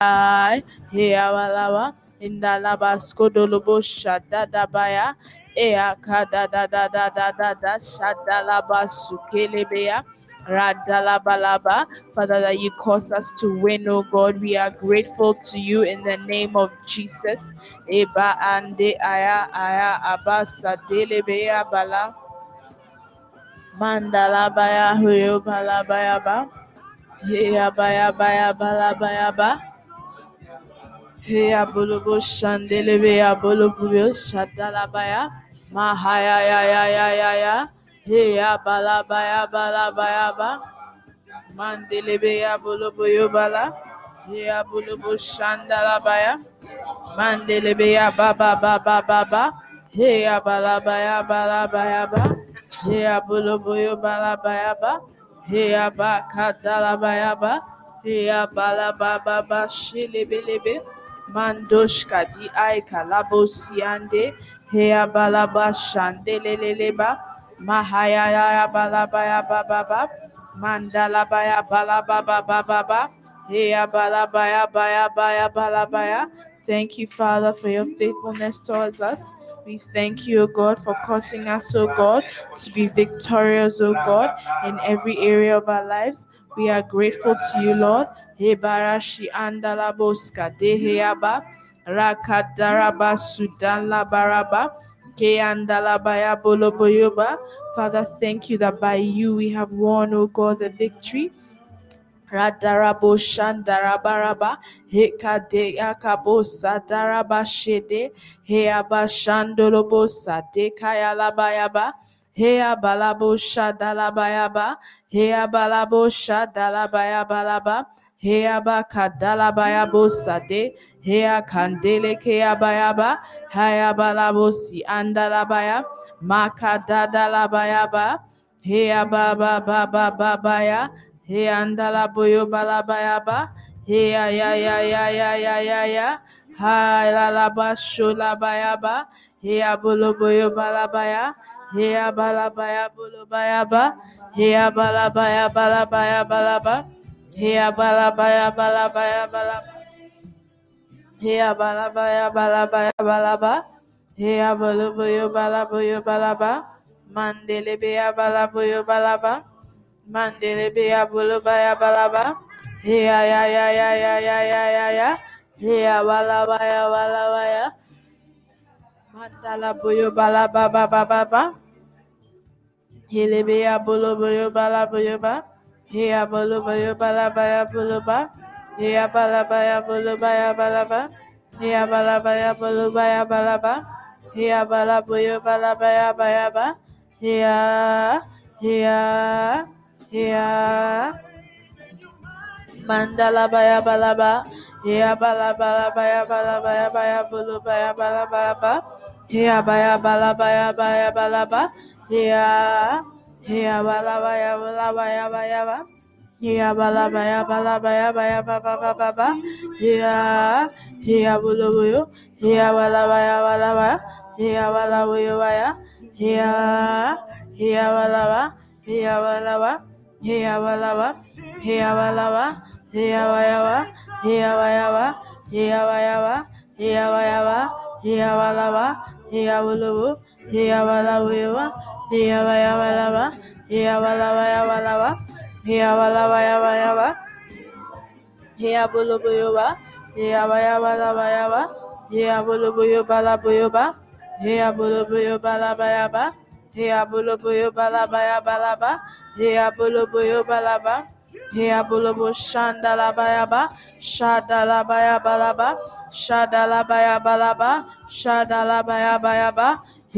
Ai, Heawalawa, Indalabasko Dolobo Shadadabaya, Eaka da da da da da da da Shadalabasu Kelebea. Radalabalaba. Father, that you cause us to win, oh God. We are grateful to you in the name of Jesus. Eba ande aya aya abasa delebea bala. Mandala baya huyo bala baya ba. Heya baya baya bala baya ba. Heya bulubu shandelebeya bulubu shadalabaya. Mahaya ya ya ya ya ya. Heya balabaya balabaya ba. Mandelebeya bulubu yubala. Heya bulubu shandalabaya. Mandelebeya ba ba ba ba ba ba. Heya balabaya balabaya ba. Heya bulubu yubalabaya ba. Heya ba kadalabaya ba. Heya balababa ba shilebelebe mandoshka di ai kalabosiande heabalaba shandeleleleba mahayaya balabaya bababa mandalabaya balababa bababa heabalabaya baya baya balabaya thank you father for your faithfulness towards us we thank you, O God, for causing us, O God, to be victorious, O God, in every area of our lives. We are grateful to you, Lord. Hebarashi andala boska deheyaba rakadaraba sudan labaraba keandala baya boloboyoba. Father, thank you that by you we have won, O God, the victory. Radarabo Shandarabaraba Hekade Yakabo Sadaraba Shede Heaba Shandolobo Sade Kayalabayaba Hea Balabo Shadalabayaba Hea balabo shadalabaya balaba. Hea ba kadalabaya bosade. Hea kandele keabayaba. Hea balabo si andalabaya. Makadadalabayaba. Hea ba ba ba ba ba ba ya. Hea andalaboyo balabayaba. Hea ya ya ya ya ya ya ya. Ha la la ba sho la bayaba. Hea boloboyo balabaya. Hea balabaya ba ya balabaya bolo bayaba. He ya balabaya balabaya balaba. Ya balabaya balabaya balaba. He ya balabaya balabaya balaba. He ya bolo boyo balaboyo balaba. Mandele beya balaboyo balaba. Mandele bea bulu baya balaba. Hiya ya ya ya ya ya ya ya ya. Hiya wala baya wala baya. Mandala buyo bala ba ba ba ba ba. Hile bea bulu buyo bala buyo ba. Hiya bulu buyo bala baya bulu ba. Hiya bala baya bulu baya bala ba. Hiya bala baya bulu baya bala ba. Hiya bala buyo bala baya baya ba. Hiya hiya. Yeah. Mandala baya balaba. Yeah bala bala baya bala baya baya bulu baya bala baya ba. Yeah baya bala baya baya bala ba. yeah, yeah, ba ya ba ya ba ya ba. Ya ba ya ba ba ba ba ba ba. Yeah, yeah, bu lo ya ba la ba. Ya. Yeah, yeah, ba la ba. Yeah, ba la ba. Yeah, ba la ba. Yeah, ba la ya ya ba. Ya ya ba. Yeah, ba la ba. Yeah, bu lo হে আবা আবা লাবা হে আবা লাবা আবা লাবা হে আবা লাবা আবা আবা হে আবলো বয়োবা হে আবা আবা লাবা আবা হে আবলো বয়োবা লাবয়োবা হে আবলো বয়োবা লাবা আবা হে আবলো বয়োবা লাবা আবা লাবা হে আবলো বয়োবা লাবা হে আবলো বসান্ডা লাবা আবা সাদা লাবা আবা লাবা সাদা লাবা আবা লাবা সাদা লাবা আবা আবা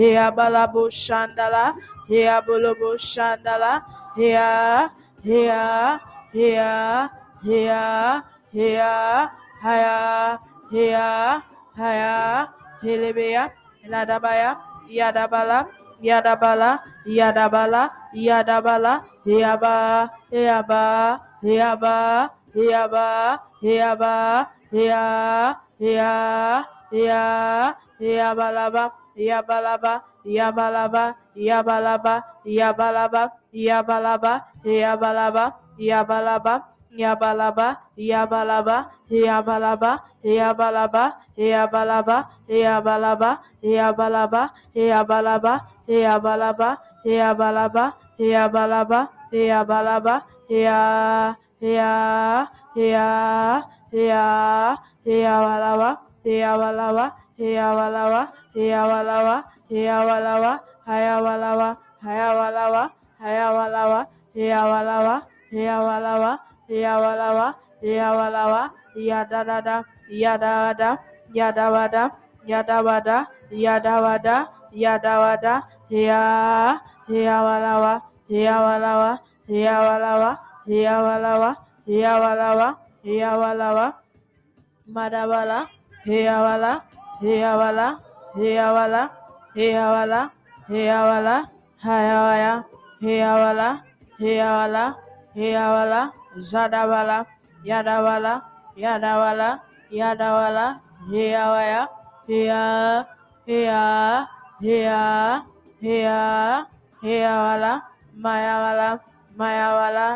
Hea balabo shandala. Hea bolobo shandala. Hea, hea, hea, hea, hea, haya, hea, haya, helebea, ladabaya, yadabala, yadabala, yadabala, yadabala, heaba, heaba, heaba, heaba, heaba, hea, hea, hea, hea, heabalaba yabalaba yabalaba yabalaba yabalaba yabalaba yabalaba yabalaba Yabalaba, Yabalaba, Yabalaba, Yabalaba, Yabalaba, Yabalaba, Yabalaba, Yabalaba, Yabalaba, Yabalaba, Yabalaba, Yabalaba, Ya, Ya, Ya, Ya, Yabalaba, Yabalaba, Yabalaba, Heyawalawa, heyawalawa, hayawalawa, hayawalawa, hayawalawa, heyawalawa, heyawalawa, heyawalawa, heyawalawa, yadadada, yadawada, yadawada, yadawada, yadawada, yadawada, heya, heyawalawa, heyawalawa, heyawalawa, heyawalawa, heyawalawa, heyawalawa, madabala, heyawala, heyawala, हेया वाला हेया वाला हेया वाला हाया via हेया वाला हेया वाला हेया वाला जादा वाला यादा वाला यादा वाला यादा वाला हेया वाया हेया वाला माया वाला माया वाला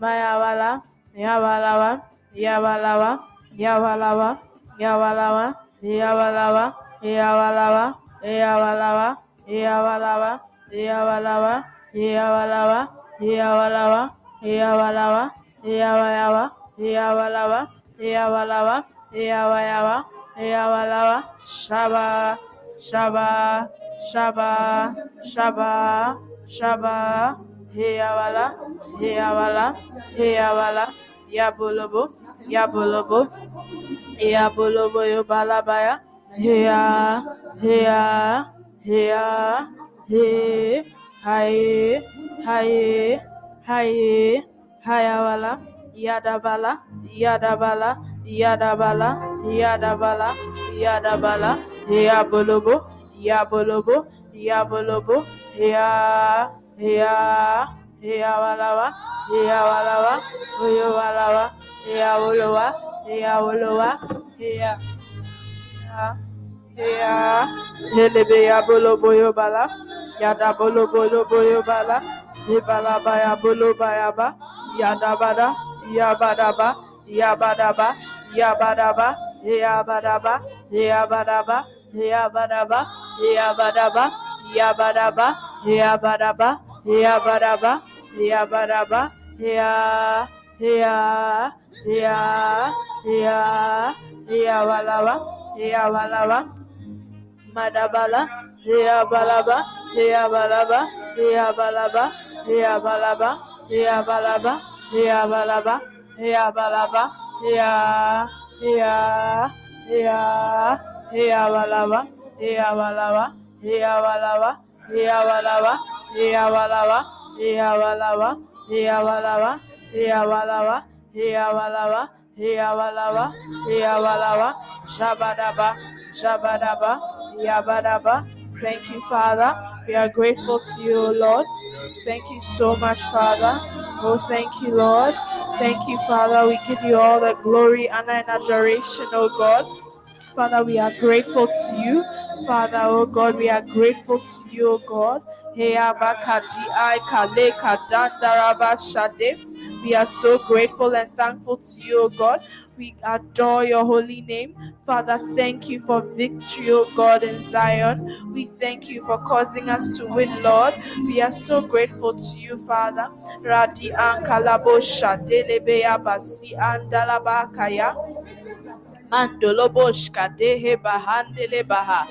माया वाला या वाला वा या वाला वा या वाला वा या वाला वा या वाला वा Heavala va, heavala va, heavala va, heavala va, heavala va, heavala va, heavala va, heavaya va, heavala va, heavala va, heavaya va, heavala shaba, shaba, shaba, shaba, shaba, heavala, heavala, heavala, ya bolobo, ya bolobo, ya boloboyo balabaya heya heya heya he haye haye haye hayawala yadabala yadabala yadabala yadabala yadabala heya bolobo ya bolobo ya bolobo heya heya heya walawa heya walawa oyo walawa heya wolowa heya wolowa heya Ya, Ya, Helebe Yabolo Boyo Bala, Yada Bolo Bolo Boyo Bala, Ibala Baya Bolo Bayaba, Yadabada, Yabadaba, Yabadaba, Yabadaba, Yabadaba, Yabadaba, Yabadaba, Yabadaba, Yabadaba, Yabadaba, Yabadaba, Yabadaba, Ya, Ya, Ya, Ya, Yawalawa, Yawalawa, Madabala, Yabalaba, Yabalaba, Yabalaba, Yabalaba, Yabalaba, Yabalaba, Yabalaba, Ya, Ya, Ya, Yabalaba, Yabalaba, Yabalaba, Yabalaba, Yabalaba, Yabalaba, Yabalaba, Yabalaba, Yabalaba, Yawalawa, Yawalawa, Shabadaba, Shabadaba, Yabadaba. Thank you, Father. We are grateful to you, Lord. Thank you so much, Father. Oh, thank you, Lord. Thank you, Father. We give you all the glory, honor, and adoration, oh God. Father, we are grateful to you. Father, oh God, we are grateful to you, oh God. Hey, Abakadi, I, Kale, Kadandaraba, Shade. We are so grateful and thankful to you, O God. We adore your holy name. Father, thank you for victory, O God, in Zion. We thank you for causing us to win, Lord. We are so grateful to you, Father. Radi ankalabo shadelebeya basi andalabakaya. Mandolobosh kadehe bahandele baha.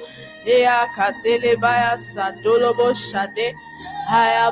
Ea kadele baya sandolobo shade. Haya.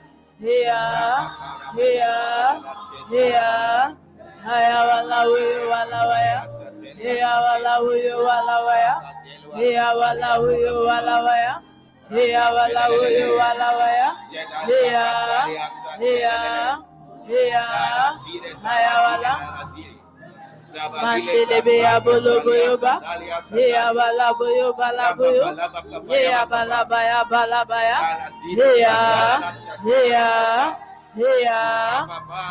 here, here, here. Haya wala huyo wala waya, haya wala huyo wala waya, haya wala huyo wala waya, haya wala huyo wala waya, haya, haya, haya, haya wala mandelebe ya bologo yoba ye ya balabo yo balabo yo ye ya balaba ya balaba ya ye ya ye ya ye ya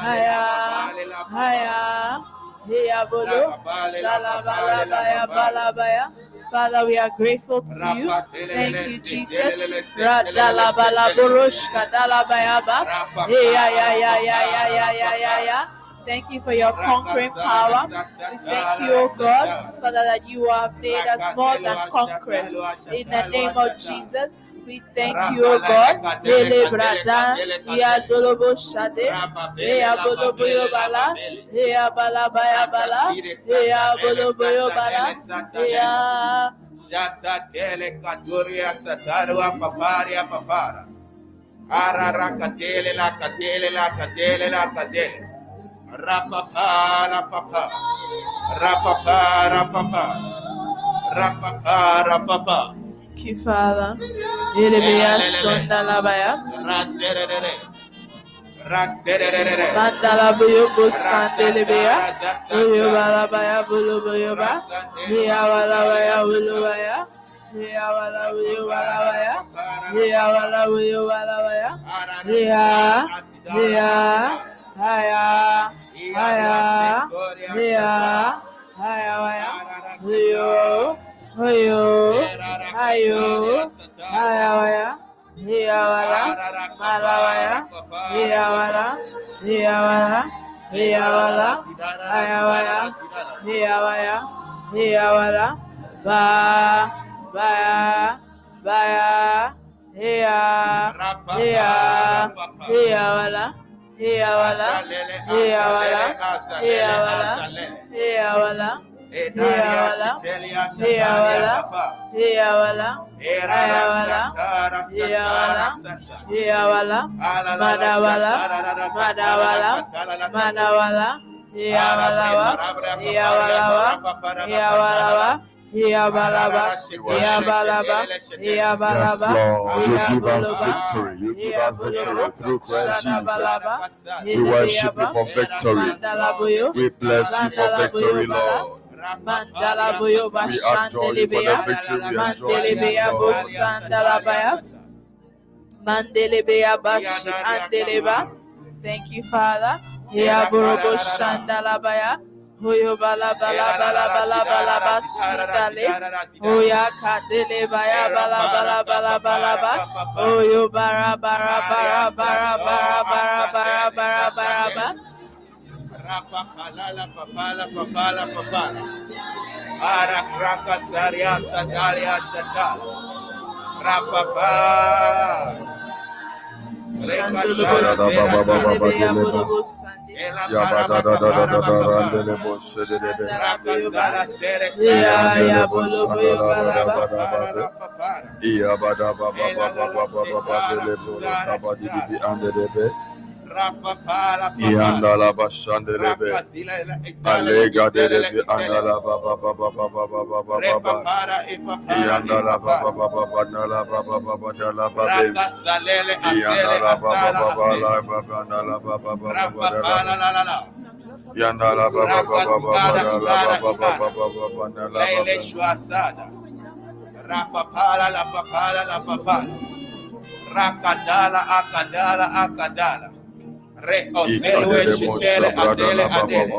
haya haya ye ya bolo shalaba ya balaba ya Father, we are grateful to you. Thank you, Jesus. Radala balaboroshka dalabayaba. Yeah, yeah, yeah, yeah, yeah, yeah, yeah, yeah. Thank you for your conquering power. We thank you, O God, Father, that you have made us more than conquerors. In the name of Jesus, we thank you, O God. Tele la. Rapapa, rapapa, rapapa, rapapa, rapapa, rapapa. Kifada, Yerebeya Sonda Labaya, Raserere, Raserere, Mandala Buyoko baya. Bulu baya. Buluboyoba, Yawa buyo bala baya. wiyawala waya, buyo bala baya. yeah, yeah, haya. Hiya. Hiya. Hiya. Haya waya. Hiyo. Hiyo. Hayo. Haya waya. Hiya wala. Mala waya. Hiya wala. Hiya wala. Hiya wala. Haya waya. Hiya waya. Hiya wala. Ba. Baya. Baya. Hiya. Hiya. Hiya wala. Hiya wala. Hiya wala. Hiya wala. Hiya wala. Hiya wala. Hiya wala. Hiya wala. Haya wala. Hiya wala. Hiya wala. Madawala. Madawala. Madawala. Hiya wala wa. Yabalaba, Yabalaba, Yes, Lord, you give us victory. You give us victory through Christ Jesus. We worship you for victory. We bless you for victory, Lord. Mandala boyo bashandele beya, mandele beya bashi andeleba. Thank you, Father. Ya borobo shandala baya. Hoyo bala bala bala bala bala basundale. Oya kadele baya bala bala bala bala ba. Oyo bara bara bara bara bara oh, bara bara bara bara ba. Rapapalala papala papala papala. Ara kraka saria sadalia shatala. Shandolobo sandelebeya borobo sande. Yeah, Yandala Bashandelebe Rakadala Akadala Akadala Reoselue Shitele honored in our lives.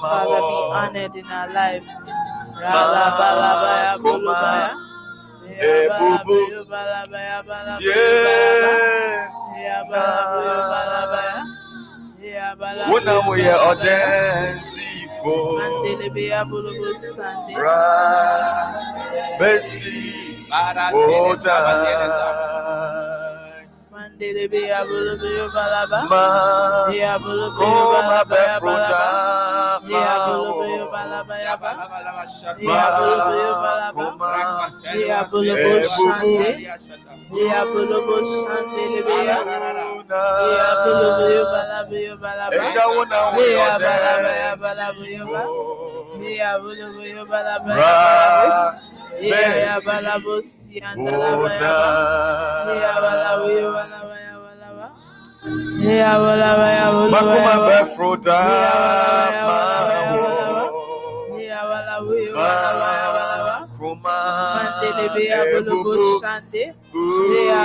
Father, be honored in our lives. Hey. Yeah ba. Makuma befruta ma Ya balaba ya balaba ya balaba. Kuma Mandelebe ya bolobo shande. Ya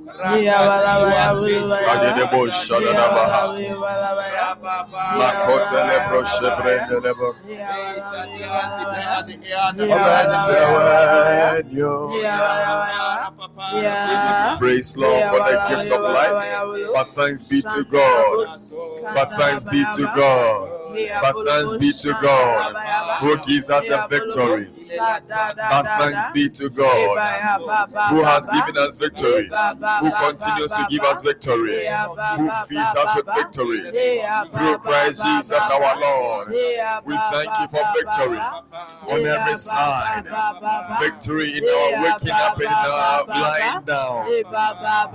Meshawa Ya Yonya balaba ya bolobo ya ba. Ya balaba ya bolobo ya ba. Adedebo Ya Shadadaba balaba ya balaba ya. Makotele broshe brendelebo Ya balaba ya balaba ya. Meshawa Yo Ya balaba ya. Ya. Praise Lord for the gift of life But thanks be to God But thanks be to God But thanks be to God who gives us the victory. But thanks be to God who has given us victory, who continues to give us victory, who feeds us with victory. Through Christ Jesus our Lord, we thank you for victory on every side. Victory in our waking up and in our lying down.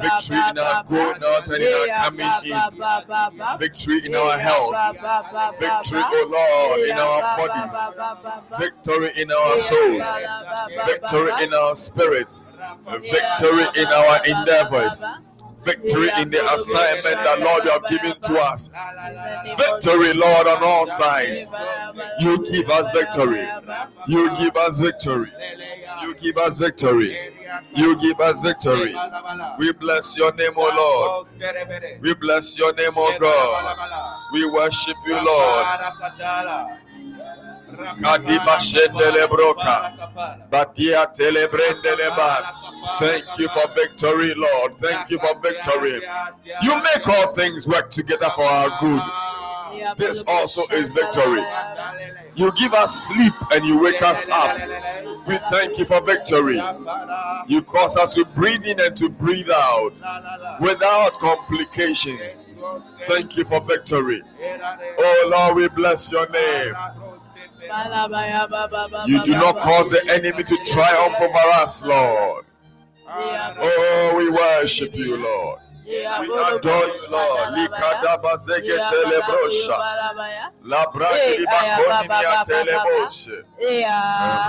Victory in our going out and in our coming in. Victory in our health. Victory, O Lord, in our bodies. Victory in our souls. Victory in our spirit. Victory in our endeavors. Victory in the assignment that Lord you have given to us. Victory, Lord, on all sides. You give us victory. You give us victory. You give us victory. You give us victory. We bless your name, O Lord. We bless your name, O God. We worship you, Lord. Thank you for victory, Lord. Thank you for victory. You make all things work together for our good. This also is victory. You give us sleep and you wake us up. We thank you for victory. You cause us to breathe in and to breathe out without complications. Thank you for victory. Oh Lord, we bless your name. You do not cause the enemy to triumph over us, Lord. Oh, we worship you, Lord. We adore you, Lord. Likadaba zegetele brosha. Labraki bakoni mia teleboshe.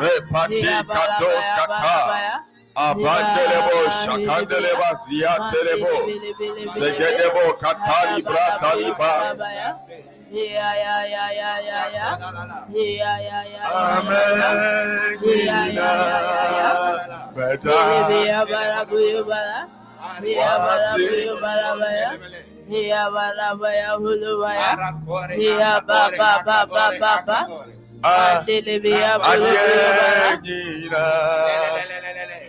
Repati kados kata. Abandele bosha kandele bazia telebo. Zegedebo katali bratali Yeah, yeah, yeah, yeah, yeah, yeah. Yeah, yeah, yeah. Amen. Gina. Better. Biya bara buyo bara. Biya bara buyo bara baya. Biya bara baya hulu baya. Biya ba ba ba ba ba ba. Ah, Mandele biya buyo buyo bara.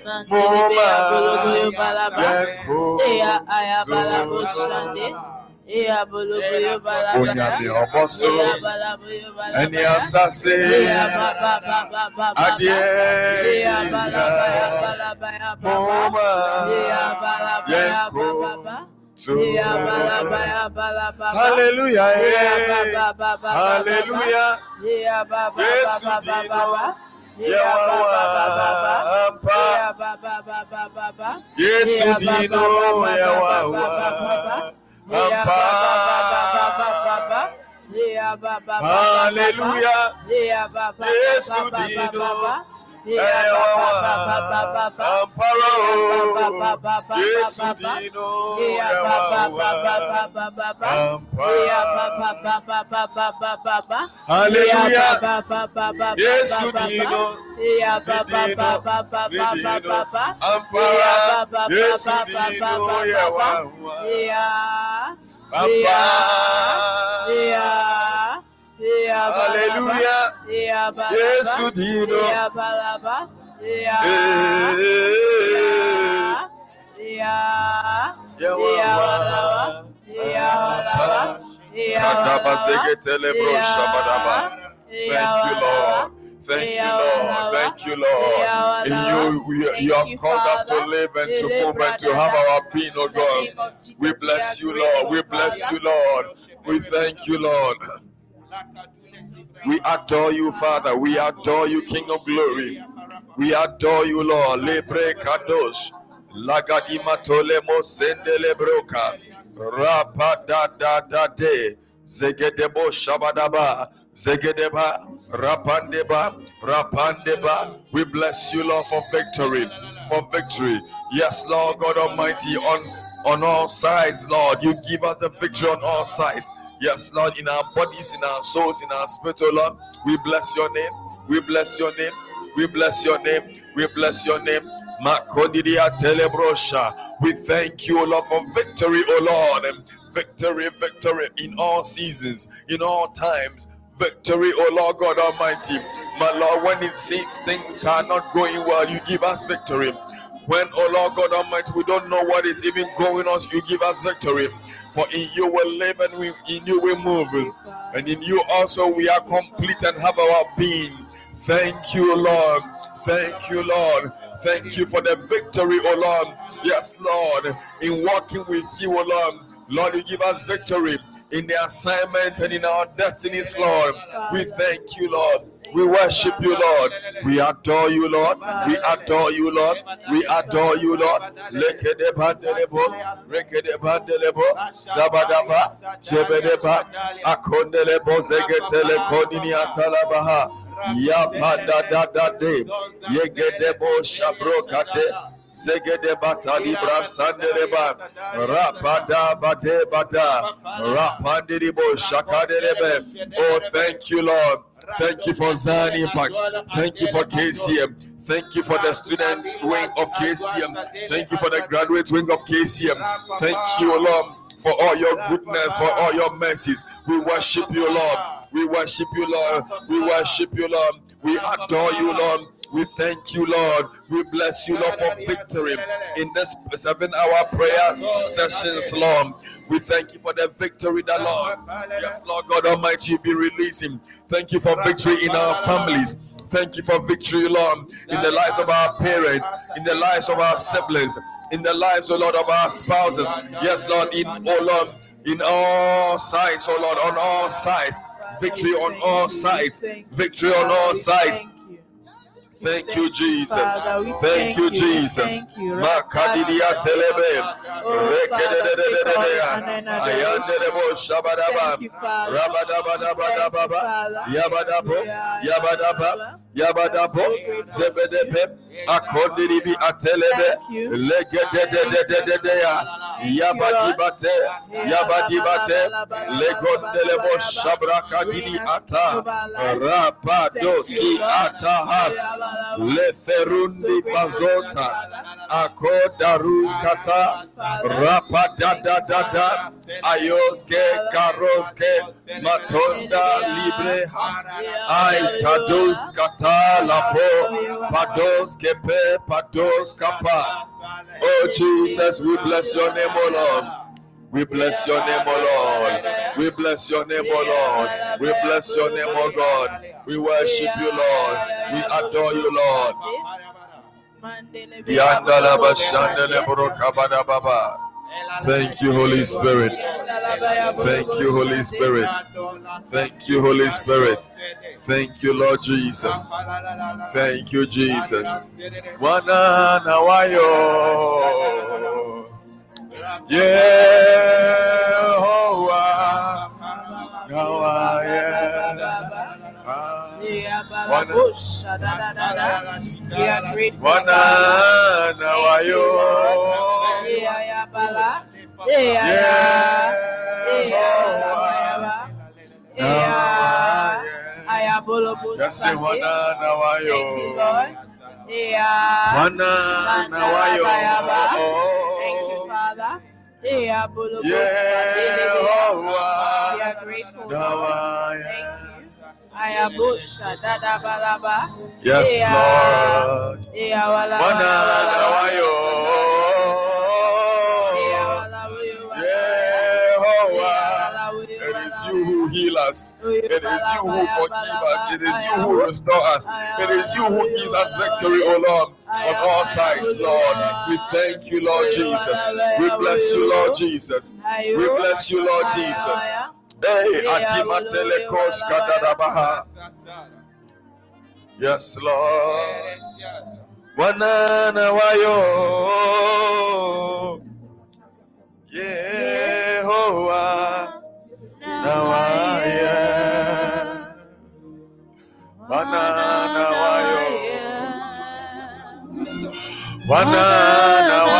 Mandele biya buyo buyo bara ba. Yenko. Iya aya bara bushande. onyame ɔbɔ soro ɛne asase Hallelujah, Yesu Yesu. Alléluia. Yesu dino. Ba. Ampara o. Yesu dino Ampara. Hallelujah. Yesu dino. Ampara. Yesu dino yawa. Papa. Hallelujah. Yesu dino. Yawa. Kadaba zegetele bro shabadaba. Thank you, Lord. Thank you, Lord. Thank you, Lord. In you, we, you have caused us to live and to move and to have our being, oh God. We bless you, Lord. We bless you, Lord. We thank you, Lord. We adore you, Father. We adore you, King of Glory. We adore you, Lord. Lebre kadosh. Lagadima tolemo sendele broka. Rapa da da da de. Zegedebo shabadaba. Zegedeba, Rapandeba, Rapandeba. We bless you, Lord, for victory, for victory. Yes, Lord God Almighty, on on all sides, Lord, you give us a victory on all sides. Yes, Lord, in our bodies, in our souls, in our spirit, oh Lord, we bless your name. We bless your name. We bless your name. We bless your name. Makodidia telebrosha. We thank you, Lord, for victory, oh Lord. Victory, victory in all seasons, in all times victory, oh Lord God Almighty. My Lord, when it seems things are not going well, you give us victory. When, oh Lord God Almighty, we don't know what is even going on, you give us victory. For in you we live and we in you we move. And in you also we are complete and have our being. Thank you, Lord. Thank you, Lord. Thank you for the victory, oh Lord. Yes, Lord. In walking with you, oh Lord. Lord, you give us victory in the assignment and in our destinies, Lord. We thank you, Lord. We worship you, Lord. We adore you, Lord. We adore you, Lord. We adore you, Lord. Lekede bandelebo, rekede bandelebo, zabadaba, jebedeba, akondelebo, zegetele konini atalabaha. Ya pada da da de, yegedebo shabrokade. Zegede bata libra sandereba rapada bade bada rapandiribo shakaderebe. Oh, thank you, Lord. Thank you for Zion Impact. Thank you for KCM. Thank you for the student wing of KCM. Thank you for the graduate wing of KCM. Thank you, Lord, for all your goodness, for all your mercies. We worship you, Lord. We worship you, Lord. We worship you, Lord. We adore you, Lord. We thank you, Lord. We bless you, Lord, for victory in this seven hour prayer sessions, Lord. We thank you for the victory that, Lord, yes, Lord God Almighty, you be releasing. Thank you for victory in our families. Thank you for victory, Lord, in the lives of our parents, in the lives of our siblings, in the lives, oh Lord, of our spouses. Yes, Lord, in, oh Lord, in all sides, oh Lord, on all sides. Victory on all sides. Victory on all sides. Thank you, Jesus. Thank you, Jesus. thank you. Makadidia telebe. Ayandelebo shabadaba. Thank you, Father. Rabadabadabadababa. Yabadabo. Yeah, Yabadaba. Yabadabo. so grateful Zebedebe. Akondiribi atelebe. Thank you. Legedededededea. Yabadibate. Yabadibate. Legondelebo shabrakadini ata. Ataha. Leferundi bazota. Akodarus kata. Rapadadadada. Ayoske karoske. Matonda libre has. Ay tados kata lapo. Pados kepe. Kapa. Oh Jesus, we bless your name, O Lord. We bless your name, O Lord. We bless your name, O Lord. We bless your name, O God. We worship you, Lord. We adore you, Lord. Yandala bashandele baba. Thank you, Holy Spirit. Thank you, Holy Spirit. Thank you, Holy Spirit. Thank you, Lord Jesus. Thank you, Jesus. Wana nawayo. Yehovah. We are grateful. Wana Father. na wayo. Na. Eh. Thank you, Lord. Yeah. Wana na wayo. Thank you, Father. Yeah, bolo bo eh, oh, We are grateful. Na Lord. wayo. Thank you. Yes. Lord. Yeah, wala Wana wala na wala. wayo. Yeah, wala wuyo wala. Yehowa. Yeah, wala wuyo It is you who heal us. It is you who forgive us. It is you who restore us. It is you who gives us victory, O Lord, on all sides, Lord. We thank you, Lord Jesus. We bless you, Lord Jesus. We bless you, Lord Jesus. Hey, Yeah, Adimatele wala, Kosh wala, Kadadabaha. Yes, Lord. Wanana wayo. Yehowa. Nawaya. Wanana wayo. Wanana wayo.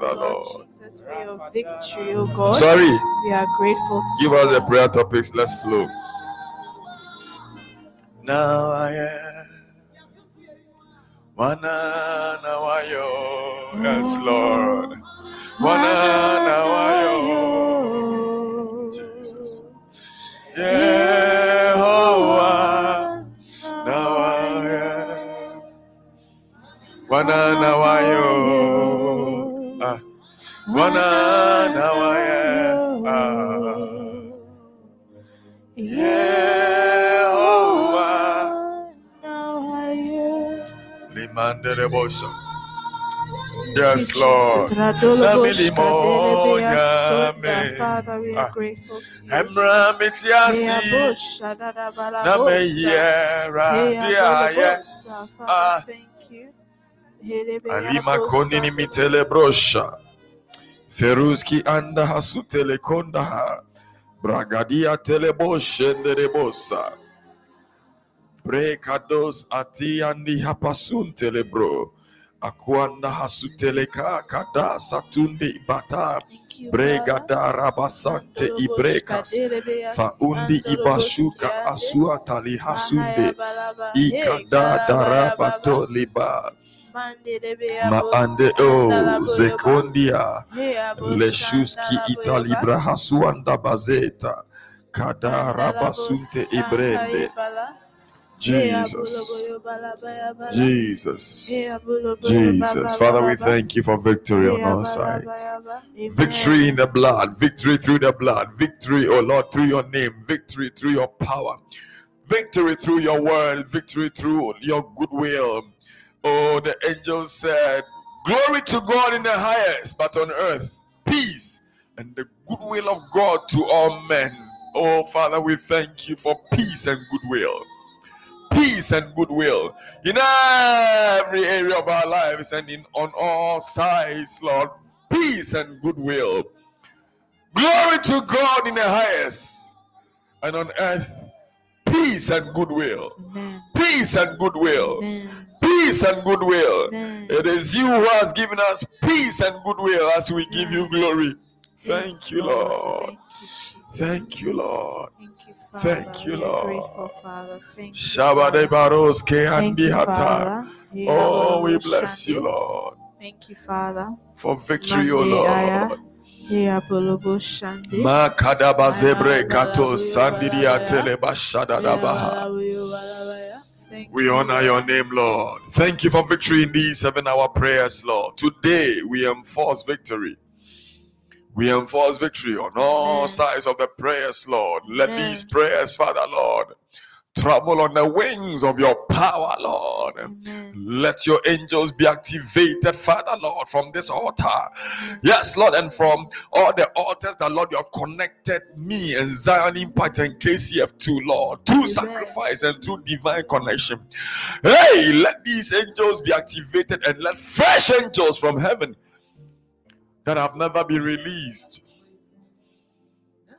Father, Lord Lord. Jesus, for your victory, O God. Sorry, We are grateful. to give us the prayer topics. Let's flow. Now I am. Wana na wayo. Yes, Lord. Wana na wayo. Jesus. Yehowa. Oh, ah. Now I am. Wana na wayo. Ah. Wana na wayo. Ah. Yehowa. Limandere bosha. Yes, Lord. Father, we are Ah. grateful to you. Na me yera diaye. Ah. Thank you. Alima konini mitele brosha. Feruski anda hasutele kondaha. Bragadia teleboshe nderebosa. Brekados ati andi hapasun telebro. Akwanda hasuteleka kada satunde ibata. Bregada rabasante ibrekas. Faundi ibashuka asua tali hasunde. Ikada darabato liba. Ma ande oh, o zekondia. Leshuski italibra hasuanda bazeta. Kada rabasunte ibrende. Jesus. Jesus. Jesus. Father, we thank you for victory on all sides. Victory in the blood, victory through the blood, victory, oh Lord, through your name, victory through your power, victory through your word, victory through your goodwill. Oh, the angel said, Glory to God in the highest, but on earth, peace and the goodwill of God to all men. Oh, Father, we thank you for peace and goodwill. Peace and goodwill in every area of our lives and in on all sides, Lord. Peace and goodwill. Glory to God in the highest, and on earth, peace and goodwill. Amen. Peace and goodwill. Amen. Peace and goodwill. Amen. It is you who has given us peace and goodwill as we give you glory. Thank Yes, you, Lord. Thank you, Jesus. Thank you, Lord. Thank you, Father. Thank you, Lord. Father. Thank you, Shabade Father. baros ke Thank you, hata. Oh, we bless you, Lord, Thank you, Father. for victory, O. Lord. Bolobo Shandi. Makadaba zebre kato balabuyo, sandiri balabaya. We honor your name, Lord. Thank you for victory in these seven hour prayers, Lord. Today we enforce victory. We enforce victory on all sides of the prayers, Lord. Let these prayers, Father, Lord, travel on the wings of your power, Lord. Let your angels be activated, Father, Lord, from this altar. Yes, Lord, and from all the altars that, Lord, you have connected me and Zion Impact and KCF to, Lord, through Amen. sacrifice and through divine connection. Hey, let these angels be activated and let fresh angels from heaven that have never been released.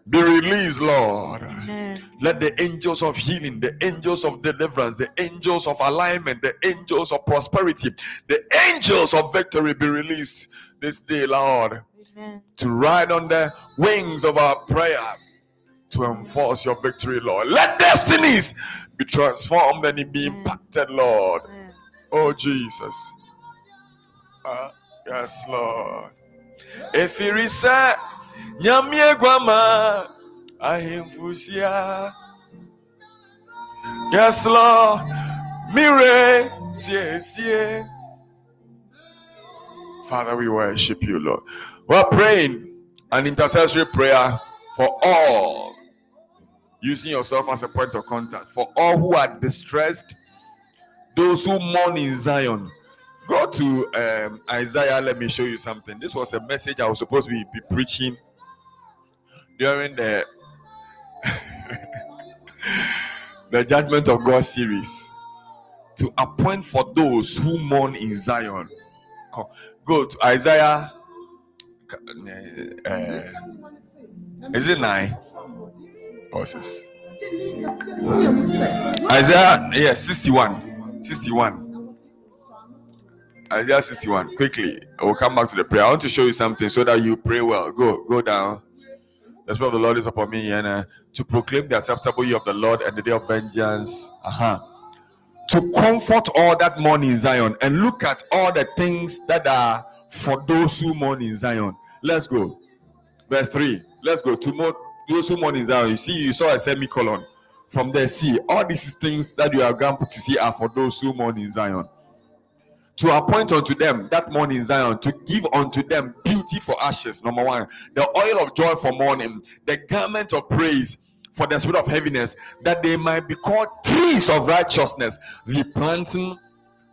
Be released, Lord. Amen. Let the angels of healing, the angels of deliverance, the angels of alignment, the angels of prosperity, the angels of victory be released this day, Lord, Amen. to ride on the wings of our prayer to enforce your victory, Lord. Let destinies be transformed and be impacted, Lord. Amen. Oh, Jesus. Ah, yes, Lord. If you reset, nyamie guama, ahimfusia. Yes, Lord. Mire, sie, sie. Father, we worship you, Lord. We're praying an intercessory prayer for all, using yourself as a point of contact, for all who are distressed, those who mourn in Zion. Go to um, Isaiah. Let me show you something. This was a message I was supposed to be, be preaching during the the Judgment of God series to appoint for those who mourn in Zion. Go to Isaiah. uh, is it nine or six? Isaiah, yeah, 61. 61. Isaiah 61. Quickly, I will come back to the prayer. I want to show you something so that you pray well. Go, go down. The Spirit of the Lord is upon me and uh, to proclaim the acceptable year of the Lord and the day of vengeance. Uh-huh. To comfort all that mourn in Zion and look at all the things that are for those who mourn in Zion. Let's go. Verse 3. Let's go. To mo- those who mourn in Zion. You see, you saw a semicolon. From there, see, all these things that you are going to see are for those who mourn in Zion to appoint unto them that morning Zion, to give unto them beauty for ashes. Number one, the oil of joy for mourning, the garment of praise for the spirit of heaviness, that they might be called trees of righteousness, the planting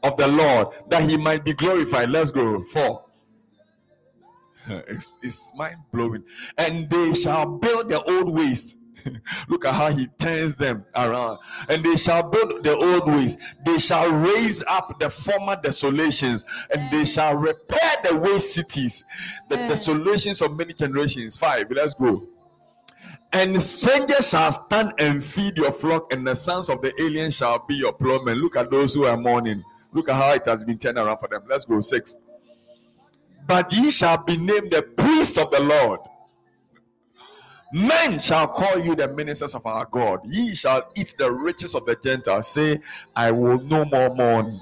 of the Lord, that he might be glorified. Let's go. Four. It's, it's mind blowing. And they shall build the old ways. Look at how he turns them around. And they shall build the old ways. They shall raise up the former desolations, and they shall repair the waste cities, the desolations of many generations. Five. Let's go. And strangers shall stand and feed your flock, and the sons of the alien shall be your plowmen. Look at those who are mourning. Look at how it has been turned around for them. Let's go. Six. But ye shall be named the priest of the Lord. Men shall call you the ministers of our God. Ye shall eat the riches of the Gentiles. Say, I will no more mourn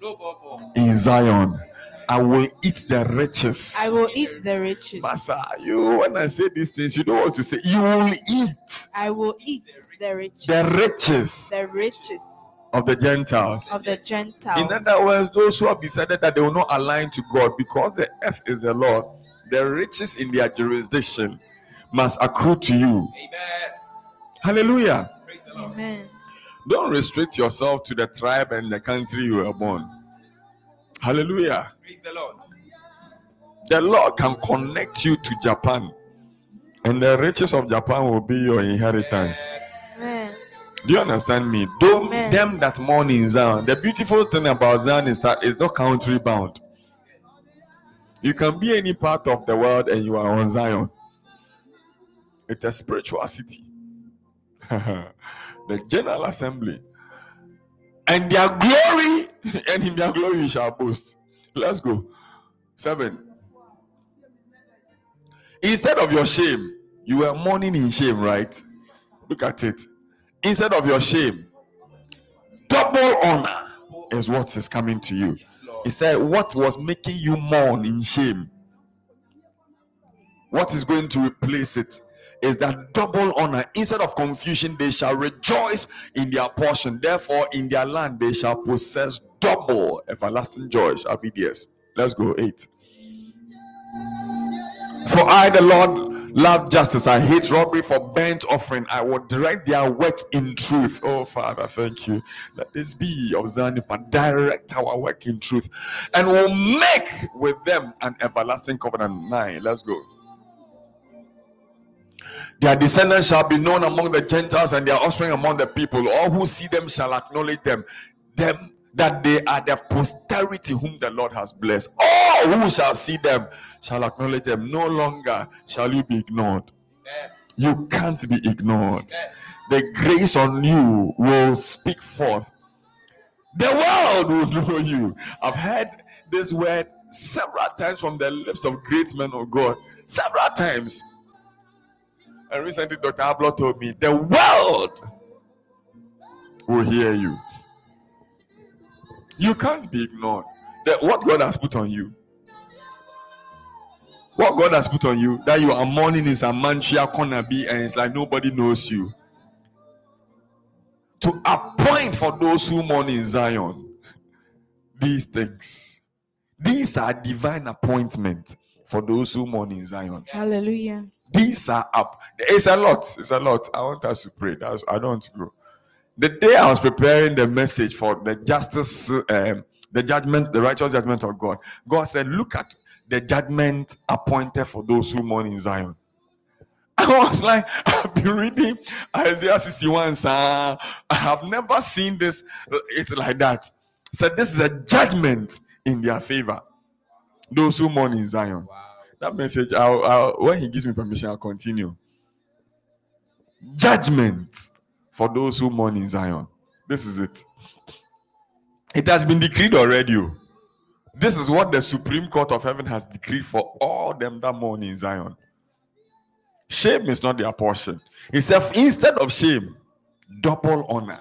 No more more. in Zion. I will eat the riches. I will eat the riches. Master, you when I say these things, you don't want to say you will eat I will eat the riches. the riches The riches of the Gentiles. of the Gentiles. In other words, those who have decided that they will not align to God because the earth is the Lord, the riches in their jurisdiction must accrue to you. Amen. Hallelujah. Praise the Lord. Amen. Don't restrict yourself to the tribe and the country you were born. Hallelujah. Praise the Lord. The Lord can connect you to Japan, and the riches of Japan will be your inheritance. Amen. Do you understand me? Don't Amen. them that mourn in Zion. The beautiful thing about Zion is that it's not country bound. You can be any part of the world and you are on Zion. It's a spiritual city. the General Assembly. And their glory, and in their glory you shall boast. Let's go. Seven. Instead of your shame, you were mourning in shame, right? Look at it. Instead of your shame, double honor is what is coming to you. He said, What was making you mourn in shame? What is going to replace it is that double honor. Instead of confusion, they shall rejoice in their portion. Therefore, in their land, they shall possess double everlasting joy shall be theirs. Let's go. Eight. For I, the Lord, love justice. I hate robbery for burnt offering. I will direct their work in truth. Oh, Father, thank you. Let this be of Zion, but direct our work in truth and will make with them an everlasting covenant. Nine. Let's go. Their descendants shall be known among the Gentiles and their offspring among the people. All who see them shall acknowledge them. Them that they are the posterity whom the Lord has blessed. All who shall see them shall acknowledge them. No longer shall you be ignored. You can't be ignored. The grace on you will speak forth. The world will know you. I've heard this word several times from the lips of great men of God. Several times. And recently, Dr. Ablo told me the world will hear you. You can't be ignored. What God has put on you. What God has put on you, that you are mourning in some mantra corner be, and it's like nobody knows you. To appoint for those who mourn in Zion these things. These are divine appointments for those who mourn in Zion. Hallelujah. These are up. It's a lot. It's a lot. I want us to pray. That's, I don't want to go. The day I was preparing the message for the justice, um, the judgment, the righteous judgment of God, God said, Look at the judgment appointed for those who mourn in Zion. I was like, I've been reading Isaiah 61, sir. I have never seen this. It's like that. So this is a judgment in their favor. Those who mourn in Zion. That message, I'll, I'll, when he gives me permission, I'll continue. Judgment for those who mourn in Zion. This is it. It has been decreed already. oh. This is what the Supreme Court of Heaven has decreed for all them that mourn in Zion. Shame is not their portion. He said, instead of shame, double honor.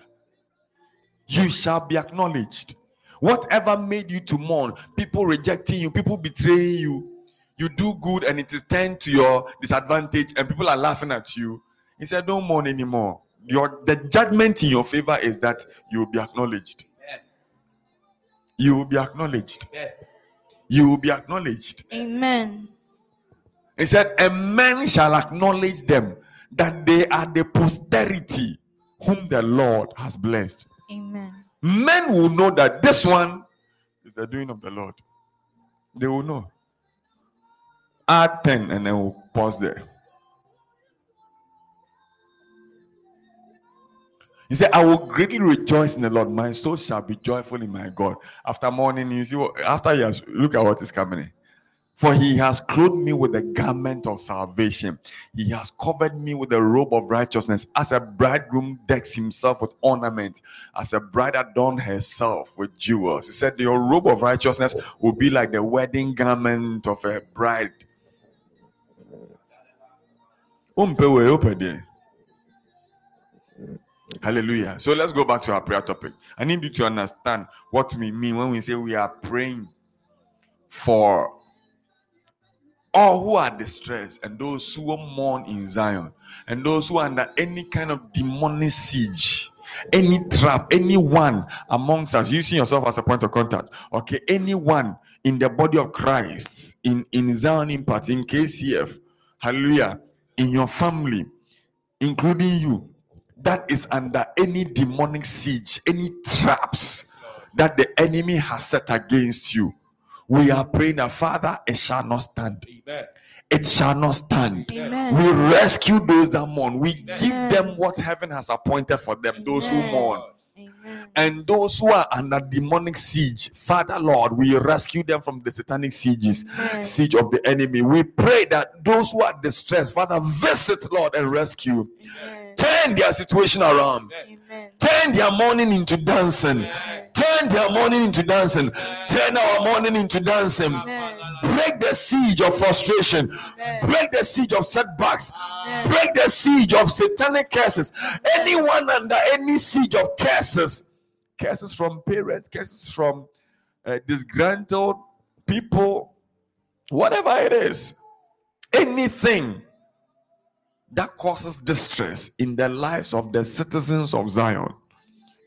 You shall be acknowledged. Whatever made you to mourn, people rejecting you, people betraying you, you do good and it is turned to your disadvantage, and people are laughing at you. He said, Don't mourn anymore. Your the judgment in your favor is that you will be acknowledged. You will be acknowledged. You will be acknowledged. Amen. He said, And men shall acknowledge them that they are the posterity whom the Lord has blessed. Amen. Men will know that this one is the doing of the Lord. They will know. Add 10 and then we'll pause there. He said, I will greatly rejoice in the Lord. My soul shall be joyful in my God. After morning, you see what after he has look at what is coming. in. For he has clothed me with the garment of salvation. He has covered me with the robe of righteousness, as a bridegroom decks himself with ornament, as a bride adorned herself with jewels. He said, Your robe of righteousness will be like the wedding garment of a bride. Hallelujah. So let's go back to our prayer topic. I need you to understand what we mean when we say we are praying for all who are distressed and those who mourn in Zion and those who are under any kind of demonic siege, any trap, anyone amongst us using yourself as a point of contact, okay, anyone in the body of Christ, in, in Zion Impact, in KCF, hallelujah, in your family, including you, that is under any demonic siege, any traps that the enemy has set against you. We are praying that Father, it shall not stand. Amen It shall not stand. Amen. We rescue those that mourn. We give them what heaven has appointed for them, those who Amen. mourn. And those who are under demonic siege, Father Lord, we rescue them from the satanic sieges, Amen. siege of the enemy. We pray that those who are distressed, Father, visit, Lord, and rescue. Amen. Turn their situation around. Amen. Turn their mourning into dancing. Turn their mourning into dancing. Turn our mourning into dancing. Amen. Break the siege of frustration. Amen. Break the siege of setbacks. Amen. Break the siege of satanic curses. Anyone under any siege of curses, curses from parents, curses from uh, disgruntled people, whatever it is, anything that causes distress in the lives of the citizens of Zion,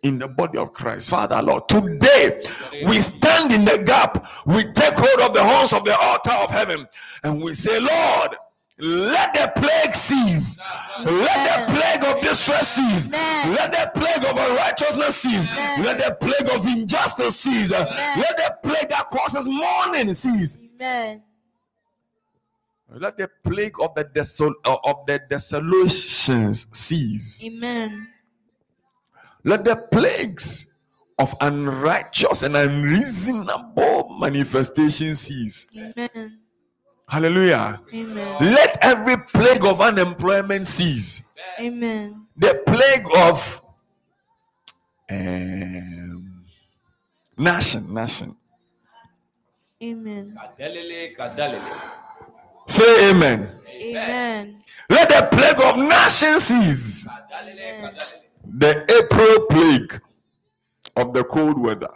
in the body of Christ. Father, Lord, today we stand in the gap. We take hold of the horns of the altar of heaven and we say, Lord, let the plague cease. Let the plague of distress cease. Amen. Let the plague of unrighteousness cease. Amen. Let the plague of injustice cease. Let the plague that causes mourning cease. Amen. Let the plague of the desol- uh, of the desolations cease. Amen. Let the plagues of unrighteous and unreasonable manifestation cease. Amen. Hallelujah. Amen. Let every plague of unemployment cease. Amen. The plague of um, nation, nation. Amen. Say amen. Amen. Let the plague of nation cease. The April plague of the cold weather.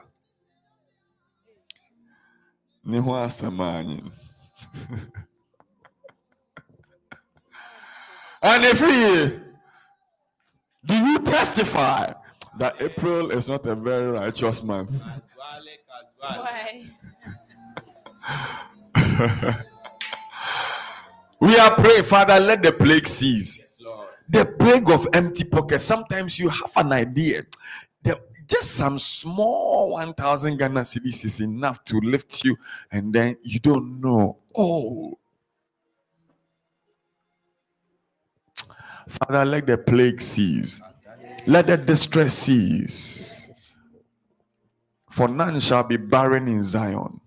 Ne ho asɛm a anyị. And if we do you testify that April is not a very righteous month? Why? We are praying, Father, let the plague cease. Yes. The plague of empty pockets. Sometimes you have an idea. that just some small 1,000 Ghana cedis is enough to lift you, and then you don't know. Oh, Father, let the plague cease. Let the distress cease. For none shall be barren in Zion.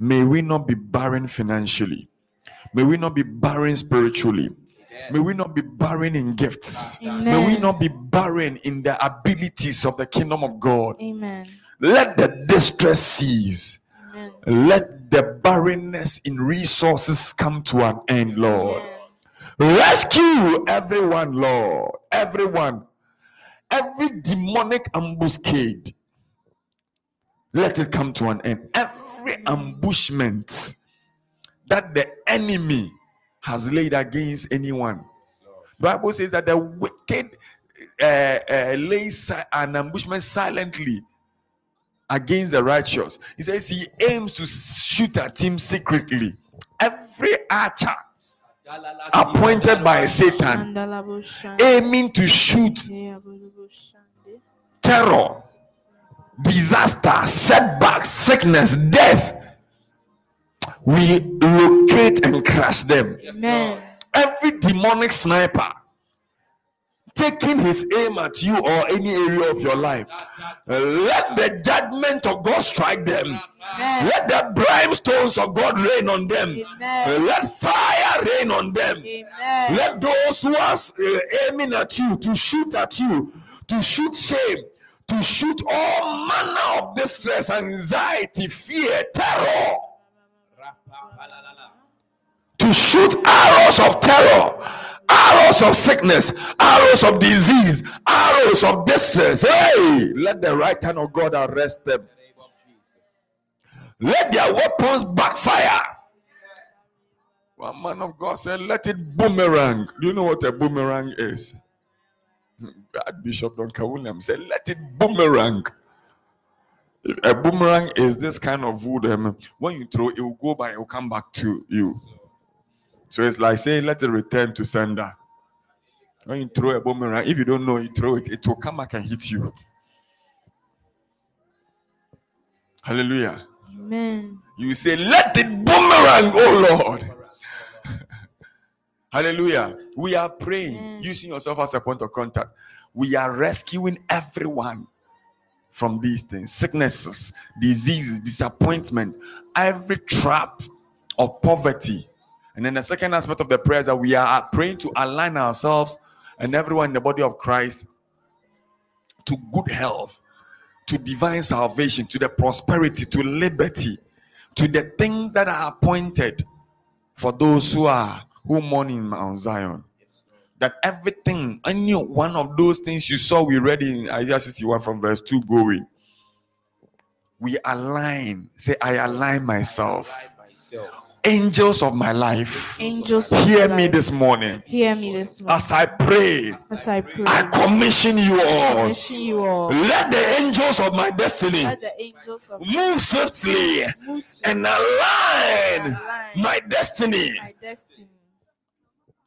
May we not be barren financially. May we not be barren spiritually. May we not be barren in gifts. May we not be barren in the abilities of the kingdom of God. Amen. Let the distress cease. Amen. Let the barrenness in resources come to an end, Lord. Rescue everyone, Lord. Everyone. Every demonic ambuscade. Let it come to an end. Every ambushment that the enemy has laid against anyone. Bible says that the wicked uh, uh, lays an ambushment silently against the righteous. He says he aims to shoot at him secretly. Every archer appointed by. Satan aiming to shoot terror, disaster, setbacks, sickness, death. We locate and crush them. Amen. Every demonic sniper taking his aim at you or any area of your life, let the judgment of God strike them. Amen. Let the brimstones of God rain on them. Amen. Let fire rain on them. Amen. Let those who are uh, aiming at you to shoot at you, to shoot shame, to shoot all manner of distress, anxiety, fear, terror. To shoot arrows of terror, arrows of sickness, arrows of disease, arrows of distress. Hey, let the right hand of God arrest them. Let their weapons backfire. One man of God said, Let it boomerang. Do you know what a boomerang is? Bishop Duncan Williams said, Let it boomerang. A boomerang is this kind of wood. um, when you throw, it will go by, it will come back to you. So it's like saying, Let it return to sender. When you throw a boomerang, if you don't know, you throw it, it will come back and hit you. Hallelujah. Amen. You say, Let it boomerang, oh Lord. Hallelujah. We are praying, Amen. using yourself as a point of contact. We are rescuing everyone from these things sicknesses, diseases, disappointment, every trap of poverty. And then the second aspect of the prayer is that we are praying to align ourselves and everyone in the body of Christ to good health, to divine salvation, to the prosperity, to liberty, to the things that are appointed for those who are who mourn in Mount Zion. That everything, any one of those things you saw, we read in Isaiah 61 from verse 2 going. We align, say, I align myself. By myself. Angels of my life, Angels hear me life, this morning Hear me this morning as I pray. as I pray. I commission you all. Commission you all. Let the angels of my destiny Let the angels of move swiftly move swiftly and align align my destiny. my destiny.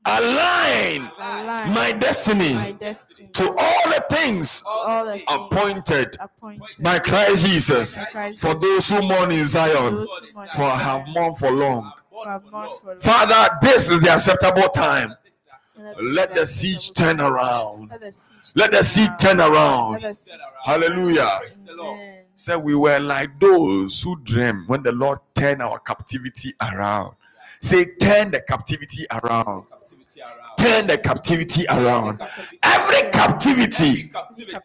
Align Align my destiny my destiny. to all the things All the things appointed appointed by Christ Jesus by Christ for those who mourn in Zion, mourn for I have mourned for long. who have mourned for long. Father, this is the acceptable time. Let the siege turn around. Let the siege Let the siege turn around. Let the siege Hallelujah. Praise the Lord. Amen. Said we were like those who dream when the Lord turned our captivity around. Say, turn the captivity around. Captivity around. Turn the captivity around. Every captivity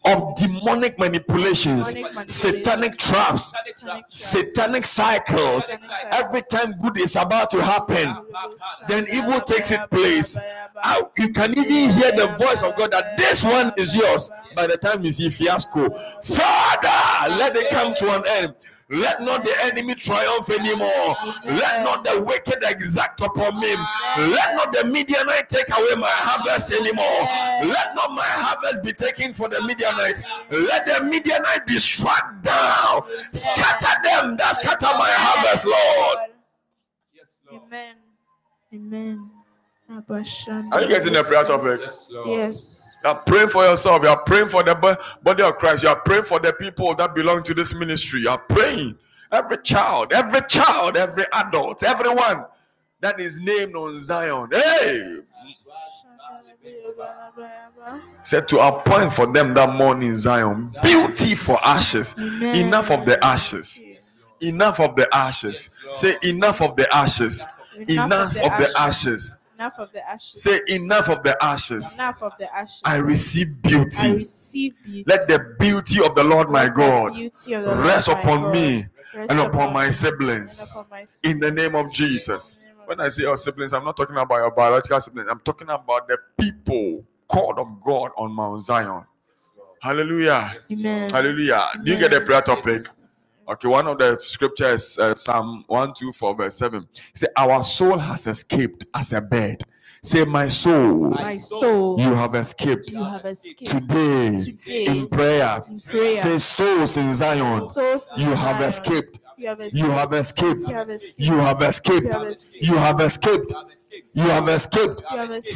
of demonic manipulations, satanic traps, Satanic cycles. Every time good is about to happen, then evil takes its place. You can even hear the voice of God that this one is yours by the time you see fiasco. Father, let it come to an end. Let not the enemy triumph anymore. Let not the wicked exact upon me. Let not the Midianite take away my harvest anymore. Let not my harvest be taken for the Midianite. Let the Midianite be struck down. Scatter them that scatter my harvest, Lord. Yes, Lord. Amen. Amen. Abashan- Are you getting the prayer topic? Yes, Lord. Yes. You are praying for yourself. You are praying for the body of Christ. You are praying for the people that belong to this ministry. You are praying. Every child, every child, every adult, everyone that is named on Zion. Hey, said to appoint for them that morning Zion. Beauty for ashes. Amen. Enough of the ashes. Enough of the ashes. Say enough of the ashes. Enough of the ashes. Enough of the ashes. Say enough of the ashes. Enough of the ashes. I receive beauty. I receive beauty. Let the beauty of the Lord my God Lord rest upon God me rest and upon my siblings. upon my In the name of. Jesus. In the name of When I say your siblings, I'm not talking about your biological siblings. I'm talking about the people called of God on Mount Zion. Hallelujah. Amen. Hallelujah. Do you get the prayer topic? Yes. Okay, one of the scriptures, uh, Psalm 124, verse 7. Say, Our soul has escaped as a bird. Say, My soul, My soul, you have escaped you have escaped today Today. in prayer. in prayer. Say, Souls in Zion, Souls in you have Zion. escaped. You have escaped. You have escaped. You have escaped. You have escaped. You have escaped.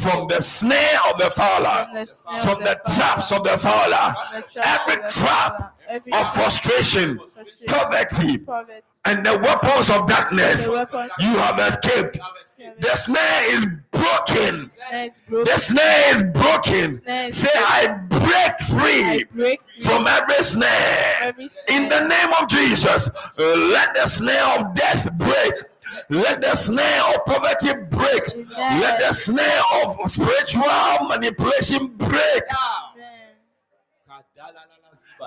From the snare of the fowler, From the from the the traps of the fowler, From the traps every trap fowler, every of frustration, frustration, poverty, poverty, and the weapons of darkness. weapons You have escaped. You The snare is broken. snare is broken. The snare is broken. Snare Say, I break I free break free from every snare. every snare. In the name of Jesus, let the snare of death break. Let the snare of poverty break. Let the snare of spiritual manipulation break. Amen.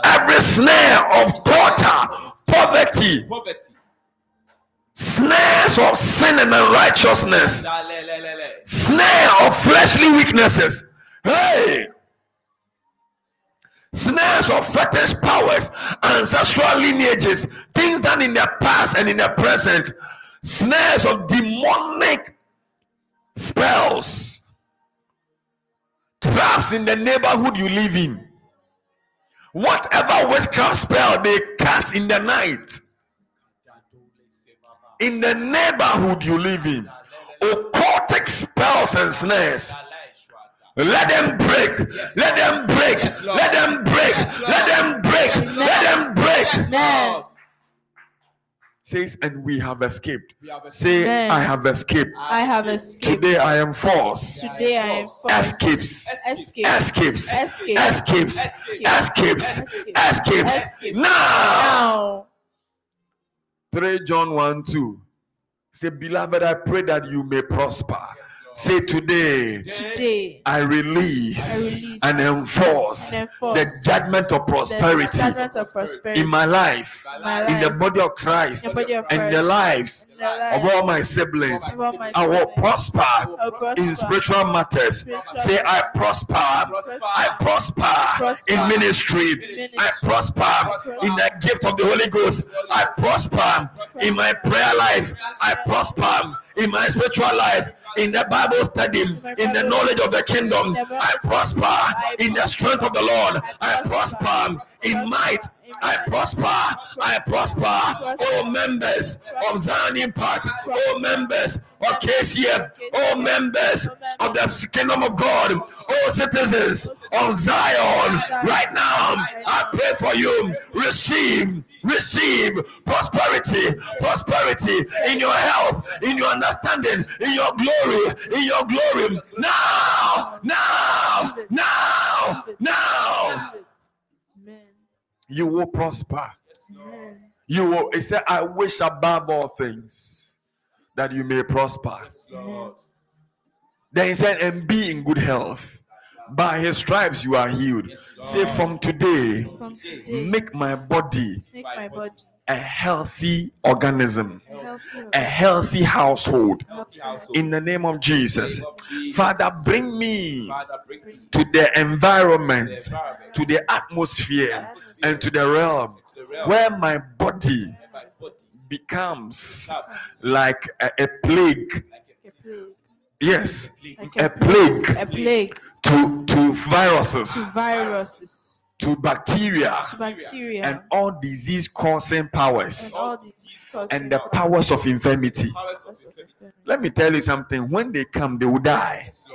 Every snare of torture, poverty, Poverty. snares of sin and unrighteousness, snare of fleshly weaknesses. Hey! Snares of fetish powers, ancestral lineages, things done in the past and in the present, snares of demonic spells, traps in the neighborhood you live in. Whatever witchcraft spell they cast in the night, in the neighborhood you live in, occultic spells and snares. Let them break. Let them break. Let them break. Let them break. Let them break says, and we have escaped. We have escaped. Say, Amen. I have escaped. I have escaped. Today I am forced. Today I am forced. Escapes. Escapes. Escapes. Escapes. Escapes. Escapes. Now. Three John 1 2. Say, beloved, I pray that you may prosper. Say, today Today. I release, I release and enforce, and enforce the judgment of prosperity The judgment of prosperity. in my life, my in the body of Christ, in the body of and the lives the lives of all my siblings. all my I will prosper I'll prosper in spiritual matters. Spiritual Say, I prosper. Prosper. I prosper Prosper. in ministry. Ministry. I prosper in the gift of the Holy Ghost. I prosper in my prayer life. I prosper in my spiritual life. In the Bible study, in the knowledge of the kingdom, I prosper in the strength of the Lord. I prosper in might I prosper. I prosper. All members of Zion Impact, all members of KCF, all members of the kingdom of God, all citizens of Zion, right now, I pray for you. Receive, receive prosperity, prosperity in your health, in your understanding, in your glory, in your glory. Now, now, now, now. Amen. You will prosper. Amen. You will, he said, I wish above all things that you may prosper. Yes, Lord. Then he said, and be in good health. By his stripes you are healed. Yes, Say, from today, From today, make my body make my body a healthy organism, healthy. a healthy household. Healthy household. In the name of Jesus. name of Jesus. Father, bring me Father, bring me to the the environment, to the atmosphere, and to the realm to the realm where my body where my body becomes becomes like a, a plague. like plague. Yes, Like a plague A plague to to viruses, to viruses, to bacteria, to bacteria, and all disease causing powers and all disease causing and the powers of infirmity. powers of infirmity. Let me tell you something. When they come, they will die. Yes,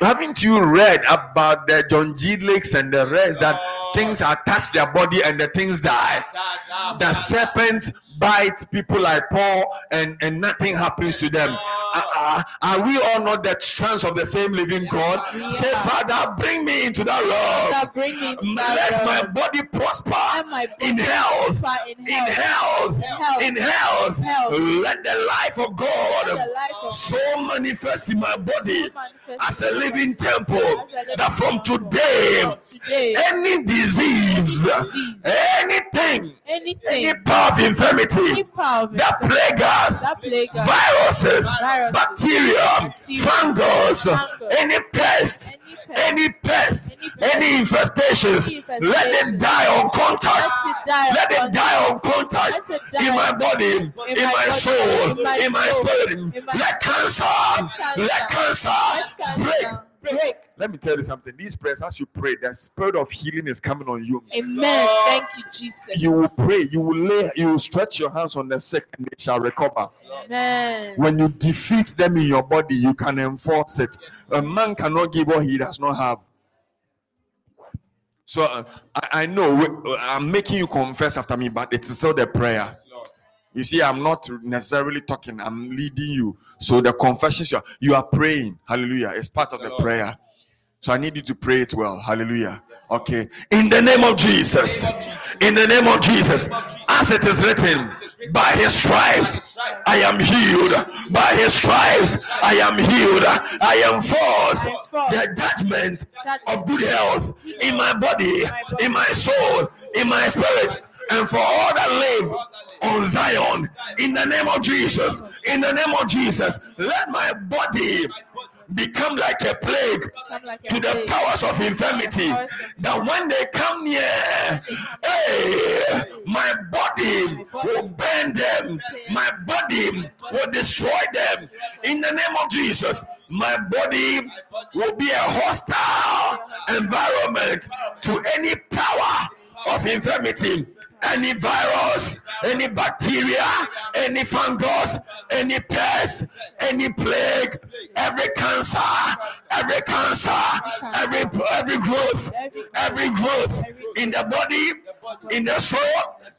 Haven't you read about the John G. Lakes and the rest that oh, things attach their body and the things die? The serpent bites people like Paul and, and nothing happens to them. Uh, uh, are we all not the sons of the same living God? Say. Father, bring me into that love. Father, bring me into Let my body prosper Let my body in health. in health. In health. let the life of God the life of so manifest in my body as a living temple As a living that from today, From today, any disease, anything, anything, any power of any infirmity power of that plague us, that plague us, viruses, Viruses, bacteria, bacteria, fungus, fungus, any pest, any pest, any pest, any pest, any infestations, any let them die on contact. let it die Let on contact Let in my body, in my my body, soul, in my in my spirit. in my Let cancer, Let let cancer, cancer. break. Cancer, break. Let me tell you something. These prayers, as you pray, the spirit of healing is coming on you. Amen. Thank you, Jesus. You will pray, you will lay, you will stretch your hands on the sick and they shall recover. Amen. When you defeat them in your body, you can enforce it. A man cannot give what he does not have. So uh, I, I know uh, I'm making you confess after me, but it's still the prayer. You see, I'm not necessarily talking, I'm leading you. So the confessions you are, you are praying, hallelujah, it's part of the prayer. So I need you to pray it well, hallelujah. Okay, in the name of Jesus, in the name of Jesus, as it is written, by his stripes I am healed, by his stripes I am healed, I am forced. The judgment of good health in my body, in my soul, in my spirit, and for all that live on Zion. In the name of Jesus, in the name of Jesus, let my body become like a plague like a to the plague. powers of infirmity. That when they come near, hey, my body will burn them, my body will destroy them. In the name of Jesus, my body will be a hostile environment to any power of infirmity. Any virus, any bacteria, any fungus, any pest, any plague, every cancer, every cancer, every every growth, every growth in the body, in the soul,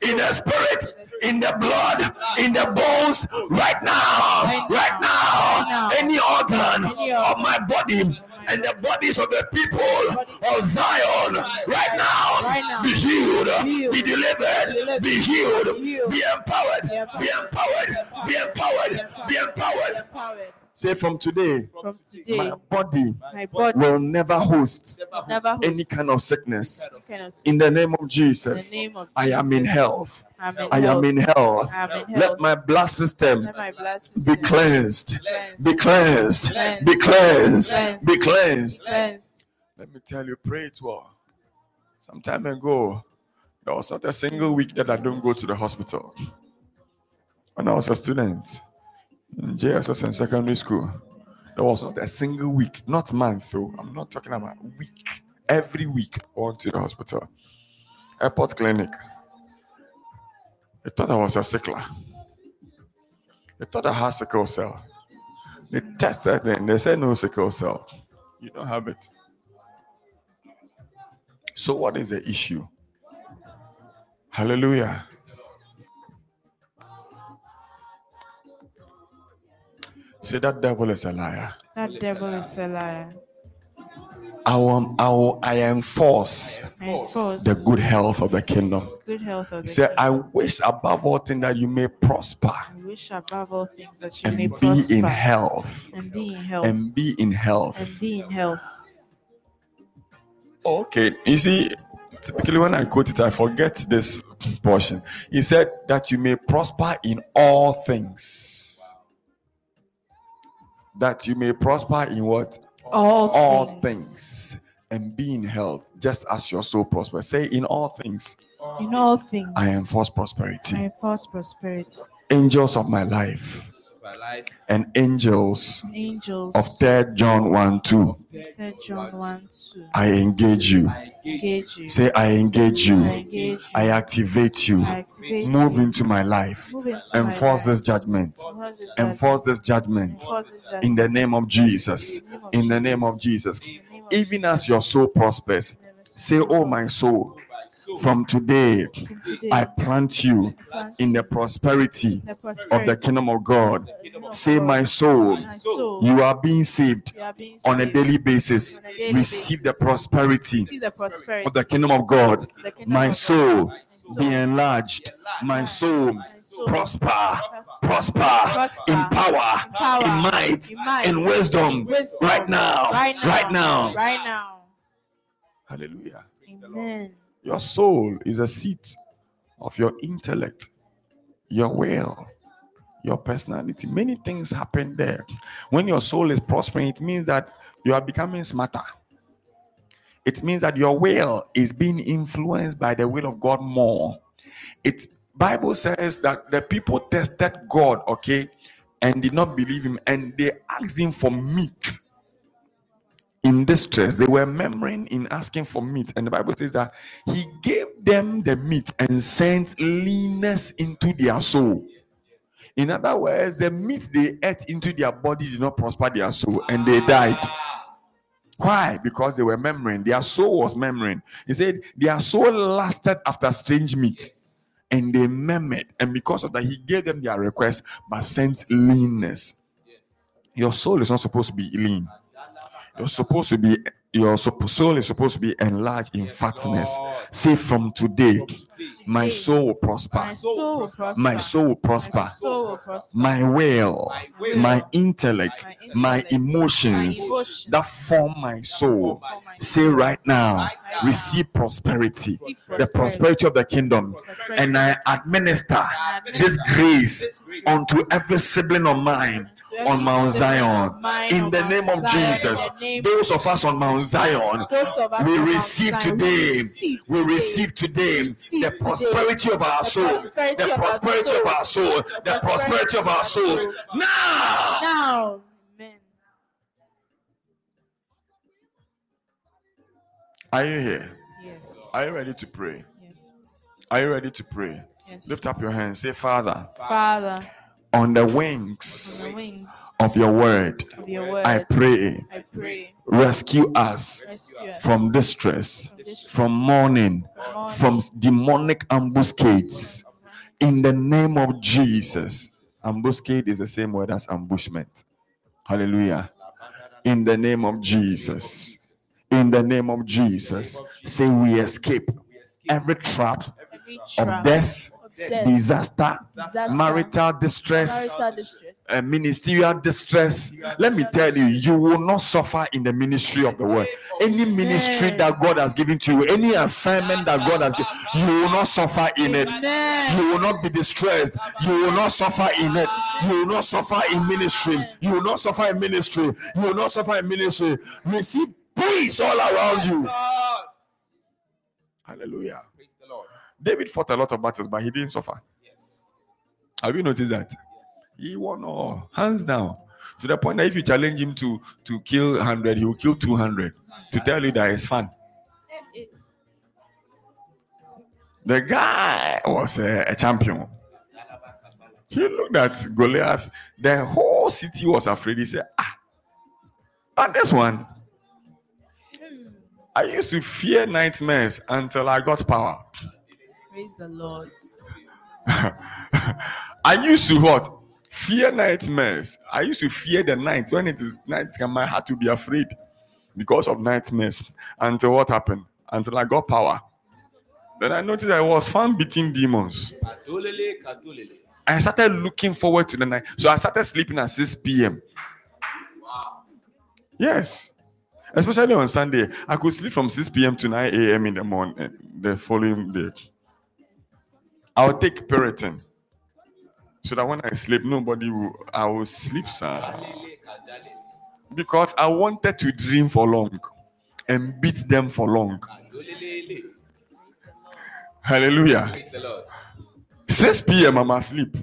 in the spirit, in the blood, in the bones, right now, right now, any organ of my body and the bodies of the people of Zion, right now, be healed, be delivered, be healed, be empowered, be empowered, be empowered, be empowered. Empowered. Say from today, From today, my body my body will never host never any kind of sickness. kind of In the name of Jesus, In the name of I am in health. I'm in I am health. in health. Let my blood system my blood be system cleansed, cleansed. be cleansed, Cleansed. be cleansed, Cleansed. be cleansed. Cleansed. Let me tell you, pray it well. Some time ago, there was not a single week that I don't go to the hospital. When I was a student in JSS in secondary school, there was not a single week, not month though. I'm not talking about week. Every week, I went to the hospital. Airport clinic, They thought I was a sickler. They thought I had sickle cell. They tested and they said no sickle cell. You don't have it. So what is the issue? Hallelujah. Say that devil is a liar. That devil is a liar. I will, I will I enforce I enforce the good health of the kingdom. good health of He said. I wish above all things that you may prosper I wish above all things that you and may be prosper in health. and be in health And be in health. and be in health. Okay, you see, typically when I quote it, I forget this portion. He said that you may prosper in all things. That you may prosper in what? All, All things. things. And be in health, just as your soul prospers. Say, in all things, In all things. I enforce prosperity. I enforce prosperity. Angels of my life. And angels Angels. of 3 John 1 2, Third John 1 2. I engage you. I engage Engage you. Say, I engage I you. engage you. I activate you. I activate Move you. into my life. Into Enforce life. this judgment. Enforce this Enforce this judgment Enforce this judgment. in the name of Jesus. In the name of Jesus. In the name of Even as your soul prospers, say, Oh, my soul, from today I plant you in the prosperity of the kingdom of God. of the kingdom of Say, My soul, you are being saved you are being on a daily basis. on a daily Receive the prosperity See the prosperity of the kingdom of God. of the kingdom My soul be enlarged. My soul prosper, prosper. In power, In might, in wisdom, wisdom. right now, right now, right now. right now. Hallelujah. Amen. Your soul is a seat of your intellect, your will, your personality. Many things happen there. When your soul is prospering, it means that you are becoming smarter. It means that your will is being influenced by the will of God more. It Bible says that the people tested God, okay, and did not believe him, and they asked him for meat in distress. They were murmuring in asking for meat, and the Bible says that he gave them the meat and sent leanness into their soul. In other words, the meat they ate into their body did not prosper their soul, and they died. Why? Because they were murmuring. Their soul was murmuring. He said their soul lasted after strange meat, and they murmured. And because of that, he gave them their request, but sent leanness. Your soul is not supposed to be lean. You're supposed to be your soul is supposed to be enlarged in fatness. Say from today, my soul will prosper. My soul will prosper. My will. My soul will prosper. My will, will, my intellect, my my emotions that form my soul. Say right now, now, receive prosperity, the prosperity of the kingdom, and I administer this grace unto every sibling of mine on Mount Zion. In the name of Jesus, those of us on Mount Zion, Those of us we receive today, we receive today the prosperity of our the soul, the prosperity of our soul, souls, the prosperity of our souls. Now, Now, amen. are you here? Yes. Are you ready to pray? Yes. Are you ready to pray? Yes. Lift up your hands. Say, Father, Father, on the on wings the wings of your word, of your word, I pray, I pray, rescue us rescue us from distress, from distress, from mourning, mourning, from demonic ambuscades. In the name of Jesus. Ambuscade is the same word as ambushment. Hallelujah. In the name of Jesus. In the name of Jesus. Say we escape every trap every of trap death, of death, disaster, disaster, marital distress, marital distress, uh, ministerial distress. Let me tell you, you will not suffer in the ministry of the word. Any ministry that God has given to you, any assignment that God has given, you will not suffer in it. You will not be distressed. You will not suffer in it. You will not suffer in ministry. You will not suffer in ministry. You will not suffer in ministry. Receive peace all around you. Hallelujah. Praise the Lord. David fought a lot of battles, but he didn't suffer. Yes. Have you noticed that? Yes. He won all hands down. To the point that if you challenge him to to kill 100, he will kill 200 to tell you that it's fun. The guy was a, a champion. He looked at Goliath. The whole city was afraid. He said, Ah, and this one. I used to fear nightmares until I got power. Praise the Lord. I used to what? Fear nightmares. I used to fear the night. When it is night, I had to be afraid because of nightmares. Until what happened? Until I got power. Then I noticed I was fun beating demons. Kadolele, kadolele. I started looking forward to the night. So I started sleeping at 6 p.m. Wow. Yes. Especially on Sunday. I could sleep from 6 p.m. to 9 a.m. in the morning eh, the following day. I'll take Piriton. So that when I sleep, nobody will I will sleep sir. Because I wanted to dream for long and beat them for long. Hallelujah. Praise the Lord. 6 p.m. I'm asleep.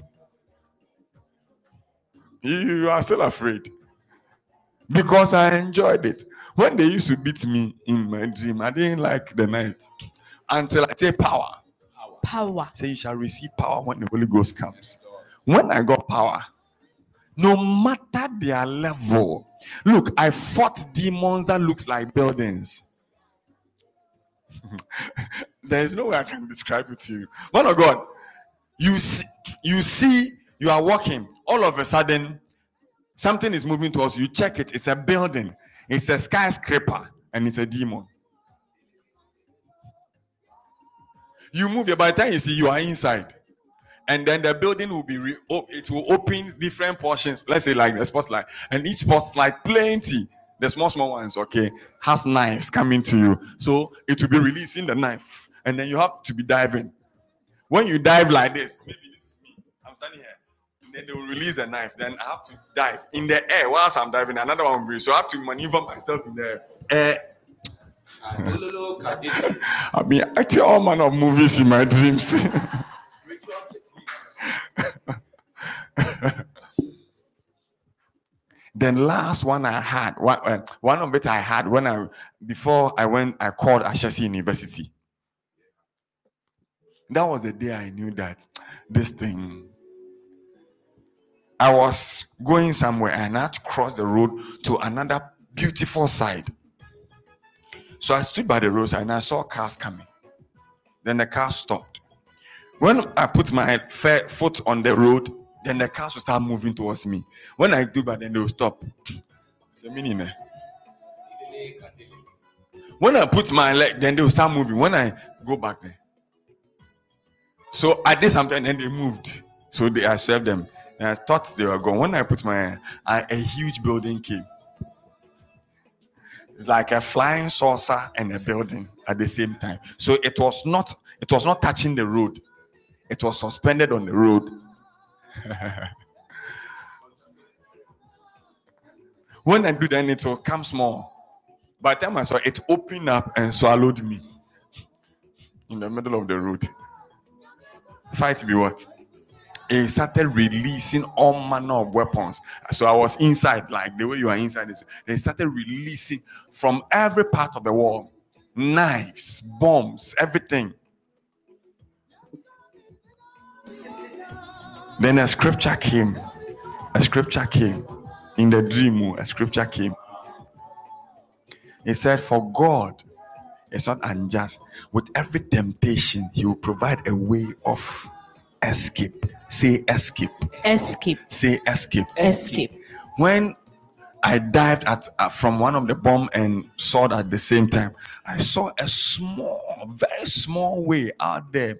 You are still afraid. Because I enjoyed it. When they used to beat me in my dream, I didn't like the night. Until I say power. Power. Power. Say you shall receive power when the Holy Ghost comes. When I got power, no matter their level, look, I fought demons that looks like buildings. there is no way I can describe it to you. Man of God, you see, you see, you are walking. All of a sudden, something is moving towards you. You check it. It's a building. It's a skyscraper, and it's a demon. You move here. By the time you see, you are inside, and then the building will be re- it will open different portions. Let's say like the spotlight, and each sports spotlight plenty. The small small ones, okay, has knives coming to you, so it will be releasing the knife, and then you have to be diving. When you dive like this, maybe this is me. I'm standing here. And then they will release a knife. Then I have to dive in the air whilst I'm diving. Another one will be so I have to maneuver myself in the air. Kadele. I've been acting all manner of movies in my dreams. Then last one I had, one, uh, one of it I had when I before I went, I called Ashesi University. That was the day I knew that this thing. I was going somewhere and I had to cross the road to another beautiful side. So I stood by the roadside and I saw cars coming. Then the car stopped. When I put my foot on the road, then the cars will start moving towards me. When I do that, then they will stop. It's a meaning. When I put my leg, then they will start moving. When I go back there. So I did something and then they moved. So they, I served them. And I thought they were gone. When I put my I, a huge building came. It's like a flying saucer and a building at the same time. So it was not it was not touching the road. It was suspended on the road. when I do that, it will come small. By the time I saw it, opened up and swallowed me in the middle of the road. Fight be what? It started releasing all manner of weapons. So I was inside, like the way you are inside. They started releasing from every part of the wall knives, bombs, everything. Then a scripture came. A scripture came in the dream. A scripture came. He said, For God is not unjust. With every temptation, He will provide a way of escape. Say escape. Escape. Say escape. Escape. When I dived at uh, from one of the bomb and saw at the same time, I saw a small, very small way out there.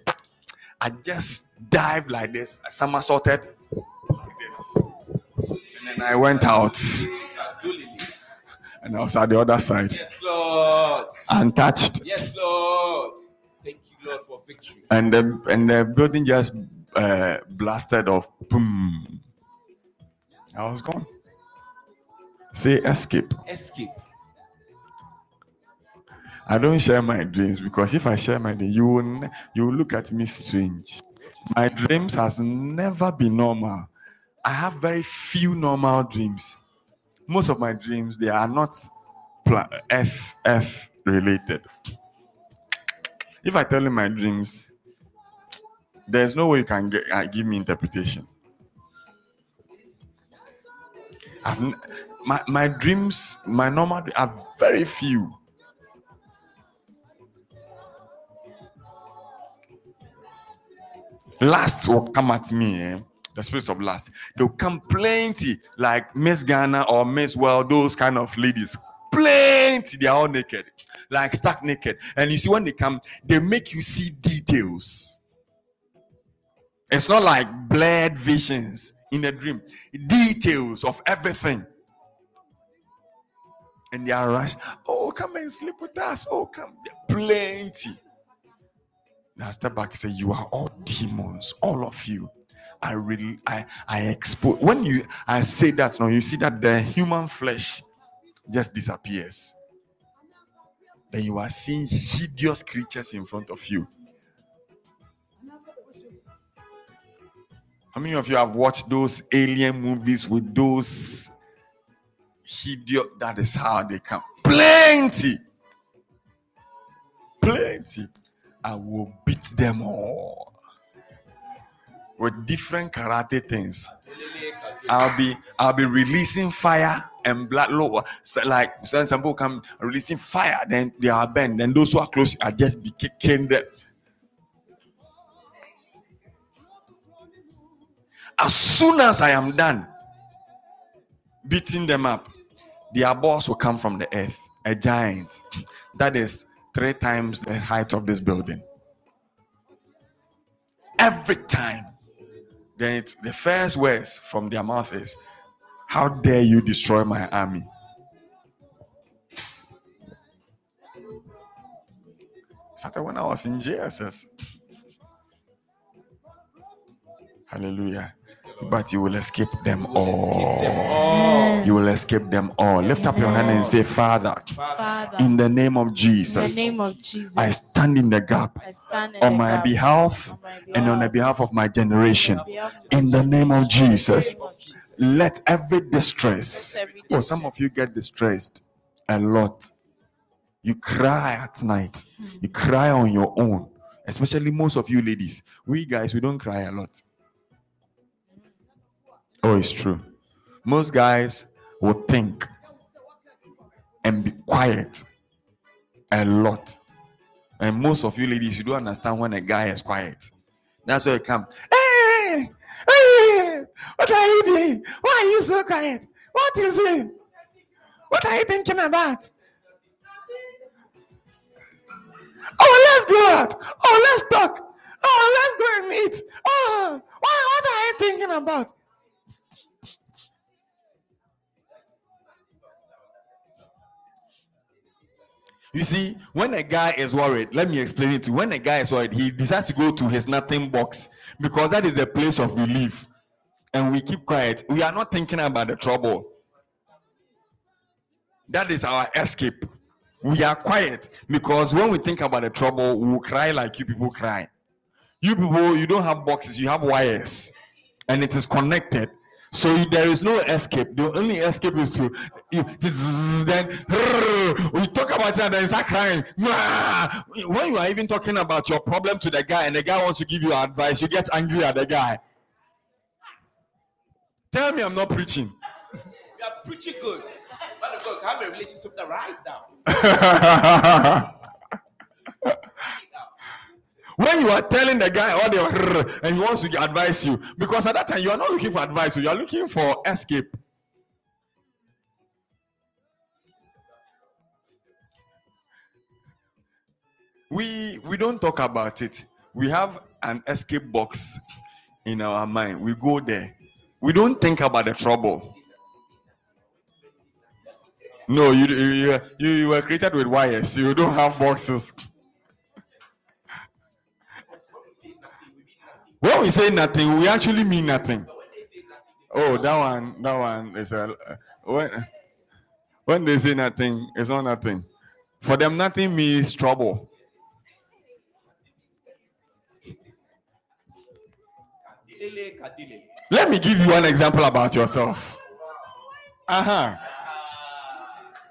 I just dived like this. I somersaulted like this. And then I went out and I was at the other side Yes, Lord. untouched. Yes, Lord. Thank you, Lord, for victory. and the and the building just uh, blasted off. Boom! I was gone. Say escape. Escape. I don't share my dreams because if I share my dreams, you will ne- you will look at me strange. My dreams has never been normal. I have very few normal dreams. Most of my dreams they are not pla- F F related. If I tell you my dreams, There's no way you can get, uh, give me interpretation. I've, my, my dreams, my normal are very few. Last will come at me, eh? the spirits of lust. They'll come plenty, like Miss Ghana or Miss World, those kind of ladies. Plenty, they are all naked, like stark naked. And you see, when they come, they make you see details. It's not like blurred visions in a dream, details of everything. And they are rush. Oh, come and sleep with us. Oh, come. Plenty. Now step back and say, You are all demons, all of you. I really I I expose when you I say that now, you see that the human flesh just disappears. Then you are seeing hideous creatures in front of you. How many of you have watched those alien movies with those hideous? That is how they come. Plenty. Plenty. I will beat them all with different karate things. I'll be I'll be releasing fire and blood. So like some people come releasing fire, then they are bent. Then those who are close are just be kicking them. As soon as I am done beating them up, their boss will come from the earth, a giant. That is three times the height of this building. Every time. Then it, the first words from their mouth is, How dare you destroy my army? Started when I was in JSS. Hallelujah. But you will escape them all. You will escape them all. Lift up your hand and say, Father, Father, in the name of in the Jesus, name of Jesus, I stand in the gap I stand in on the my gap behalf on my and on the behalf, behalf of my generation. on behalf of In the name of Jesus, name of Jesus. let every distress. Let every Oh, some of you get distressed a lot. You cry at night. Hmm. You cry on your own. Especially most of you ladies. We guys, we don't cry a lot. Oh, it's true. Most guys will think and be quiet a lot. And most of you ladies, you don't understand when a guy is quiet. That's why you come. Hey, hey, what are you doing? Why are you so quiet? What is it? What are you thinking about? Oh, let's go out. Oh, let's talk. Oh, let's go and eat. Oh, why, what are you thinking about? You see, when a guy is worried, let me explain it to you. When a guy is worried, he decides to go to his nothing box because that is the place of relief. And we keep quiet. We are not thinking about the trouble. That is our escape. We are quiet because when we think about the trouble, we will cry like you people cry. You people, you don't have boxes, you have wires, and it is connected. So there is no escape. The only escape is to you, this- then we talk about it and then start crying. When you are even talking about your problem to the guy and the guy wants to give you advice, you get angry at the guy. Tell me I'm not preaching. you are preaching good. Man of God, have a relationship right now. when you are telling the guy all the and he wants to advise you because at that time you are not looking for advice you are looking for escape. We we don't talk about it. We have an escape box in our mind. We go there. We don't think about the trouble. No you you, you, you were created with wires. You don't have boxes When we say nothing, we actually mean nothing. Oh, that one, that one is a when when they say nothing, it's not nothing. For them, nothing means trouble. Let me give you one example about yourself. Uh huh.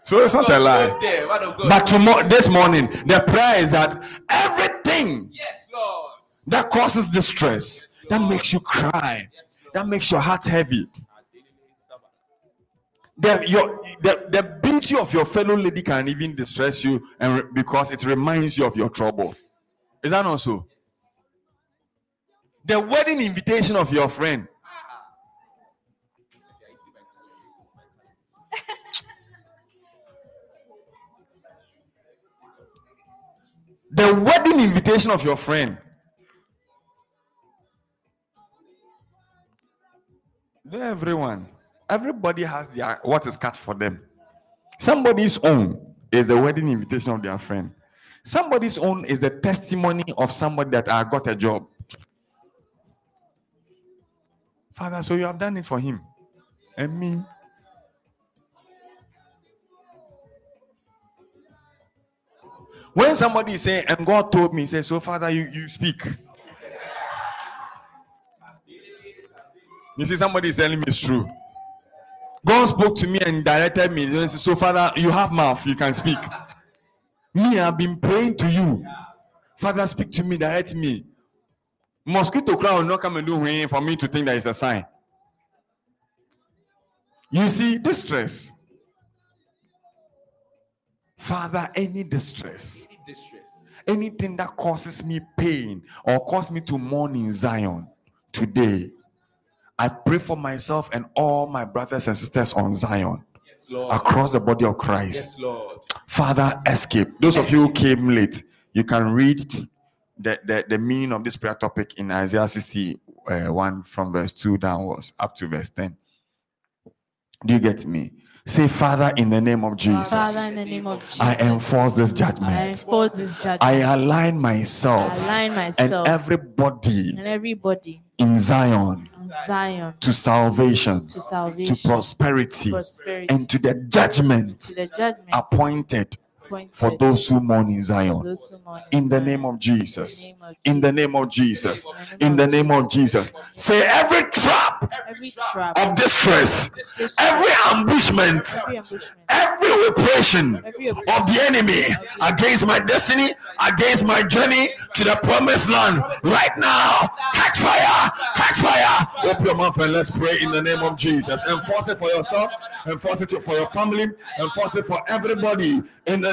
So it's not a lie. go there, man of God. But tomorrow, this morning, the prayer is that everything yes, Lord. That causes distress, that makes you cry, that makes your heart heavy. The, your, the, the beauty of your fellow lady can even distress you and re- because it reminds you of your trouble. Is that not so? The wedding invitation of your friend. the wedding invitation of your friend. Everyone, everybody has their what is cut for them. Somebody's own is the wedding invitation of their friend. Somebody's own is a testimony of somebody that I got a job. Father, so you have done it for him and me. When somebody saying, and God told me, say, so Father, you, you speak. You see, somebody is telling me it's true. God spoke to me and directed me. So, Father, you have mouth, you can speak. Me, I've been praying to you. Father, speak to me, direct me. Mosquito cloud will not come and do anything for me to think that it's a sign. You see, distress. Father, any distress, Any distress. anything that causes me pain or cause me to mourn in Zion today, I pray for myself and all my brothers and sisters on Zion Yes, Lord. across the body of Christ. Yes, Lord. Father, escape. Those of you who came late, you can read the, the, the meaning of this prayer topic in Isaiah 61 uh, from verse 2 downwards up to verse 10. Do you get me? Say, Father, in the name of Jesus, Father, in the name of Jesus, I enforce this judgment. I judgment. enforce this judgment. I align myself I align and myself everybody and everybody in Zion Zion. to salvation, to salvation, to prosperity, prosperity, and to the judgment to the judgment. appointed appointed for those who mourn in Zion. those who mourn In the name of Jesus. In the name of In the name of Jesus. In the name of Jesus. Say every trap of distress, every ambushment, every oppression of the enemy against my destiny, against my journey to the promised land. Right now, catch fire, catch fire. Open your mouth and let's pray in the name of Jesus. Enforce it for yourself, enforce it for your family, enforce it for everybody in the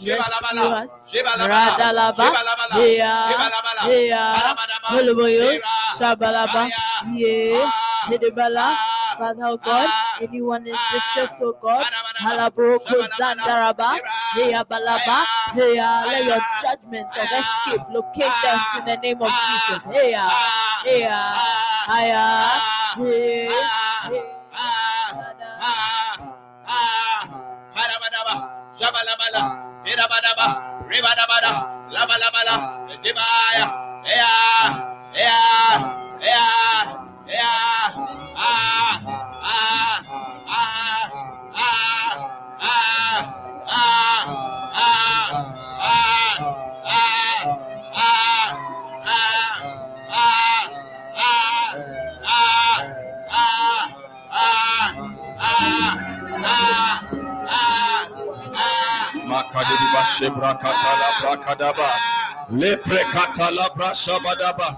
Father oh God, rescue us. Radalaba. Heya. Heya. Holoboyo. Shabalaba. Ye. Hedebala. Father God, anyone in distress, oh God, Halabroko Zandaraba, Heya Balaba, Heya, let your judgment of escape locate us in the name of Jesus. Heya, Heya, Heya, Hey, Hey, Harabadaba, Jabalabala, Irabadaba, Ribadabada, Labalabala, Zibaya, Ea, Ea, Ea, Ea, Ah, Ah, Ah, Ah, Ah, Ah, Ah, Makadiba Shebra Katala Brakadaba. Lepre Katala Brashabadaba.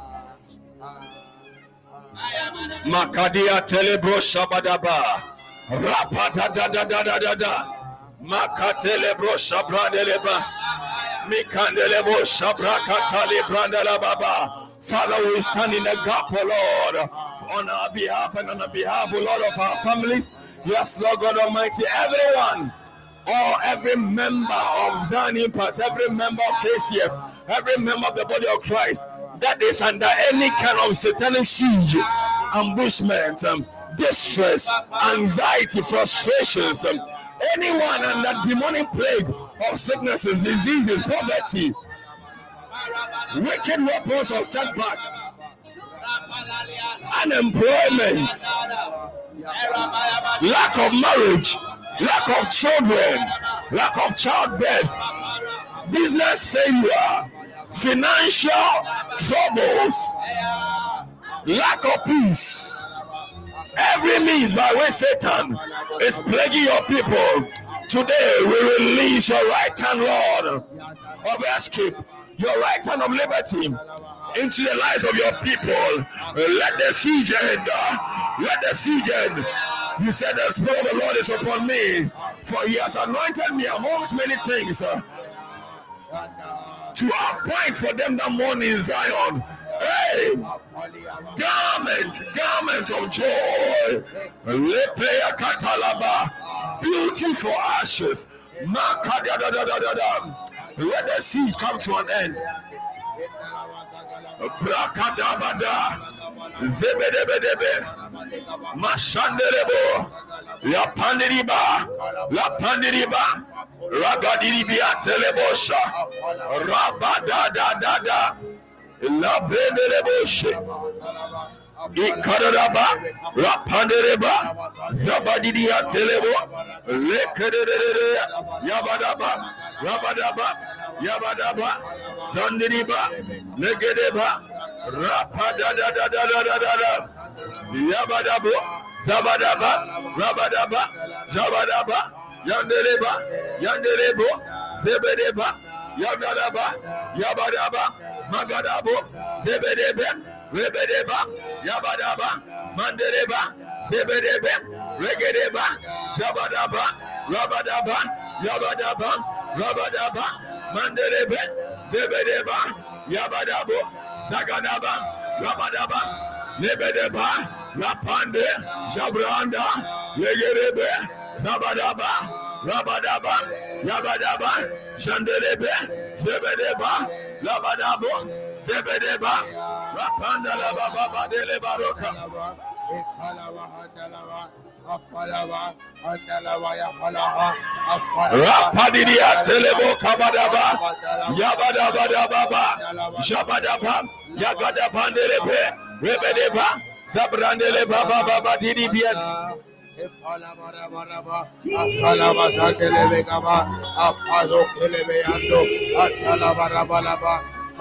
Makadia Telebro Shabadaba. Rapada da da da da da da. Makatelebro Shabradeleba. Mikandelebo Shabra Katali Brandala Baba. Father, we stand in the gap, oh Lord, on our behalf and on the behalf, oh Lord, of our families. Yes, Lord God Almighty, everyone or every member of Zion Impact, every member of KCF, every member of the body of Christ that is under any kind of satanic siege, ambushment, um, distress, anxiety, frustrations, um, anyone under demonic plague of sicknesses, diseases, poverty, wicked weapons of setback, unemployment, lack of marriage, lack of children, lack of childbirth, business failure, financial troubles, lack of peace. Every means by which Satan is plaguing your people. Today we release your right hand, Lord, of escape, your right hand of liberty into the lives of your people. Let the siege end. Let the siege end. You said the Spirit of the Lord is upon me, for he has anointed me amongst many things uh, to appoint for them that mourn in Zion. Hey, garments, garment of joy. For ashes. Let the siege come to an end. Zebedebedebe. Mashanderebo. La pandiriba. La pandiriba. Ragadiribiya telebosha. La. Ikaraba, Rapandereba, Zabadidia Telebo, Lekerere, Yabadaba, Rabadaba, Yabadaba, Sandiriba, Negedeba, Rapadadadadadadada, Yabadabo, Zabadaba, Rabadaba, Zabadaba, Yandereba, Yanderebo, Zebedeba, Yabadaba, Yabadaba, Magadabo, Zebedebe, Rebedeba, Yabadaba, Mandereba, Zebedebe, Regedeba, Zabadaba, Rabadaba, Yabadaba, Rabadaba, Manderebe, Zebedeba, Yabadabo, Zagadaba, Rabadaba, Lebedeba, Lapande, Zabranda, Legedebe, Zabadaba, Rabadaba, Yabadaba, Shandelebe, Zebedeba, Labadabo, Zebedeba, Rapanda Lababa, Dele Baroka. Rapadidia Telebo Kabadaba, Yabadabadababa, Jabadaba, Yagadabandelebe, Rebedeba, Zabrandele Baba Baba Didi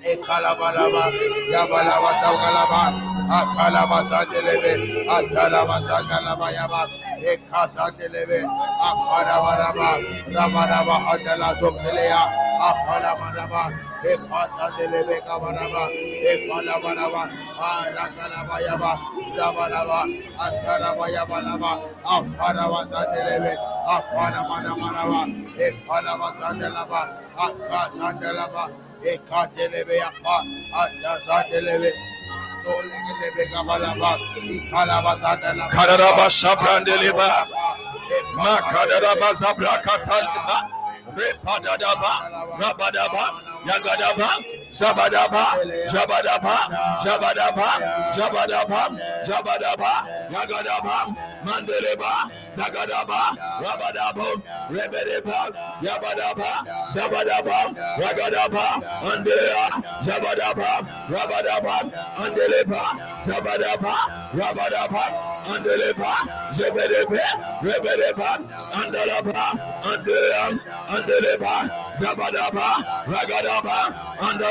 Ekalabalaba, Yabalaba, Sabalaba, Akalaba Sandelebe, Atalaba Sandalaba Yaba, Ekasandelebe, Akarabaraba, Rabaraba, Andala Sokelea, Akalabaraba, Ekasandelebe Kabaraba, Ekalabaraba, Arakalaba Yaba, Rabaraba, Ataraba Yabalaba, Akaraba Sandelebe, Akarabaraba, Ekalaba Sandelaba, Akasandelaba, ekatelebe yapma, atazatelebe, tolegelebe kabalaba, ikalaba zadelaba. Kararaba şabrandeliba, makararaba zabrakataliba, repadadaba, rabadaba, yagadaba, Zabadaba, Jabadaba, Jabadaba, Jabadaba, Jabadaba, Yagadaba, Mandeleba, Zagadaba, Rabadaba, Rebedeba, Yabadaba, Zabadaba, Ragadaba, Andrea, Zabadaba, Rabadaba, Andeleba, Zabadaba, Rabadaba, Andeleba, Zebedeba, Rebedeba, Andalaba, Andrea, Andeleba, Zabadaba, Ragadaba,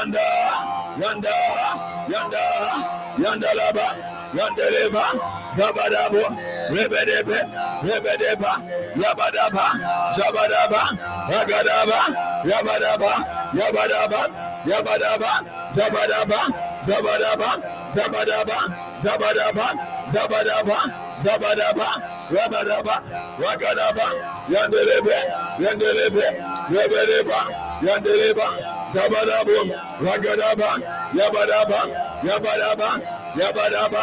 Yanda, Yanda, Yanda, Yandalaba, Yandeleba, Zabadabo, Rebedebe, Rebedeba, Yabadaba, Zabadaba, Ragadaba, Yabadaba, Yabadaba, Yabadaba, Zabadaba, Zabadaba, Zabadaba, Zabadaba, Zabadaba, Zabadaba, Rabadaba, Ragadaba, Yandelebe, Yandelebe, Rebedeba, Yandeleba, Zabadabo, Ragadaba, Yabadaba, Yabadaba, Yabadaba,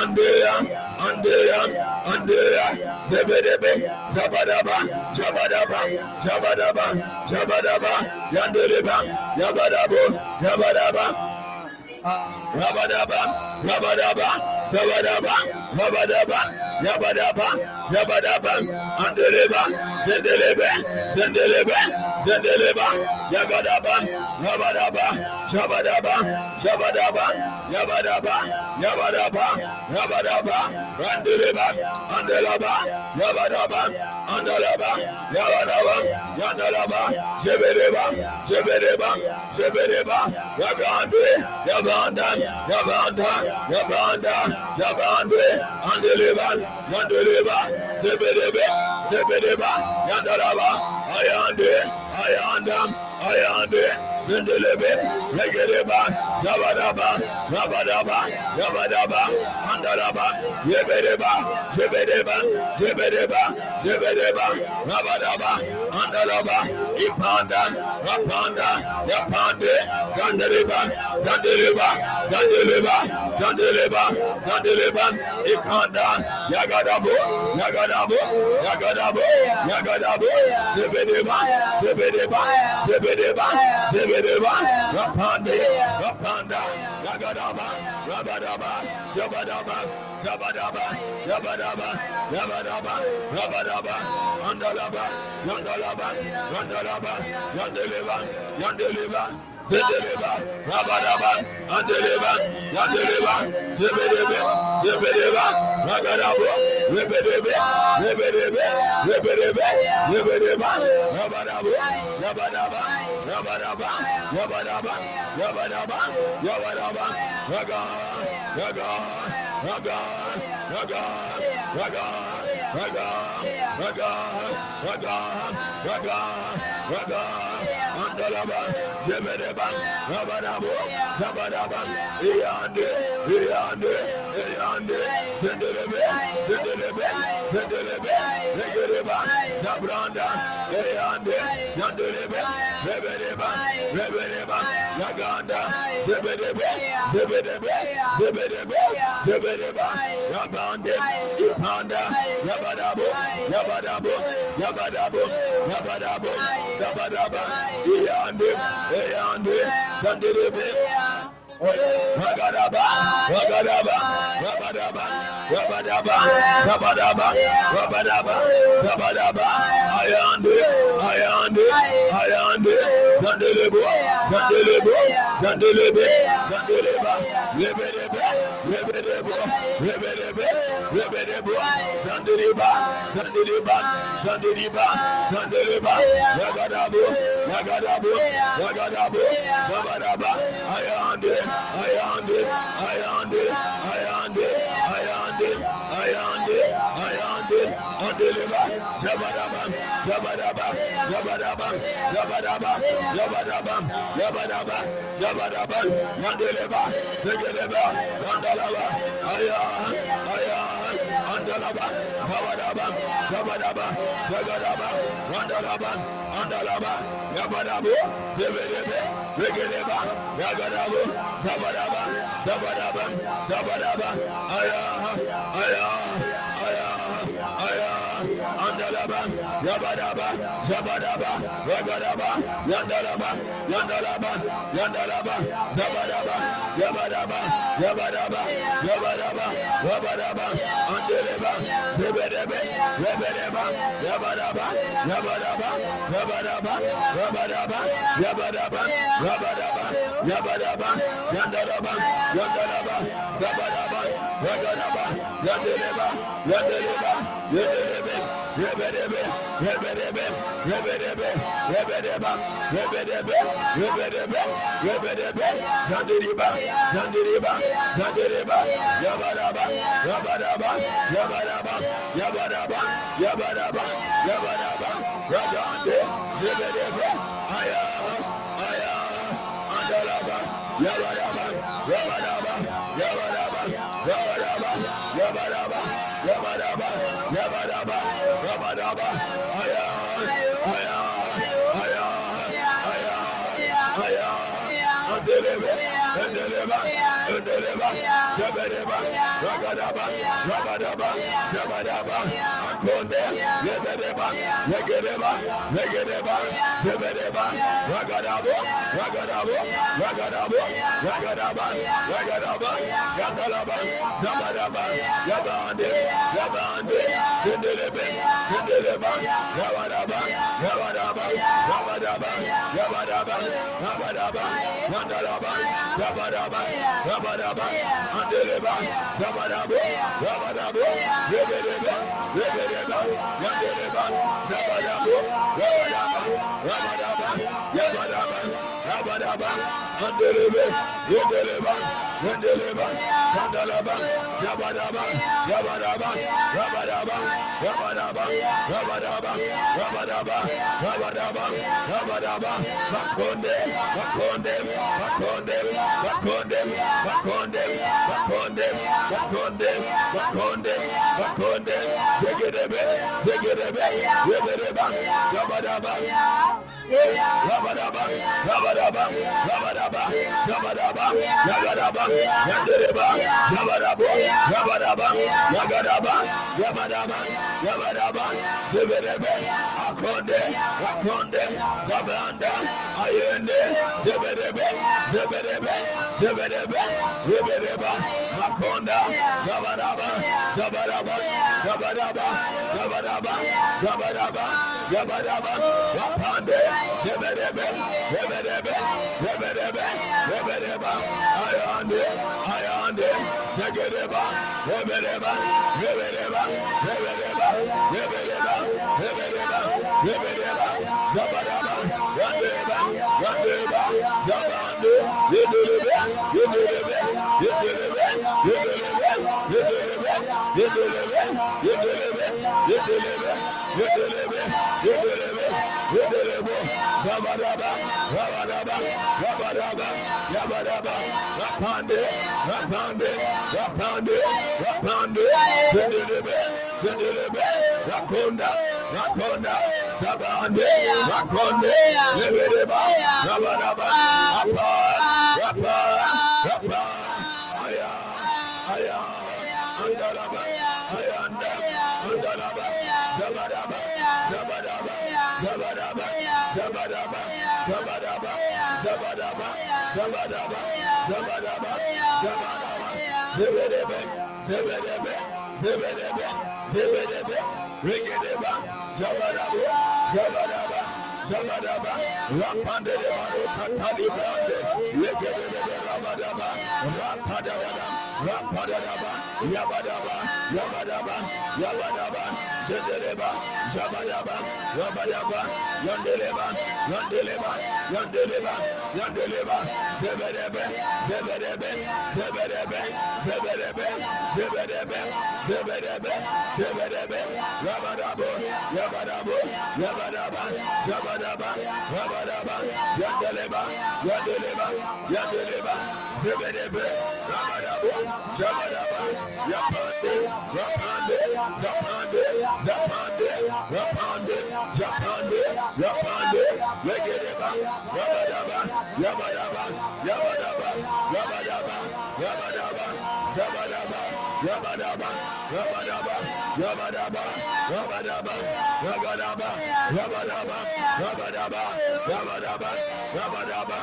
Andea, Andea, Andea, Zebedebe, Zabadaba, Jabadaba, Jabadaba, Jabadaba, Yandeleba, Yabadabo, Yabadaba, Rabadaba, Rabadaba, Zabadaba, Rabadaba, Yabadaba, Yabadaba, Andeleba, Zendelebe, Zendelebe, Zendeleba, Yagadaba, Rabadaba, Jabadaba, Jabadaba, Yabadaba, Yabadaba, Rabadaba, Randeleba, Andelaba, Yabadaba, Andalaba, Yabadaba, Yandalaba, Jebedeba, Jebedeba, Jebedeba, Yagande, Yabanda, Yabanda, Yabanda, Yabande, and deliver, and deliver, Zebedebe, Zebedeba, Yandaraba, I am there, I am them, I am. Zindelebe, Negereba, Zabadaba, Zabadaba, Zabadaba, Mandaraba, Yebereba, Zebedeba, Zebedeba, Zebedeba, Rabadaba, Mandaraba, Ipanda, Rapanda, Yapande, Zandereba, Zandereba, Zandereba, Zandereba, Zandereba, Ipanda, Yagadabo, Yagadabo, Yagadabo, Yagadabo, Zebedeba, Zebedeba, Zebedeba, Zebedeba, Rabadaba, Rapanda, Rapanda, Ragadaba, Rabadaba, Jabadaba, Jabadaba, Jabadaba, Jabadaba, Rabadaba, Randalaba, Randalaba, Randalaba, Yandeleba, Yandeleba, Zedeleba, Rabadaba, Andeleba, Yandeleba, Zebedebe, Zebedeba, Ragadabo, Rebedebe, Rebedebe, Rebedebe, Rebedeba, Rabadabo, Yabadaba, Rabadaba, Yabadaba, Yabadaba, Yabadaba, Raga, Raga, Raga, Raga, Raga, Raga, Raga, Raga, Raga, Raga, Andalaba, Zebedeba, Rabadabo, Zabadaba, Iande, Iande, Iande, Zendelebe, Zendelebe, Zendelebe, Legereba, Zabranda, eyande eyande sanderebe Wagadaba, Wagadaba, Wagadaba, Wagadaba, Sabadaba, Wagadaba, Sabadaba, Ayande, Ayande, Zandelebo, Zandelebo, Zandelebe, Zandeleba, Lebedebe, Lebedebo, Lebedebe, Lebedebo, Zandeleba, Zandeleba, Zandeleba, Zandeleba, Ragadabo, Ragadabo, Ragadabo, Zabadaba, Ayande, Ayande, Ayande, Ayande, Ayande, Ayande, Ayande, Andeleba, Zabadaba, Yabadaba, Yabadaba, Yabadaba, Yabadaba, Yabadaba, Yabadaba, Yandeleba, Segeleba, Mandalaba, Aya, Aya, Andalaba, Sabadaba, Sabadaba, Sagadaba, Mandalaba, Andalaba, Yabadabu, Sebedebe, Regeleba, Yagadabu, Sabadaba, Sabadaba, Sabadaba, Aya, Aya, Andalaba, Yabadaba, Zabadaba, Ragadaba, Yandalaba, Yandalaba, Yandalaba, Zabadaba, Yabadaba, Yabadaba, Yabadaba, Yabadaba, Andeleba, Zebedebe, Rebedeba, Yabadaba, Yabadaba, Yabadaba, Yabadaba, Yabadaba, Yabadaba, Yabadaba, Yandalaba, Yandalaba, Zabadaba, Ragadaba, Yandeleba, Yandeleba, Yandelebe, Rebedebe, Rebedebe, Rebedebe, Rebedeba, Rebedebe, Rebedebe, Rebedebe, Zandiriba, Zandiriba, Zandiriba, Yabadaba, Yabadaba, Yabadaba, Yabadaba, Yabadaba, Yabadaba, Ragande, Zebedebe, Aya, Aya, Andalaba, Yabadaba, Jabadaba, Jabadaba, Jabadaba, Jabadaba, Akonde, Yabadaba, Negadeba, Negadeba, Jabadaba, Ragadabo, Ragadabo, Ragadabo, Ragadaba, Ragadaba, Yagalaba, Zabadaba, Yabande, Yabande, Zindelebe, Zindeleba, Yabadaba, Yabadaba, Yabadaba, Yabadaba, Yabadaba, Mandalaba, Rabadaba, Rabadaba, Mandeleba, Rabadaba, Rabadaba, Rebeleba, Rebeleba, Mandeleba, Rabadaba, Rabadaba, Rabadaba, Rabadaba, Yabadaba, Andelebe, Yedeleba, Yendeleba, Sandalaba, Yabadaba, Yabadaba, Yabadaba, Yabadaba, Yabadaba, Yabadaba, Yabadaba, Yabadaba, Makonde, Makonde, Makonde, Makonde, Makonde, Makonde, Makonde, Makonde, Makonde, Zegedebe, Zegedebe, Yebedeba, Yabadaba, Rabadaba, Rabadaba, Rabadaba, Rabadaba, Yagadaba, Yandreba, Rabadaba, Rabadaba, Yagadaba, Rabadaba, Rabadaba, Ziberebe, Akonde, Akonde, Zabanda, Ayende, Ziberebe, Ziberebe, Ziberebe, Ziberebe, Makonda, Tabaraba, Tabaraba, Tabaraba, Tabaraba, Tabaraba, Tabaraba, Rapande, Teberebe, Teberebe, Teberebe, Tebereba, Ayande, Ayande, Tegereba, Tebereba, Tebereba, Tebereba, Tebereba, Tebereba, Tebereba, Zabaraba, Randeba, Randeba, Zabande, Yedelebe, Yedelebe, Yedelebe, Rabadaba, Rabadaba, Rabadaba, Rabadaba, Rapande, Rapande, Rapande, Rapande, Zendelebe, Zendelebe, Rakonda, Rakonda, Sabande, Rakonde, Lebedeba, Rabadaba, Rabadaba, Zabadaba, Zabadaba, Zabadaba, Zebedebe, Zebedebe, Zebedebe, Zebedebe, Regedeba, Zabadaba, Zabadaba, Zabadaba, Rapandeba, Katali Brande, Legedebe, Rabadaba, Rapadaba, Rapadaba, Yabadaba, Yabadaba, Yabadaba, Zedeleba, Zabadaba, Rabadaba, Yandeleba, Yandeleba, Yandeleba, Yandeleba, Zebedebe, Zebedebe, Zebedebe, Zebedebe, Zebedebe, Zebedebe, Zebedebe, Rabadabo, Yabadabo, Yabadaba, Yabadaba, Rabadaba, Yandeleba, Yandeleba, Yandeleba, Zebedebe, Rabadabo, Jabadaba, Yapande, Rapande, Legedeba, Rabadaba, Yabadaba, Yabadaba, Yabadaba, Yabadaba, Zabadaba, Yabadaba, Yabadaba, Yabadaba, Yabadaba, Yabadaba, Yabadaba, Yabadaba, Yabadaba, Yabadaba,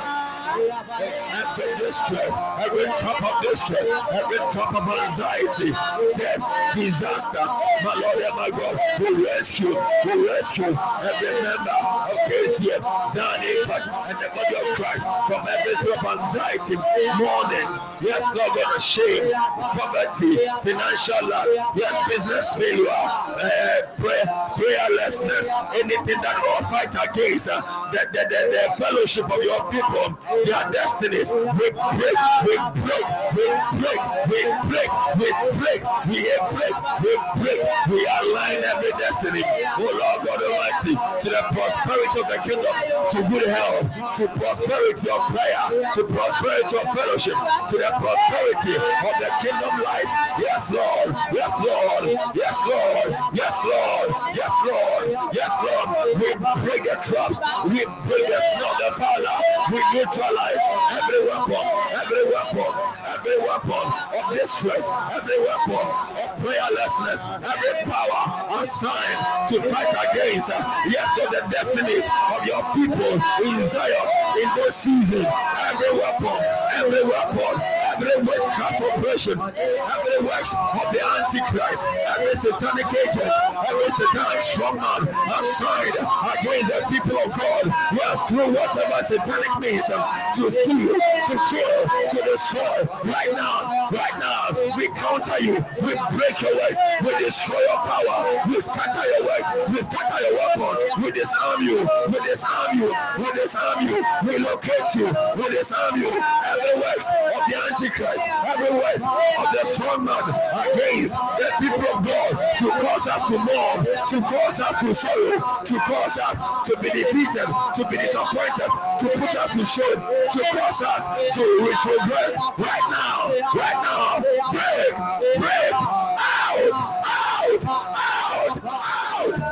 every distress, every top of distress, every top of anxiety, death, disaster, my Lord and my God, we rescue, we rescue every member of KCF, Zani, and the body of Christ from every spirit of anxiety, mourning, yes, Lord God, shame, poverty, financial lack, yes, business failure, uh, prayer, prayerlessness, anything that will fight against uh, the, the, the, the fellowship of your people their destinies. We break, we break, we break, we break, we break, we break, we break, we align every destiny. Oh Lord God Almighty, to the prosperity of the kingdom, to good health, to prosperity of prayer, to prosperity of fellowship, to the prosperity of the kingdom life. Yes, Lord. Yes, Lord. Yes, Lord. Yes, Lord. Yes, Lord. Yes, Lord. We break the traps. We break the snare, the Father. We neutralize every weapon, every weapon, every weapon of distress, every weapon of prayerlessness, every power assigned to fight against, uh, yes, of the destinies of your people in Zion in this season. Every weapon, every weapon, every witchcraft operation, every works of the Antichrist, every satanic agent, every satanic strongman assigned against the people of God. Yes, through whatever satanic means um, to steal, to kill, to destroy. Right now, right now, we counter you, we break your ways, we destroy your power, we scatter your ways, we scatter your weapons, we disarm you, we disarm you, we disarm you, we locate you, we disarm you. Every works of the Antichrist, every works of the strong man against the people of God to cause us to mourn, to cause us to sorrow, to cause us to be defeated, to be disappointed, to put us to shame, to cause us to retrogress right now, right now. Break, break, out, out, out, out,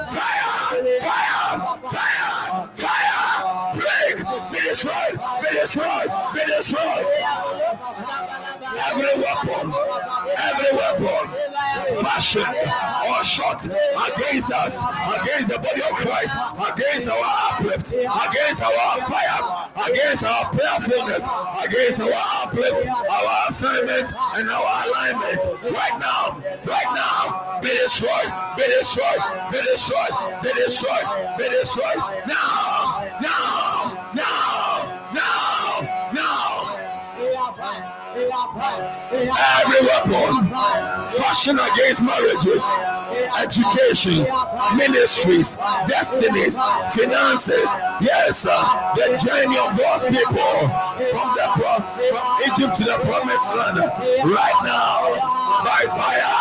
fire, fire, fire, fire, break, be destroyed, be destroyed, be destroyed. Weapon, fashion or shot against us, against the body of Christ, against our uplift, against our fire, against our prayerfulness, against our uplift, our assignment, and our alignment. Right now, right now, be destroyed, be destroyed, be destroyed, be destroyed, be destroyed. Now, now, now, Every weapon fashion against marriages, educations, ministries, destinies, finances. Yes, the journey of God's people from the from Egypt to the promised land. Right now, by fire,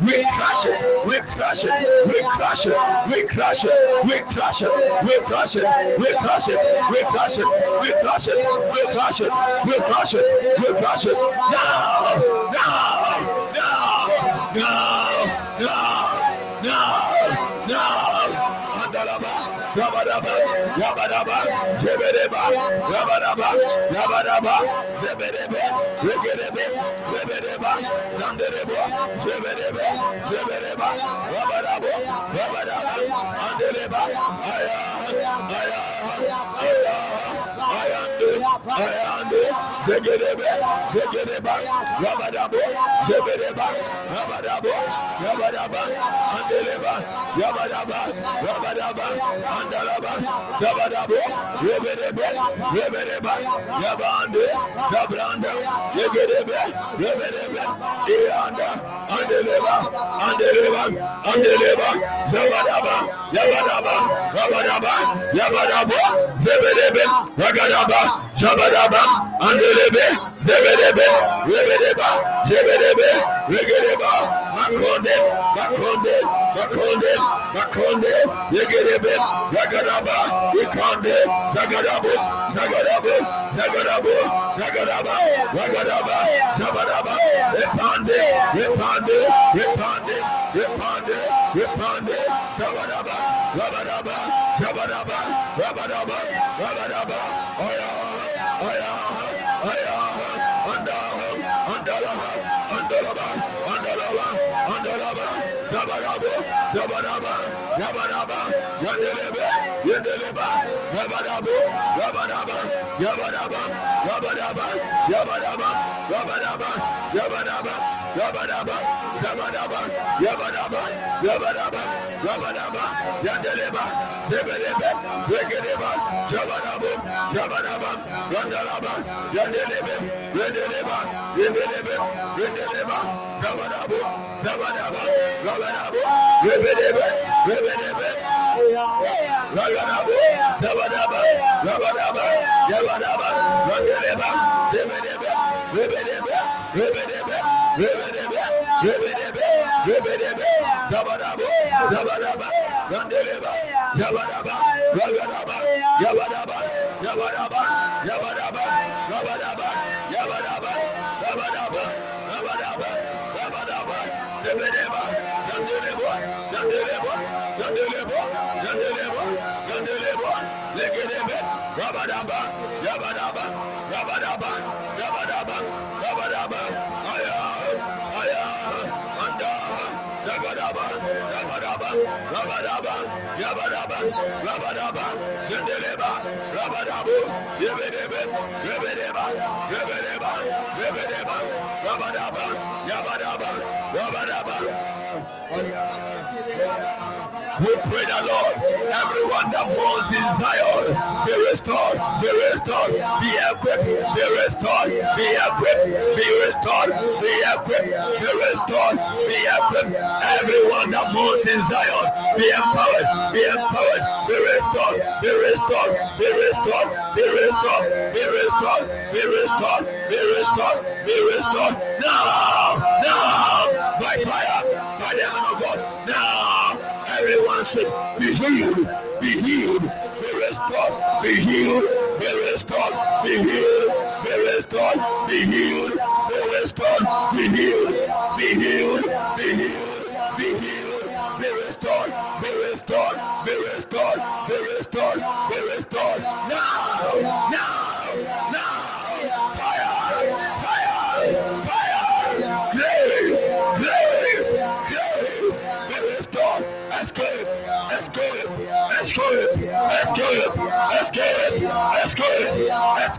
we crush it, we crush it, we crush it, we crush it, we crush it, we crush it, we crush it, we crush it, we crush it, we crush it, we crush it, we crush it. Now, now, now, now, now, now, now. Zabadaba, Rabadaba, Zebedeba, Rabadaba, Rabadaba, Zebedebe, Regedebe, Zebedeba, Zanderebo, Zebedebe, Zebedeba, Rabadabo, Rabadaba, Andereba, Aya, Aya, Aya, Ayande, Zegedebe, Zegedeba, Yabadabo, Jebedeba, Yabadabo, Yabadaba, Andereba, Yabadaba, Yabadaba, Andalaba, Zabadabo, Rebedebe, Rebedeba, Yabande, Zabranda, Yegedebe, Rebedebe, Ianda, Andeleba, Andeleba, Andeleba, Zabadaba, Yabadaba, Rabadaba, Yabadaba, Zebedebe, Ragadaba, Zabadaba, Andelebe, Zebedebe, Rebedeba, Zebedebe, Regedeba, Makonde, Makonde, Makonde, Makonde, Yegedebe, Zagadaba, Ikonde, Zagadabo, Zagadabo, Zagadabo, Zagadaba, Ragadaba, Zabadaba, Repande, Repande, Repande, Repande, Repande, Zabadaba, Rabadaba, Zabadaba, Rabadaba, Rabadaba, Yabba Dabba, Yadaba, Yandeleba, Zabadaba, Zabadaba, Zabadaba, Zabadaba, Zabadaba, Zabadaba, Zabadaba, Zabadaba, Zabadaba, Zabadaba, Zabadaba, Zabadaba, Yandeleba, Zebedebe, Regedeba, Zabadaba, Zabadaba, Randalaba, Yandelebe, Yandeleba, Yandelebe, Yandeleba, Zabadaba, Zabadaba, Zabadaba, Rebedebe, Rebedebe, Rabadaba, Zabadaba, Rabadaba, Yabadaba, Rabadaba, Zebedebe, Rebedebe, Rebedebe, Rebedebe, Rebedebe, Rebedebe, Zabadaba, Zabadaba, Randeleba, Zabadaba, Rabadaba, Yabadaba, Yabadaba, Yabadaba, Yabadaba, Yabadaba, Yabadaba, Yabadaba, Aya, Aya, Anda, Yabadaba, Yabadaba, Yabadaba, Yabadaba, Yabadaba, Yendeleba, Yabadabu, Yebedebe, Yebedeba, Yebedeba, Yebedeba, Yabadaba, Yabadaba, Yabadaba, Aya, Aya, we pray the Lord, everyone that falls in Zion, be restored, be restored, be equipped, be restored, be equipped, be restored, be equipped, be restored, be equipped. Everyone that moves in Zion, be empowered, be empowered, be restored, be restored, be restored, be restored, be restored, be restored, be restored, be restored. Now, now, by fire, by the hand of God. Everyone be healed, be healed, be restored, be healed, be restored, be healed, be restored, be healed, be restored, be healed, be healed, be healed, be healed, be restored, be restored, be restored, be restored, be restored. Now, now, now, Let's get it. Let's get it. Let's get it. Let's get it. Let's get it. Let's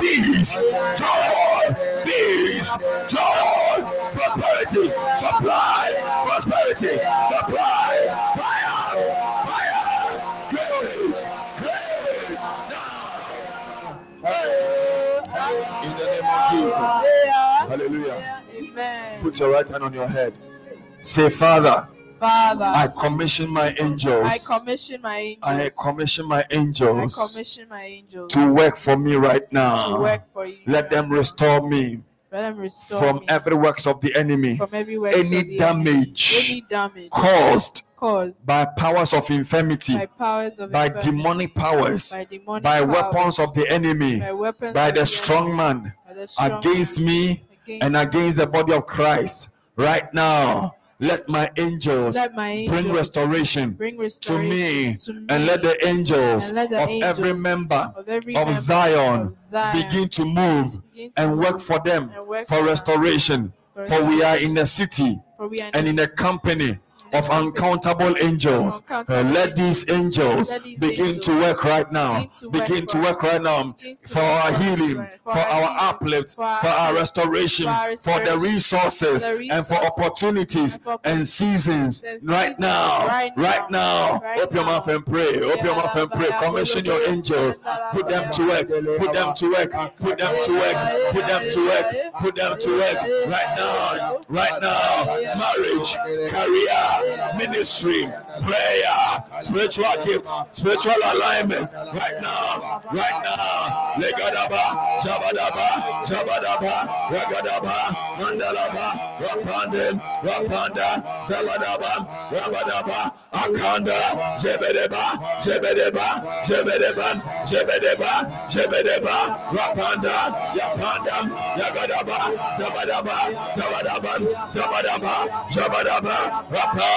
Peace, joy, peace, joy, prosperity, supply, prosperity, supply, fire, fire, grace, grace. In the name of Jesus. Hallelujah. Put your right hand on your head. Say, Father. Father, I commission my angels. I commission my angels. I commission my angels. I commission my angels to work for me right now. to now. work for you. Let them restore me Let them restore from me every works of the enemy from every works any the enemy. damage any damage caused caused by powers of infirmity, by powers of by infirmity, demonic powers, by demonic by powers, weapons of the enemy, by weapons by the strong man the strong against man, me against and against the body of Christ. Right now, let my angels Let my bring restoration bring to me, to me, and let the angels let the of every angels member of every of Zion of Zion begin to move begin to and work move for them work for restoration. For For we are in the city for we are and in a company of uncountable angels. Uh, let these angels begin to work right now. begin to work Begin to for work us. right now for our healing, for our uplift, for our for our uplift, restoration, for the resources, and for opportunities and seasons right now. right now. Open your mouth and pray. Open your mouth and pray. Commission your angels. Put them to work. Put them to work. Put them to work. Put them to work. Put them to work right now. Right now. Marriage, career, ministry, prayer, spiritual gift, spiritual alignment. Right now. Right now. Legadaba, Jabadaba, Jabadaba, Ragadaba, Mandalaba, Rapandem, Rapanda, Zabadaba, Rabadaba, Akanda, Jebedeba, Jebedeba, Jebedeba, Jebedeba, Jebedeba, Rapanda, Yapanda, Yagadaba, Zabadaba, Zabadaba, Zabadaba, Jabadaba, Rapa, Rapa, Rapa,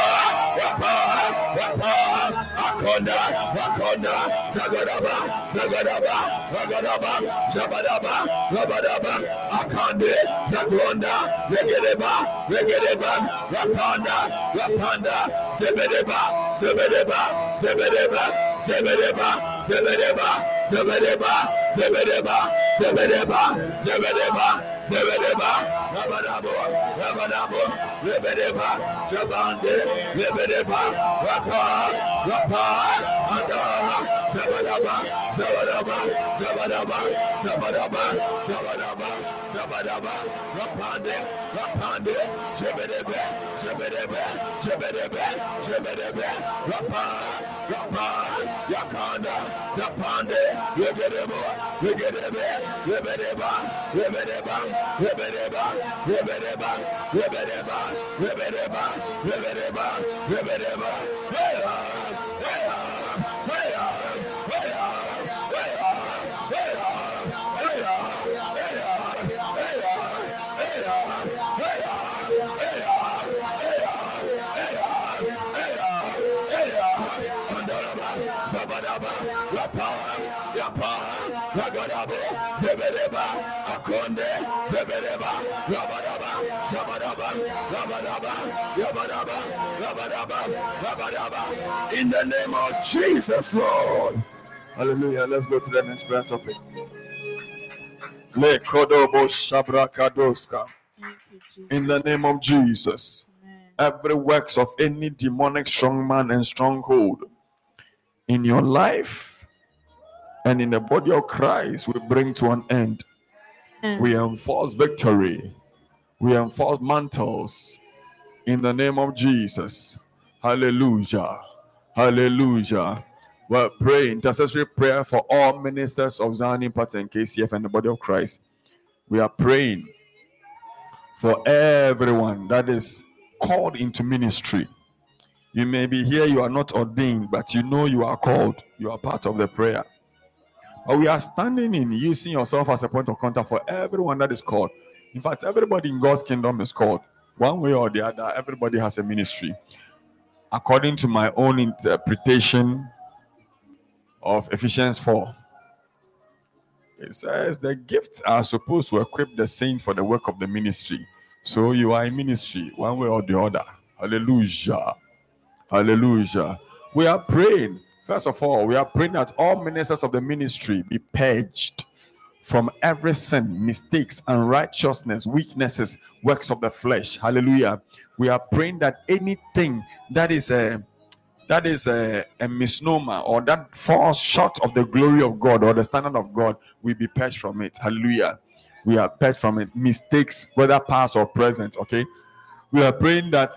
Akonda, Akonda, Zagadaba, Zagadaba, Ragadaba, Jabadaba, Rabadaba, Akande, Zagonda, Regedeba, Regedeba, Rapanda, Rapanda, Zebedeba, Zebedeba, Zebedeba, Zebedeba, Zebedeba, Zebedeba, Zebedeba, Zebedeba, Zebedeba, Zebedeba, Rabadabo, Rabadabo, Rebedeba, Jabande, Rebedeba, Rapa, Rapa, Anda, Zabadaba, Zabadaba, Zabadaba, Zabadaba, Zabadaba, Zabadaba, Rapande, Rapande, Jebedebe, Jebedebe, Jebedebe, Jebedebe, Rapa, Rapa, Yakanda, Zapande, Rebedebo, Rebedebe, Rebedeba, Rebedeba, Rebedeba, Rebedeba, Rebedeba, Rebedeba, Rebedeba, Rebedeba, Hey, hey, Akonde, Zebedeba, Rabadaba, Shabadaba, Rabadaba, Yabadaba, Rabadaba, Rabadaba. In the name of Jesus, Lord. Hallelujah. Let's go to the next prayer topic. Le Shabrakadoska. Thank you, Jesus. In the name of Jesus. Amen. Every works of any demonic strong man and stronghold in your life and in the body of Christ we bring to an end. Amen. We enforce victory. We enforce mantles in the name of Jesus. Hallelujah. Hallelujah. Well, pray intercessory prayer for all ministers of Zion Impact and KCF and the body of Christ. We are praying for everyone that is called into ministry. You may be here, you are not ordained, but you know you are called. You are part of the prayer. But we are standing in using yourself as a point of contact for everyone that is called. In fact, everybody in God's kingdom is called. One way or the other, everybody has a ministry. According to my own interpretation of Ephesians 4, it says the gifts are supposed to equip the saints for the work of the ministry. So you are in ministry, one way or the other. Hallelujah. Hallelujah. We are praying. First of all, we are praying that all ministers of the ministry be purged from every sin, mistakes, unrighteousness, weaknesses, works of the flesh. Hallelujah. We are praying that anything that is a that is a, a misnomer or that falls short of the glory of God or the standard of God, we be purged from it. Hallelujah. We are purged from it. Mistakes, whether past or present. Okay. We are praying that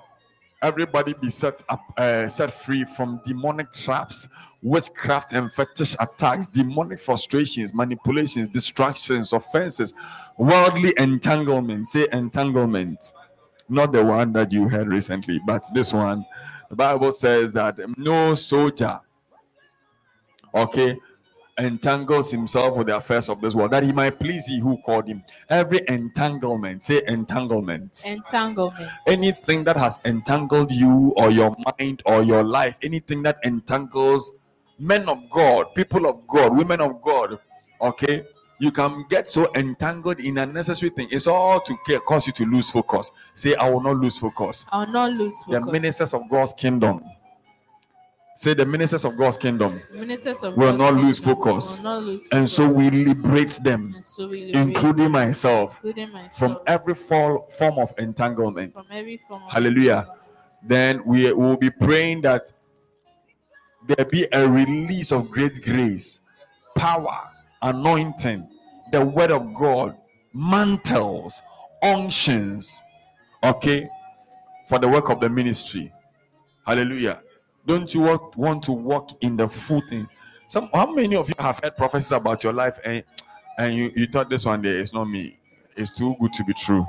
everybody be set up uh, set free from demonic traps witchcraft and fetish attacks demonic frustrations manipulations distractions offenses worldly entanglement say entanglement. Not the one that you heard recently but this one. The bible says that no soldier okay entangles himself with the affairs of this world that he might please he who called him every entanglement say entanglement Entanglement. anything that has entangled you or your mind or your life, anything that entangles men of God, people of God, women of God, okay, you can get so entangled in unnecessary thing. It's all to ca- cause you to lose focus. Say, I will not lose focus. I will not lose The ministers of God's kingdom. Say, the ministers of God's kingdom. Ministers of will God's not lose focus. Not lose And so focus. we liberate them, And so we liberate including myself, including myself from every fall, form of entanglement. from every form of Hallelujah. then we will be praying that there be a release of great grace, power, anointing, the word of God, mantles, unctions, okay, for the work of the ministry. Hallelujah. Don't you want, to walk in the footing? Some how many of you have heard prophecies about your life and and you, you thought this one day is not me? It's too good to be true.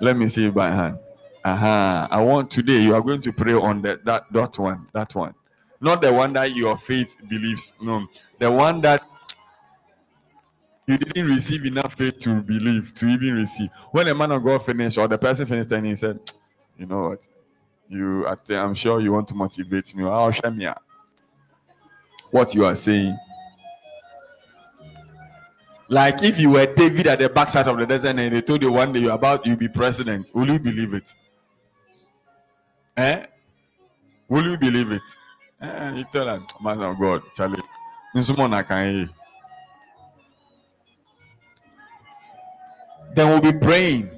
Let me see it by hand. Uh-huh. I want today you are going to pray on that that that one, that one. Not the one that your faith believes. No, the one that you didn't receive enough faith to believe, to even receive. When a man of God finished or the person finished and he said, You know what? You I'm sure you want to motivate me. I'll share me. What you are saying. Like if you were David at the backside of the desert and they told you one day you're about you'll be president, will you believe it? Eh? Will you believe it? Eh, you tell them, man of God, Charlie. Then we'll be praying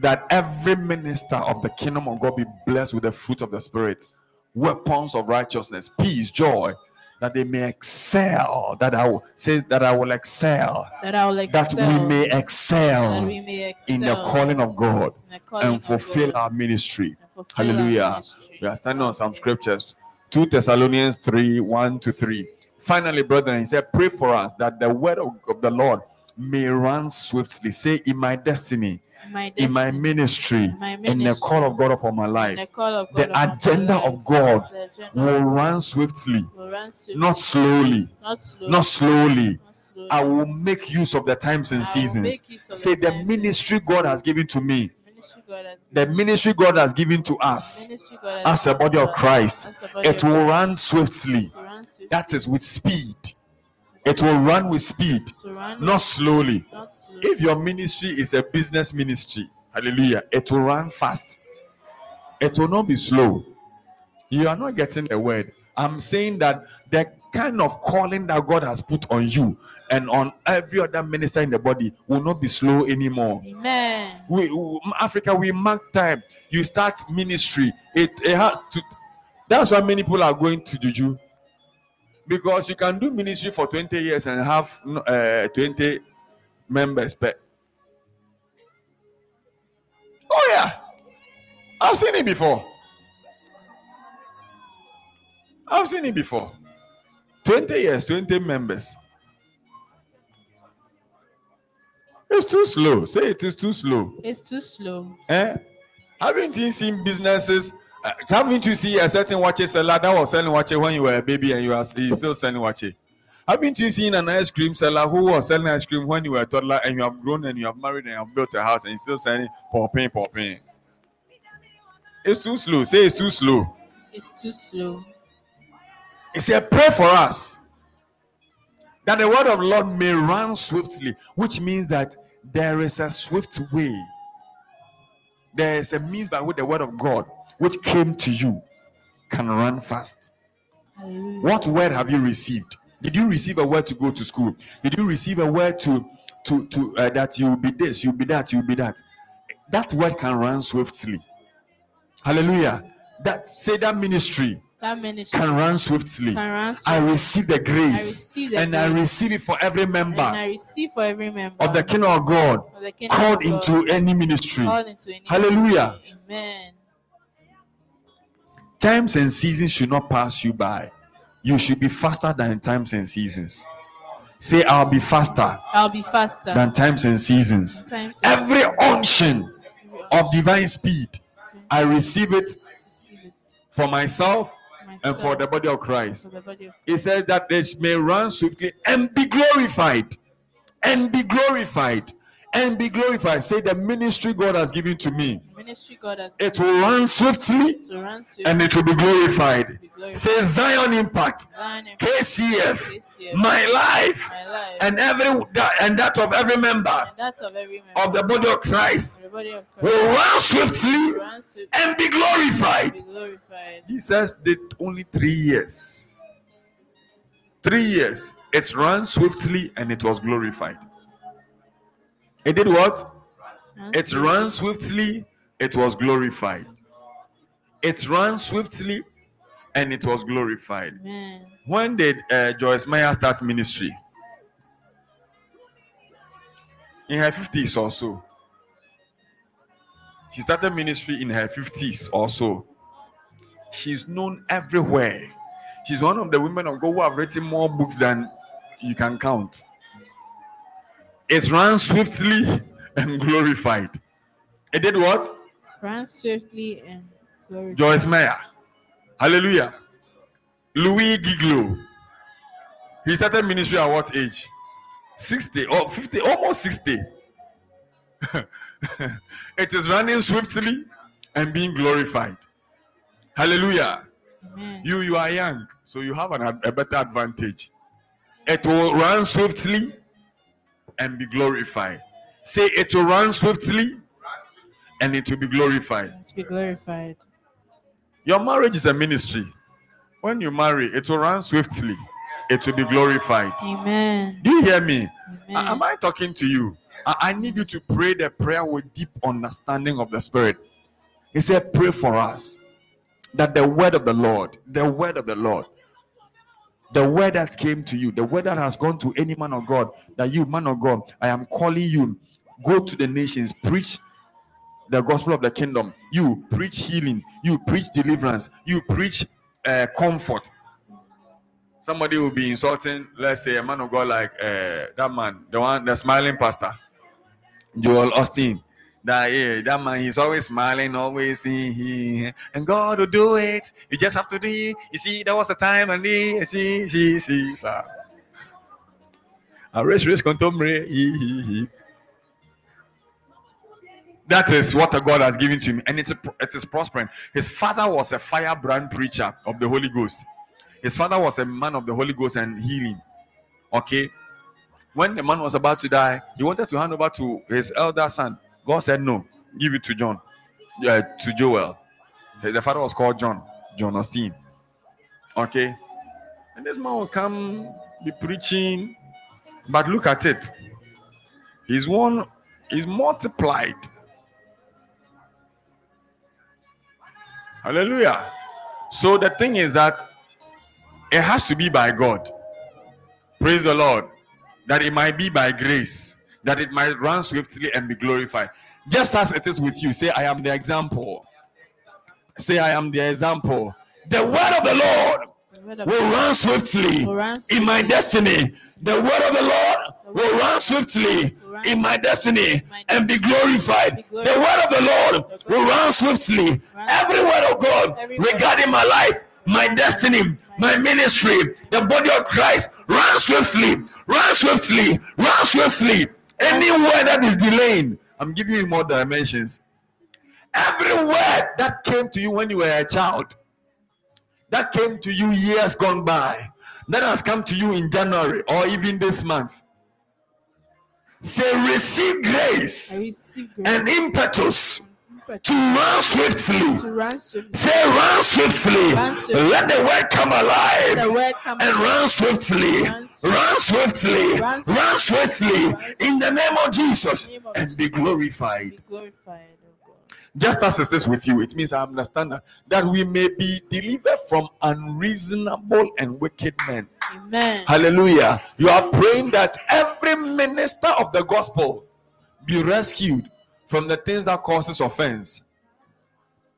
that every minister of the kingdom of God be blessed with the fruit of the spirit, weapons of righteousness, peace, joy, that they may excel. That I will say that I will excel. That I will excel. That we may excel, we may excel in the calling of God calling and fulfill God our ministry. fulfill our Hallelujah. ministry. We are standing on some scriptures. 2 Thessalonians 3 1 to 3. Finally, brethren, he said, Pray for us that the word of, of the Lord may run swiftly. Say, In my destiny, In my, in my ministry, in my in the call of God upon my life, the of the agenda of God the agenda will run swiftly, will run swiftly, not slowly, not slowly, not slowly. not slowly. I will make use of the times and I seasons. make use of Say, the the ministry God has given to me, Ministry the ministry God has given to us ministry as a body of Christ, as a body it will Christ, run swiftly. to run swiftly, That is with speed. It will run with speed, run not slowly. not slowly. If your ministry is a business ministry, hallelujah, it will run fast. It will not be slow. You are not getting the word. I'm saying that the kind of calling that God has put on you and on every other minister in the body will not be slow anymore. Amen. We, we- Africa, we mark time. You start ministry. It, it has to. That's why many people are going to Juju. Because you can do ministry for 20 years and have uh, 20 members per. Oh, yeah. I've seen it before. I've seen it before. 20 years, 20 members. It's too slow. Say it is too slow. It's too slow. Eh? Haven't you seen businesses? Uh, haven't you seen a certain watch seller that was selling watch when you were a baby and you are he's still selling watch? Haven't you seen an ice cream seller who was selling ice cream when you were a toddler and you have grown and you have married and you have built a house and you're still selling popping, popping? It's too slow. Say it's too slow. It's too slow. It's a prayer for us that the word of the Lord may run swiftly, which means that there is a swift way. There is a means by which the word of God, which came to you, can run fast. Hallelujah. What word have you received? Did you receive a word to go to school? Did you receive a word to to to uh, that you'll be this, you'll be that, you'll be that? That word can run swiftly. Hallelujah. That say that ministry That ministry can run swiftly. can run I receive the grace, receive the and I receive it for every member. and I receive for every member of the kingdom of God of kingdom called of God, into any ministry. called into any Hallelujah. Amen. Times and seasons should not pass you by. You should be faster than times and seasons. Say, I'll be faster I'll be faster. than times and seasons. Times Every unction of divine speed, I receive it for myself and for the body of Christ. for the body of It says that they may run swiftly and be glorified. And be glorified. And be glorified. Say the ministry God has given to me. ministry God has It will run swiftly run swiftly and it will be glorified. to be glorified. Say Zion Impact, Zion and KCF, KCF, my life, my life and every and that of every member that of every member of the body of Christ body of Christ will run swiftly run swiftly and be and glorified. be glorified. Jesus did only three years. Three years. It ran swiftly and it was glorified. It did what? It ran swiftly, it was glorified. It ran swiftly and it was glorified. Amen. When did uh, Joyce Meyer start ministry? In her 50s or so. She started ministry in her 50s or so. She's known everywhere. She's one of the women of God who have written more books than you can count. It ran swiftly and glorified. It did what? Run swiftly and glorified. Joyce Meyer. Hallelujah. Louie Giglio. He started ministry at what age? 60 or 50, almost 60. it is running swiftly and being glorified. Hallelujah. Amen. You you are young, so you have an, a better advantage. It will run swiftly and be glorified. Say it will run swiftly and it will be glorified. To be glorified. Your marriage is a ministry. When you marry, it will run swiftly. It will be glorified. Amen. Do you hear me? Amen. Am I talking to you? I need you to pray the prayer with deep understanding of the Spirit. He said, Pray for us that the word of the Lord, the word of the Lord, the word that came to you, the word that has gone to any man of God, that you, man of God, I am calling you, go to the nations, preach the gospel of the kingdom. You preach healing, you preach deliverance, you preach uh, comfort. Somebody will be insulting, let's say, a man of God like uh, that man, the one, the smiling pastor, Joel Osteen that yeah, that man he's always smiling, always he, he and God will do it. You just have to do it. You see, there was a time and he see, see, see, sir. Ah, race, race, That is what God has given to him, and it, it is prospering. His father was a firebrand preacher of the Holy Ghost. His father was a man of the Holy Ghost and healing. Okay. When the man was about to die, he wanted to hand over to his elder son God said, No, give it to John, yeah, to Joel. The father was called John, John Osteen. Okay. And this man will come, be preaching, but look at it. He's one, he's multiplied. Hallelujah. So the thing is that it has to be by God. Praise the Lord. That it might be by grace that it might run swiftly and be glorified. Just as it is with you. Say, I am the example. Say, I am the example. The word of the Lord will run swiftly in my destiny. The word of the Lord will run swiftly in my destiny and be glorified. The word of the Lord will run swiftly. Every word of God regarding my life, my destiny, my ministry, the body of Christ, run swiftly, run swiftly, run swiftly. Anywhere that is delaying, I'm giving you more dimensions. Every word that came to you when you were a child, that came to you years gone by, that has come to you in January or even this month. Say, receive grace, receive grace. and impetus to run swiftly. To run swiftly. Say, run swiftly. Run swiftly. Let the word come alive. The word come and alive. run swiftly. Run Run swiftly. Run Run swiftly. Run In the name of Jesus. name of And be glorified. Be glorified. Just as it is with you, it means I understand that, that we may be delivered from unreasonable and wicked men. Amen. Hallelujah. You are praying that every minister of the gospel be rescued from the things that causes offense.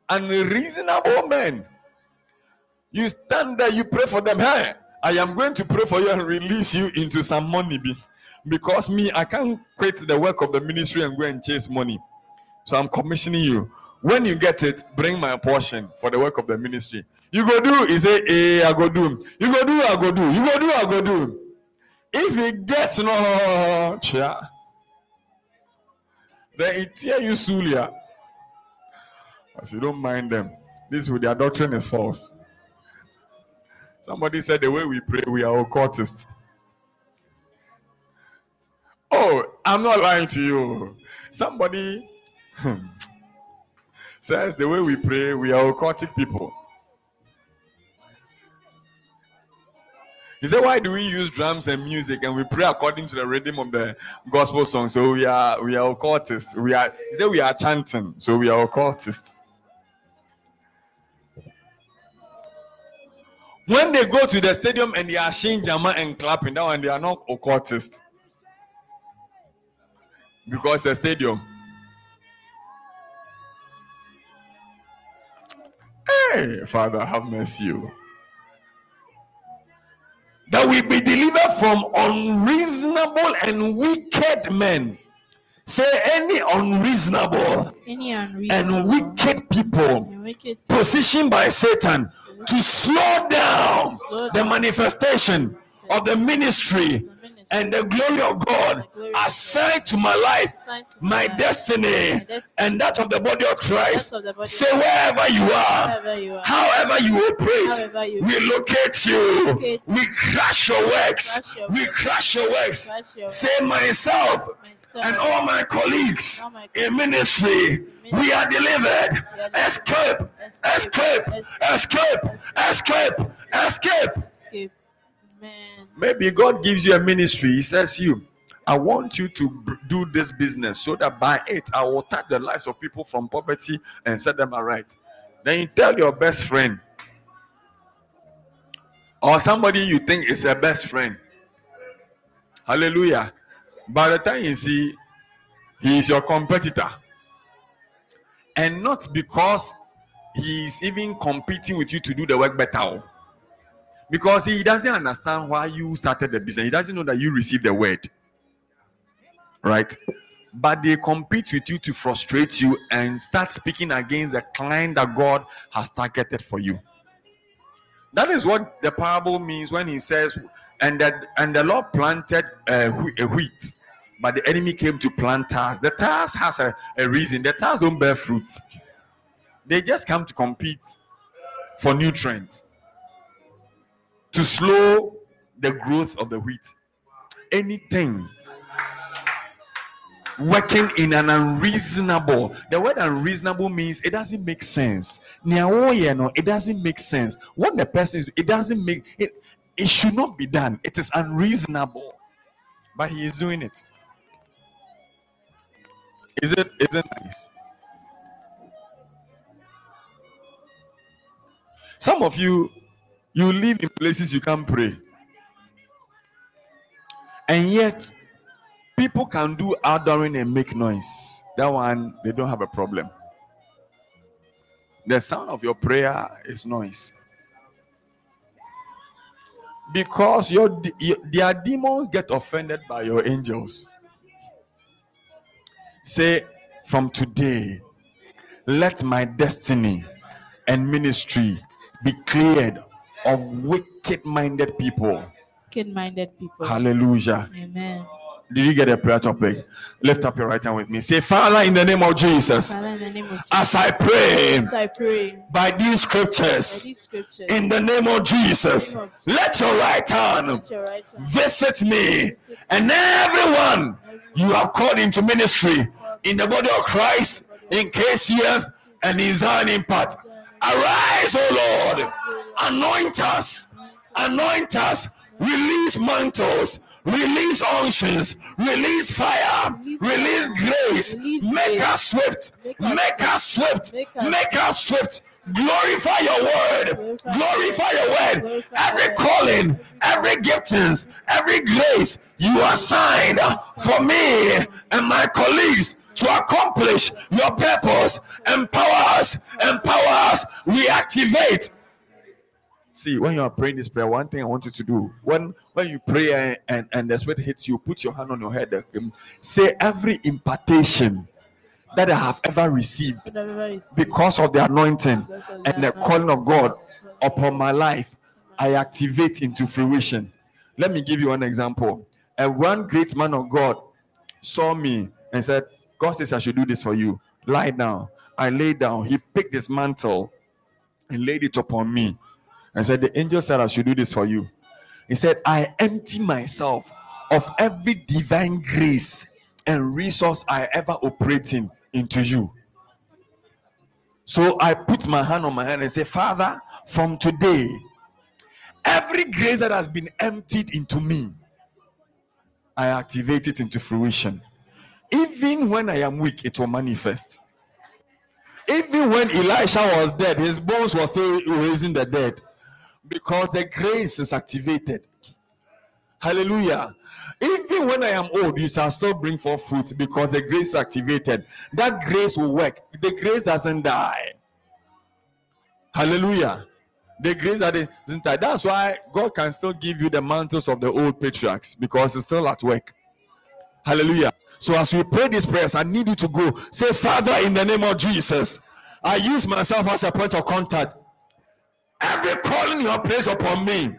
Unreasonable men. You stand there, you pray for them. Hey, I am going to pray for you and release you into some money. Because me, I can't quit the work of the ministry and go and chase money. So I'm commissioning you. When you get it, bring my portion for the work of the ministry. You go do, he say, hey, I go do. You go do, I go do. You go do, I go do. If he gets no, chia, then it tear you sulia. I you don't mind them. This with their doctrine is false. Somebody said the way we pray, we are occultists. Oh, I'm not lying to you. Somebody hmm, says the way we pray, we are occultic people. He said, Why do we use drums and music and we pray according to the rhythm of the gospel song? So we are we are occultists. We are he said we are chanting, so we are occultists. When they go to the stadium and they are singing Jama and clapping, that one they are not occultists. Because a stadium. Hey, Father, have mercy. oh. That we be delivered from unreasonable and wicked men. Say any unreasonable Any and wicked people and wicked positioned by Satan to slow down Slow the manifestation of the ministry and the glory of God The glory of God. assigned to my life, my destiny, and that of the body of Christ. that of the body Say wherever you are, wherever you are, however you operate, we locate you, we crush your works, we crush your works. Say myself and all my colleagues in ministry, we are delivered. Escape, escape, escape, escape, escape. escape. Amen. Maybe God gives you a ministry. He says, You, I want you to do this business so that by it I will touch the lives of people from poverty and set them aright. Then you tell your best friend, or somebody you think is a best friend. Hallelujah. By the time you see he is your competitor, and not because he is even competing with you to do the work better, oh. Because he doesn't understand why you started the business, he doesn't know that you received the word, right? But they compete with you to frustrate you and start speaking against the client that God has targeted for you. That is what the parable means when he says, and that and the Lord planted a, wheat, but the enemy came to plant tares. The tares has a, a reason. The tares don't bear fruit. They just come to compete for nutrients to slow the growth of the wheat. Anything working in an unreasonable the word unreasonable means it doesn't make sense. It doesn't make sense. What the person is it doesn't make it it should not be done. It is unreasonable but he is doing it. Is it is it nice? Some of you you live in places you can't pray and yet people can do outdooring and make noise. That one, they don't have a problem. The sound of your prayer is noise. Because your their demons get offended by your angels. Say, from today, let my destiny and ministry be cleared of wicked minded people. Wicked minded people. Hallelujah. Amen. Did you get a prayer topic? Lift up your right hand with me. Say, Father, in the name of Jesus, Father, in the name of Jesus, as I pray as I pray by these scriptures, by these scriptures, in the name of Jesus, let your right hand let your right hand visit me and everyone you have called into ministry in the body of Christ, in KCF and in Zion Impact. Arise, O Lord, anoint us, anoint us, release mantles, release unctions, release fire, release grace, make us swift, make us swift, make us swift. Glorify your word, glorify your word. Every calling, every giftings, every grace you assigned for me and my colleagues to accomplish your purpose. Empower us, empower us. We activate See, when you are praying this prayer, one thing I want you to do when when you pray and, and, and the spirit hits you, put your hand on your head. um, say every impartation that I have ever received because of the anointing and the calling of God upon my life, I activate into fruition. Let me give you one example. And one great man of God saw me and said, God says I should do this for you. Lie down. I lay down. He picked his mantle and laid it upon me and said, The angel said I should do this for you. He said, I empty myself of every divine grace and resource I ever operate in into you. So I put my hand on my hand and say, Father, from today, every grace that has been emptied into me, I activate it into fruition. Even when I am weak, it will manifest. Even when Elisha was dead, his bones were still raising the dead because the grace is activated. Hallelujah. Even when I am old, you shall still bring forth fruit because the grace is activated. That grace will work. The grace doesn't die. Hallelujah. The grace that doesn't die. That's why God can still give you the mantles of the old patriarchs because it's still at work. Hallelujah. So as we pray these prayers, I need you to go. Say, Father, in the name of Jesus, I use myself as a point of contact. Every calling you have placed upon me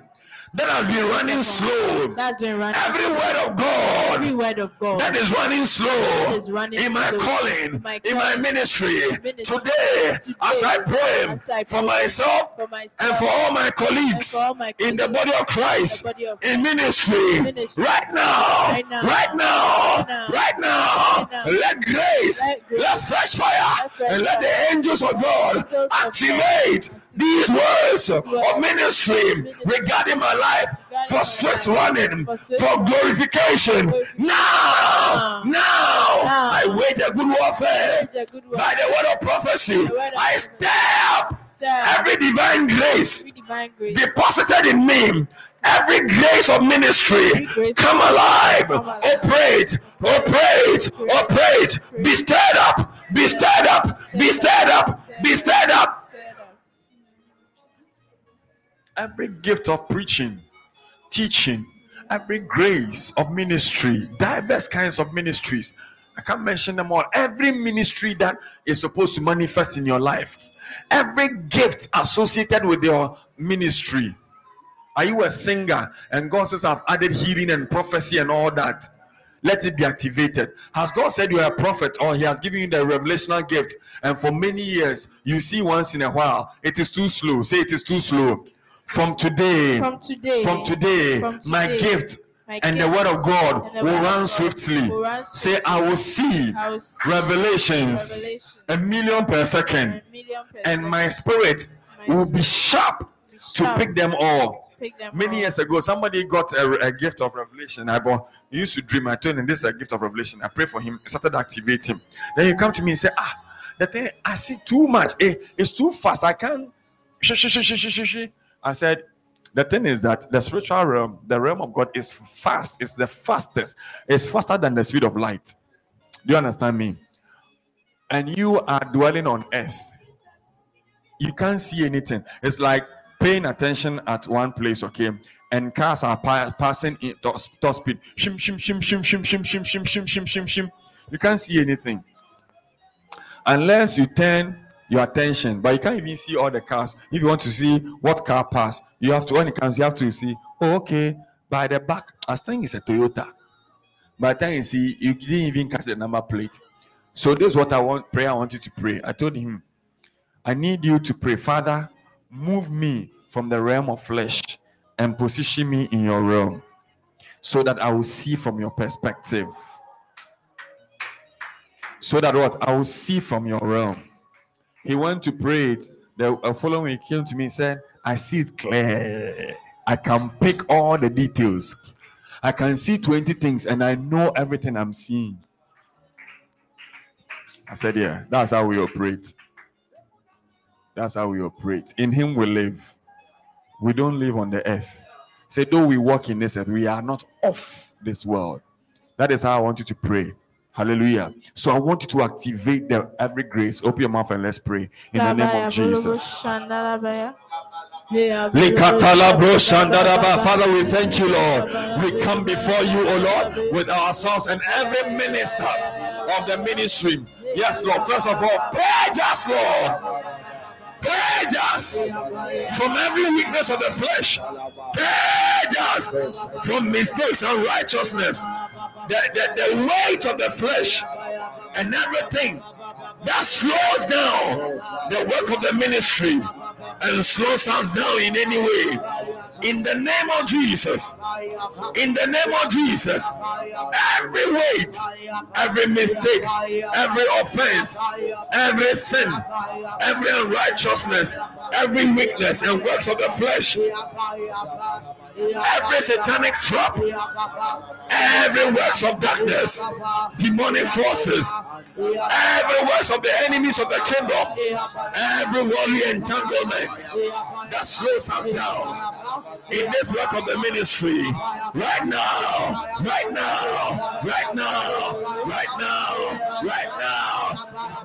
that has been running slow. that's been running Every word of God every word of God that is running slow is running in my slow. calling, In my in my ministry. ministry. Today, Today, as I pray as I for myself for myself and for all my colleagues all my in the body of Christ, in body of in ministry, ministry. right now, Right now. right now, Right now. right now, let grace, Let grace. let fresh fire, Let fresh and let the angels of God Angels of God. activate these words of ministry regarding my life for swift running, For swift for running. glorification. Now, Now. I wage a good warfare Wage a good by the word of prophecy. The word of I step every divine grace Every divine grace. deposited in me, every grace of ministry, grace come alive, operate, operate, operate, be stirred up, be stirred up, be stirred up, be. Stirred up. Every gift of preaching, teaching, every grace of ministry, diverse kinds of ministries. I can't mention them all. Every ministry that is supposed to manifest in your life, every gift associated with your ministry. Are you a singer and God says, I've added healing and prophecy and all that? Let it be activated. Has God said you are a prophet or He has given you the revelational gift? And for many years, you see once in a while, it is too slow. Say it is too slow. From today, From today, from today, from my gift my and the word of God will run God swiftly. will run Say, I will see I will see revelations Revelation. a million per second, million per and second. my spirit My will be sharp be to pick them all. Pick them Many all. years ago, somebody got a, a gift of revelation. I used to dream. I told him this is a gift of revelation. I pray for him. I started activating. Him. Then he come to me and say, Ah, the thing I see too much. Eh, it's too fast. I can't. Sh- sh- sh." I said, the thing is that the spiritual realm, the realm of God, is fast. It's the fastest. It's faster than the speed of light. Do you understand me? And you are dwelling on earth you can't see anything. It's like paying attention at one place, okay? And cars are pa- passing in top, top speed. Shim, shim, shim, shim, shim, shim, shim, shim, shim, shim, shim, shim. You can't see anything unless you turn your attention. But you can't even see all the cars. If you want to see what car pass, you have to when it comes, you have to see. Oh, okay. By the back, I think it's a Toyota. By the time you see, you didn't even catch the number plate. So this is what I want. Prayer I want you to pray. I told him. I need you to pray, Father, move me from the realm of flesh and position me in your realm so that I will see from your perspective. So that what? I will see from your realm. He went to pray it. The uh, following week, he came to me and said, I see it clear. I can pick all the details. I can see 20 things and I know everything I'm seeing. I said, Yeah, that's how we operate. That's how we operate. In Him we live. We don't live on the earth. Say, though we walk in this earth, we are not of this world. That is how I want you to pray. Hallelujah. So I want you to activate the every grace. Open your mouth and let's pray in the name of Jesus. shandalabaya. Heya bolobo Likatala bro shandalabaya. shandaraba. Father, we thank you, Lord. We come before you, O Lord, with ourselves and every minister of the ministry. Yes, Lord. First of all, purge us, Lord. Purge us from every weakness of the flesh. Purge us from mistakes and righteousness. The, the, the weight of the flesh and everything that slows down the work of the ministry and slows us down in any way. In the name of Jesus, in the name of Jesus, every weight, every mistake, every offense, every sin, every unrighteousness, every weakness and works of the flesh, every satanic trap, every works of darkness, demonic forces, every works of the enemies of the kingdom, every worldly entanglement that slows us down in this work of the ministry right now, right now, right now, right now, right now.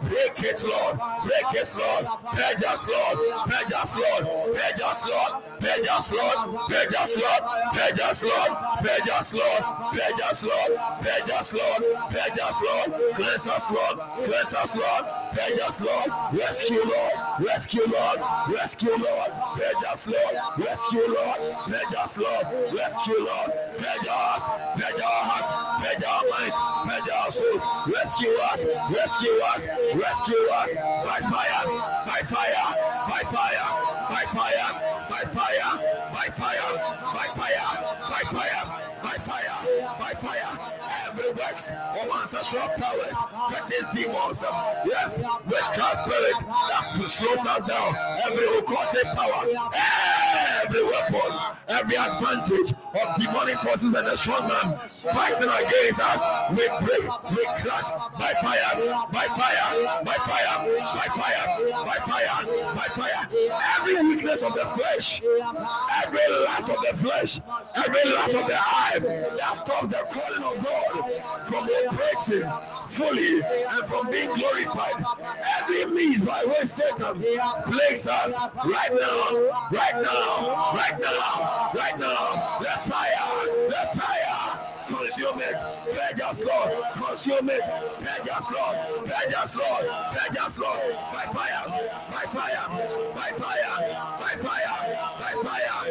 Break it, Lord. Break it, Lord. Purge us, Lord. Purge us, Lord. Purge us, Lord. Purge us, Lord. Purge us, Lord. Purge us, Lord. Purge us, Lord. Purge us, Lord. Purge us, Lord. Purge us, Lord. Cleanse us, Lord. Cleanse us, Lord. Purge us, Lord. Rescue, Lord. Rescue, Lord. Rescue, Lord. Purge us, Lord. Rescue, Lord. Purge us, Lord. Rescue, Lord. Purge us. Purge our hearts. Purge our minds. Purge our souls. Rescue us. Rescue us. Rescue us by fire. By fire. By fire. Fire. By fire. By fire. By fire. By fire. Works of ancestral powers, fetish demons, yes, witchcraft spirits that slows us down. Every occultic power, every weapon, every advantage of demonic forces and the strong man fighting against us, we break, we crush by fire, by fire, by fire, by fire, by fire, by fire. Every weakness of the flesh, every lust of the flesh, every lust of the eye that stops the calling of God from operating fully and from being glorified. Every means by which Satan plagues us right now, right now, right now, right now. The fire, the fire. Consume it, purge us, Lord. Consume it, purge us, Lord. Purge us, Lord. Purge us, Lord. By fire, by fire, by fire, by fire, by fire.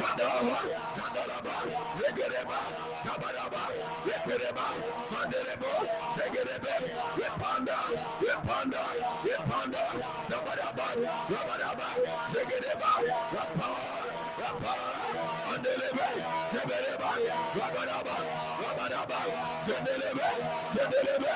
Randa, randalaba, regereba, sabaraba, regereba, manderebo, regerebe, repanda, repanda, repanda, sabaraba, rabaraba, regereba, rapa, rapa, mandelebe, sebereba, rabaraba, rabaraba, zendelebe, zendelebe,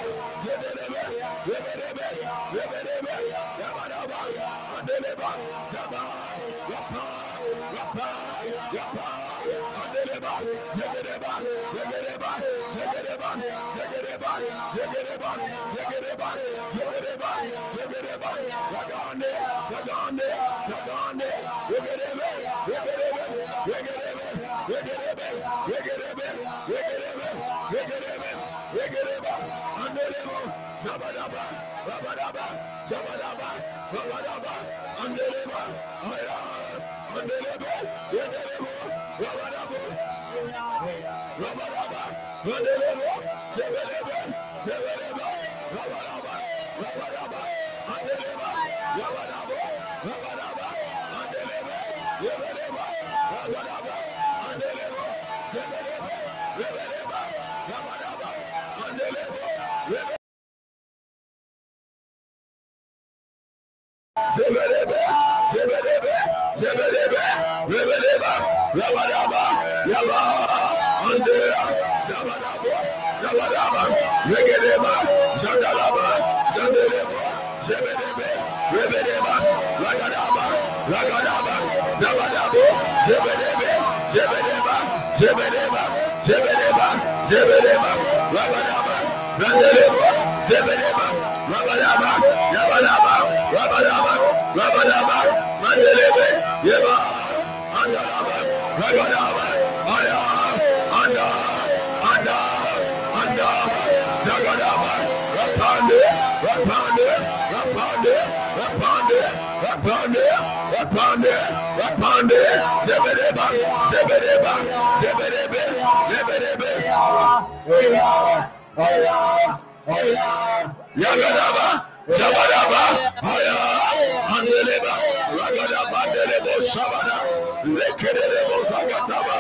Zebedeba, Zebedeba, Zebedeba, Zebedeba, Zebedeba, Zebedeba, Zebedeba, Zebedeba, Zebedeba, Zebedeba, Zebedeba, Zebedeba, Zebedeba, Zebedeba, Zebedeba, Zebedeba, Zebedeba, Zebedeba, Zebedeba, Rabadaba, Rabadaba, Madelebe, Yeba, Andaba, Rabadaba, Aya, Anda, Anda, Anda, Zagadaba, Rapande, Rapande, Rapande, Rapande, Rapande, Rapande, Rapande, Zebedeba, Zebedeba, Zebedebe, Zebedebe, Oya, Oya, Oya, Yagadaba, Zabadaba, Aya, Andeleba, Ragadaba, Delebo, Sabada, Lekerebo, Zagataba,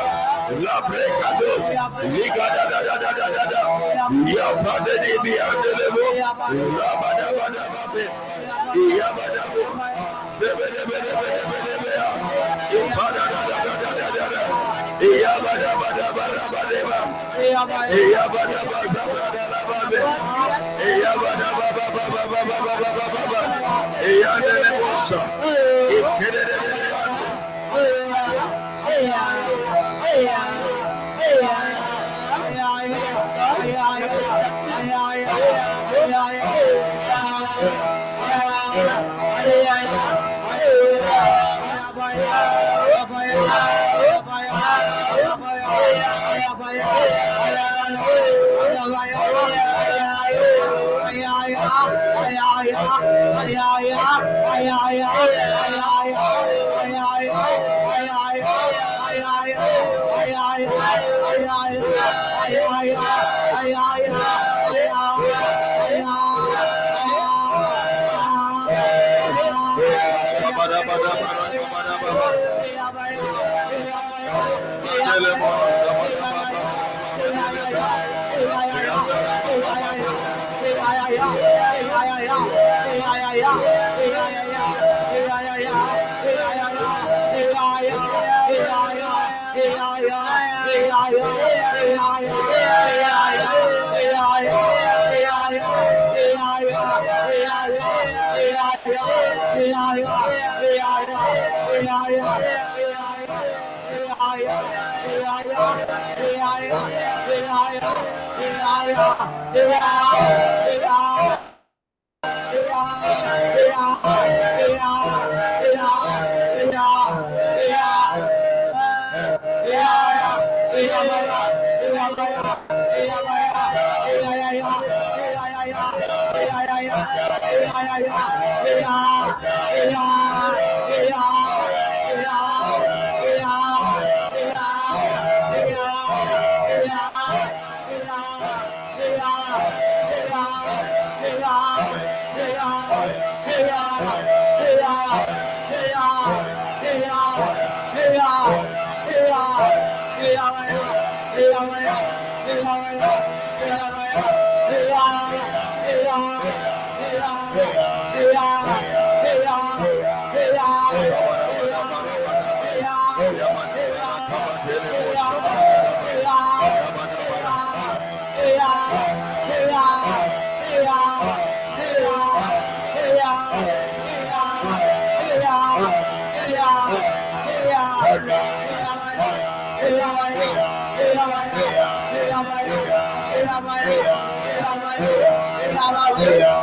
La Brecados, Ligada, da da da da da da, Yabada de Bi Andelebo, Rabada, Bada, Babe, Yabadabo, Sebede, Bede, Bede, Bede, Bede, Ibada, da da da da da da da, Yabada, Bada, Bada, Bada, Bada, Yabada, Bada, Bada, Bada, Yabada, Yeah. i am Yeah. Hallelujah.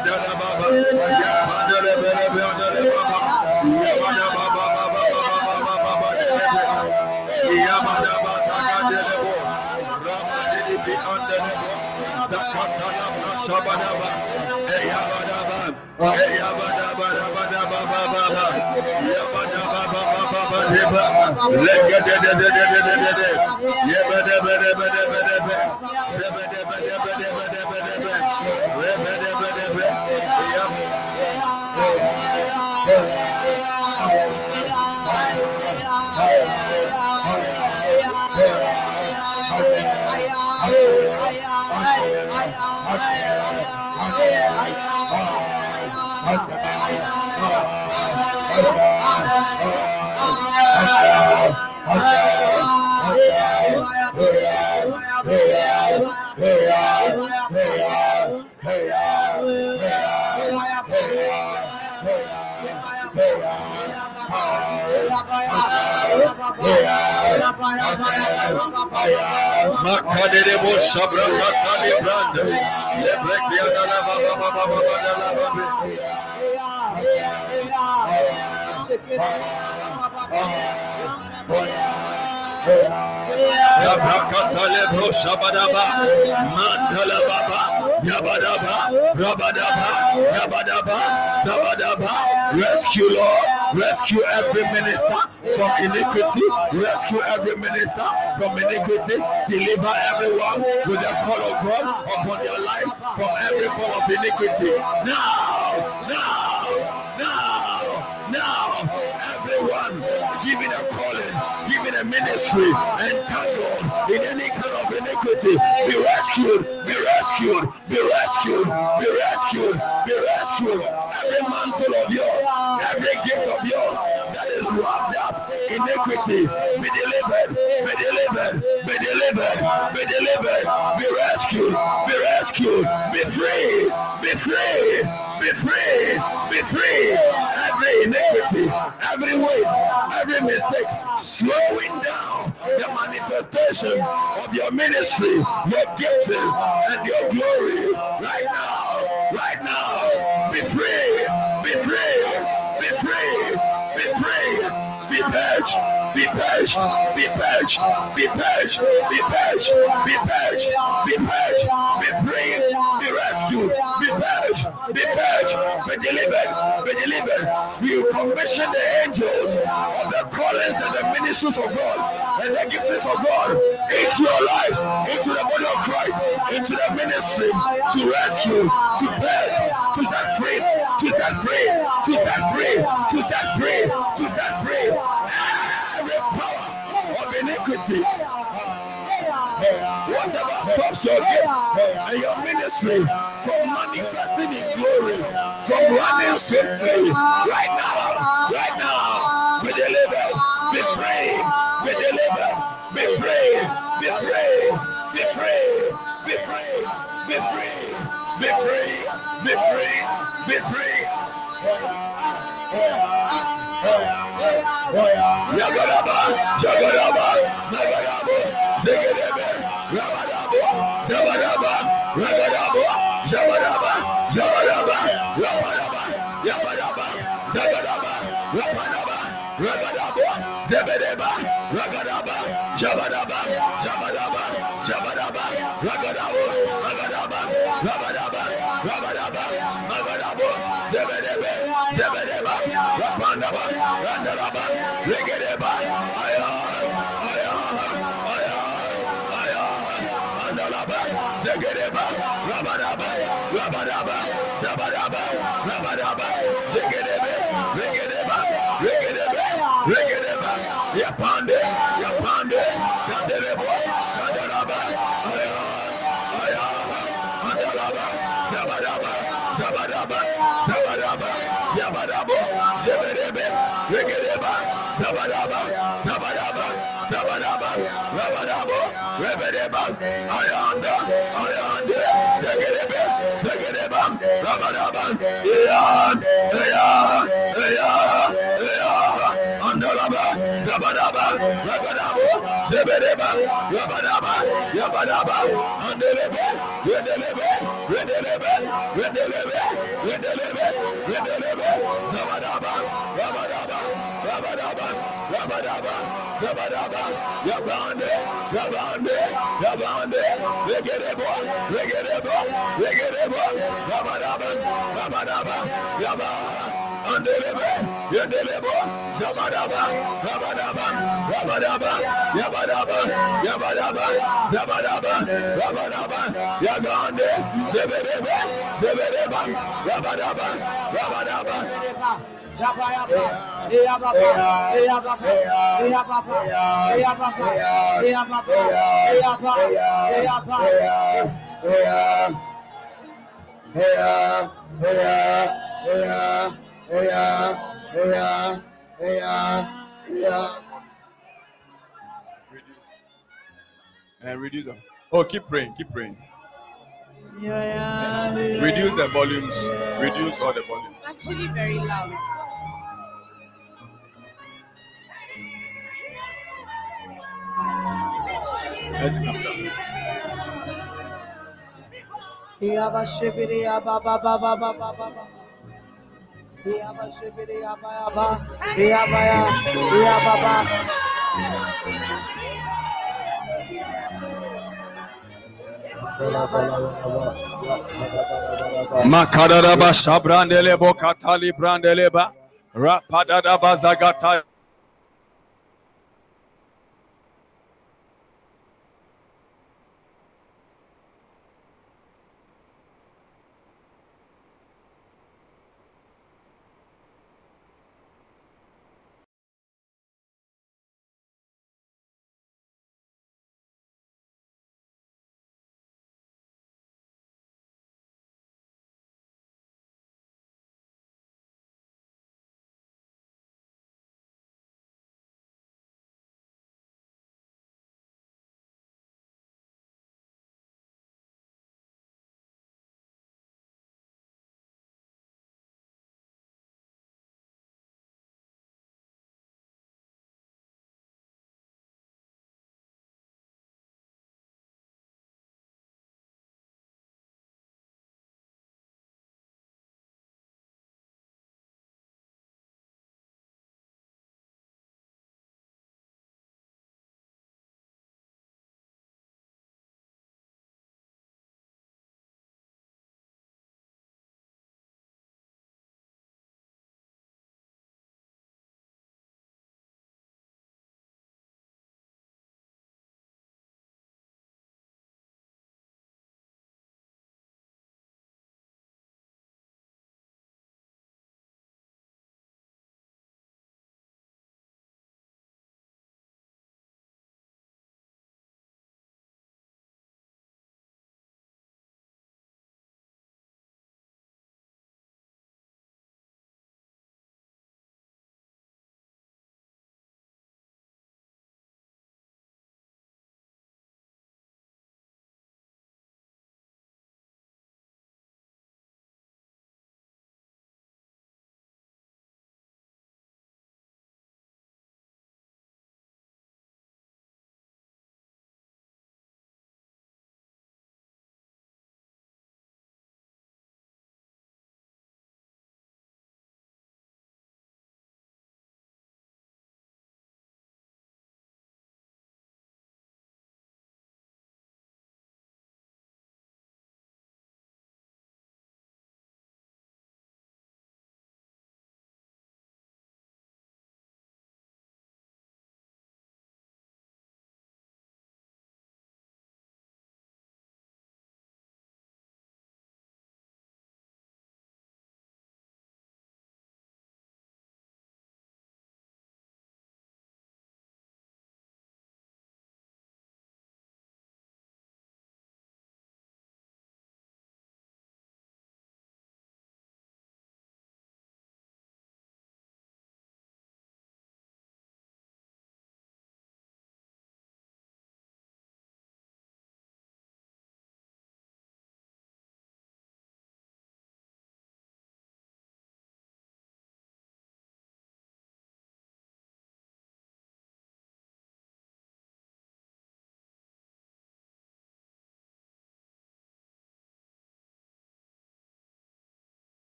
Bosa. Yabrakatale bro shabadaba, mandala baba, yabadaba, rabadaba, yabadaba, zabadaba. Rescue Lord, rescue every minister from iniquity, rescue every minister from iniquity, deliver everyone with the call of God upon their life from every form of iniquity. Now, now, ministry, entangled in any kind of iniquity, be rescued, be rescued, be rescued, be rescued, be rescued. Every mantle of yours, every gift of yours that is wrapped iniquity, be delivered, be delivered, be delivered, be delivered, be rescued, be rescued, be free, be free, be free, be free. Every iniquity, every weight, every mistake, slowing down the manifestation of your ministry, your giftings, and your glory. Right now, right now, be free, be free, purged be purged, be purged, be purged, be purged, be purged, be purged, be free, be rescued, be purged, be purged, be delivered, be delivered. We commission the angels of the callings and the ministries of God and the gifts of God into your life, into the body of Christ, into the ministry to rescue, to purge, to set free, to set free, to set free, to set free iniquity. Whatever stops your gifts and your ministry from manifesting in glory, from running swiftly, right now, right now, Yagaraba, Yagaraba, Nagarabu, Zigarebe, Rabadabu, Zabaraba, Ragadabu, Jabaraba, Jabaraba, Rabaraba, Yabaraba, Zagaraba, Rabaraba, Ragadabu, Zebedeba, Ragadaba, Jabaraba, Look at it. ayanda ayanda tegerebe tegerebe rabaraban iyan iyan iyan iyan andalaba zabaraba rabarabu zebereba rabaraba yabaraba andelebe yedelebe yedelebe yedelebe yedelebe yedelebe zabaraba rabaraba rabaraba rabaraba Yabaraba, Yabande, Yabande, Yabande, Legerebo, Legerebo, Legerebo, Yabaraba, Yabaraba, Yabaraba. Andelebe, Yandelebo, Zabadaba, Rabadaba, Rabadaba, Yabadaba, Yabadaba, Zabadaba, Rabadaba, Yagande, Zebereba, Zebereba, Rabadaba, Rabadaba. And reduce them. Oh, keep praying, keep praying. Reduce the volumes. Reduce all the volumes. actually very loud. Let's come down. Ba Katali Brandeleba Rapadadaba Zagata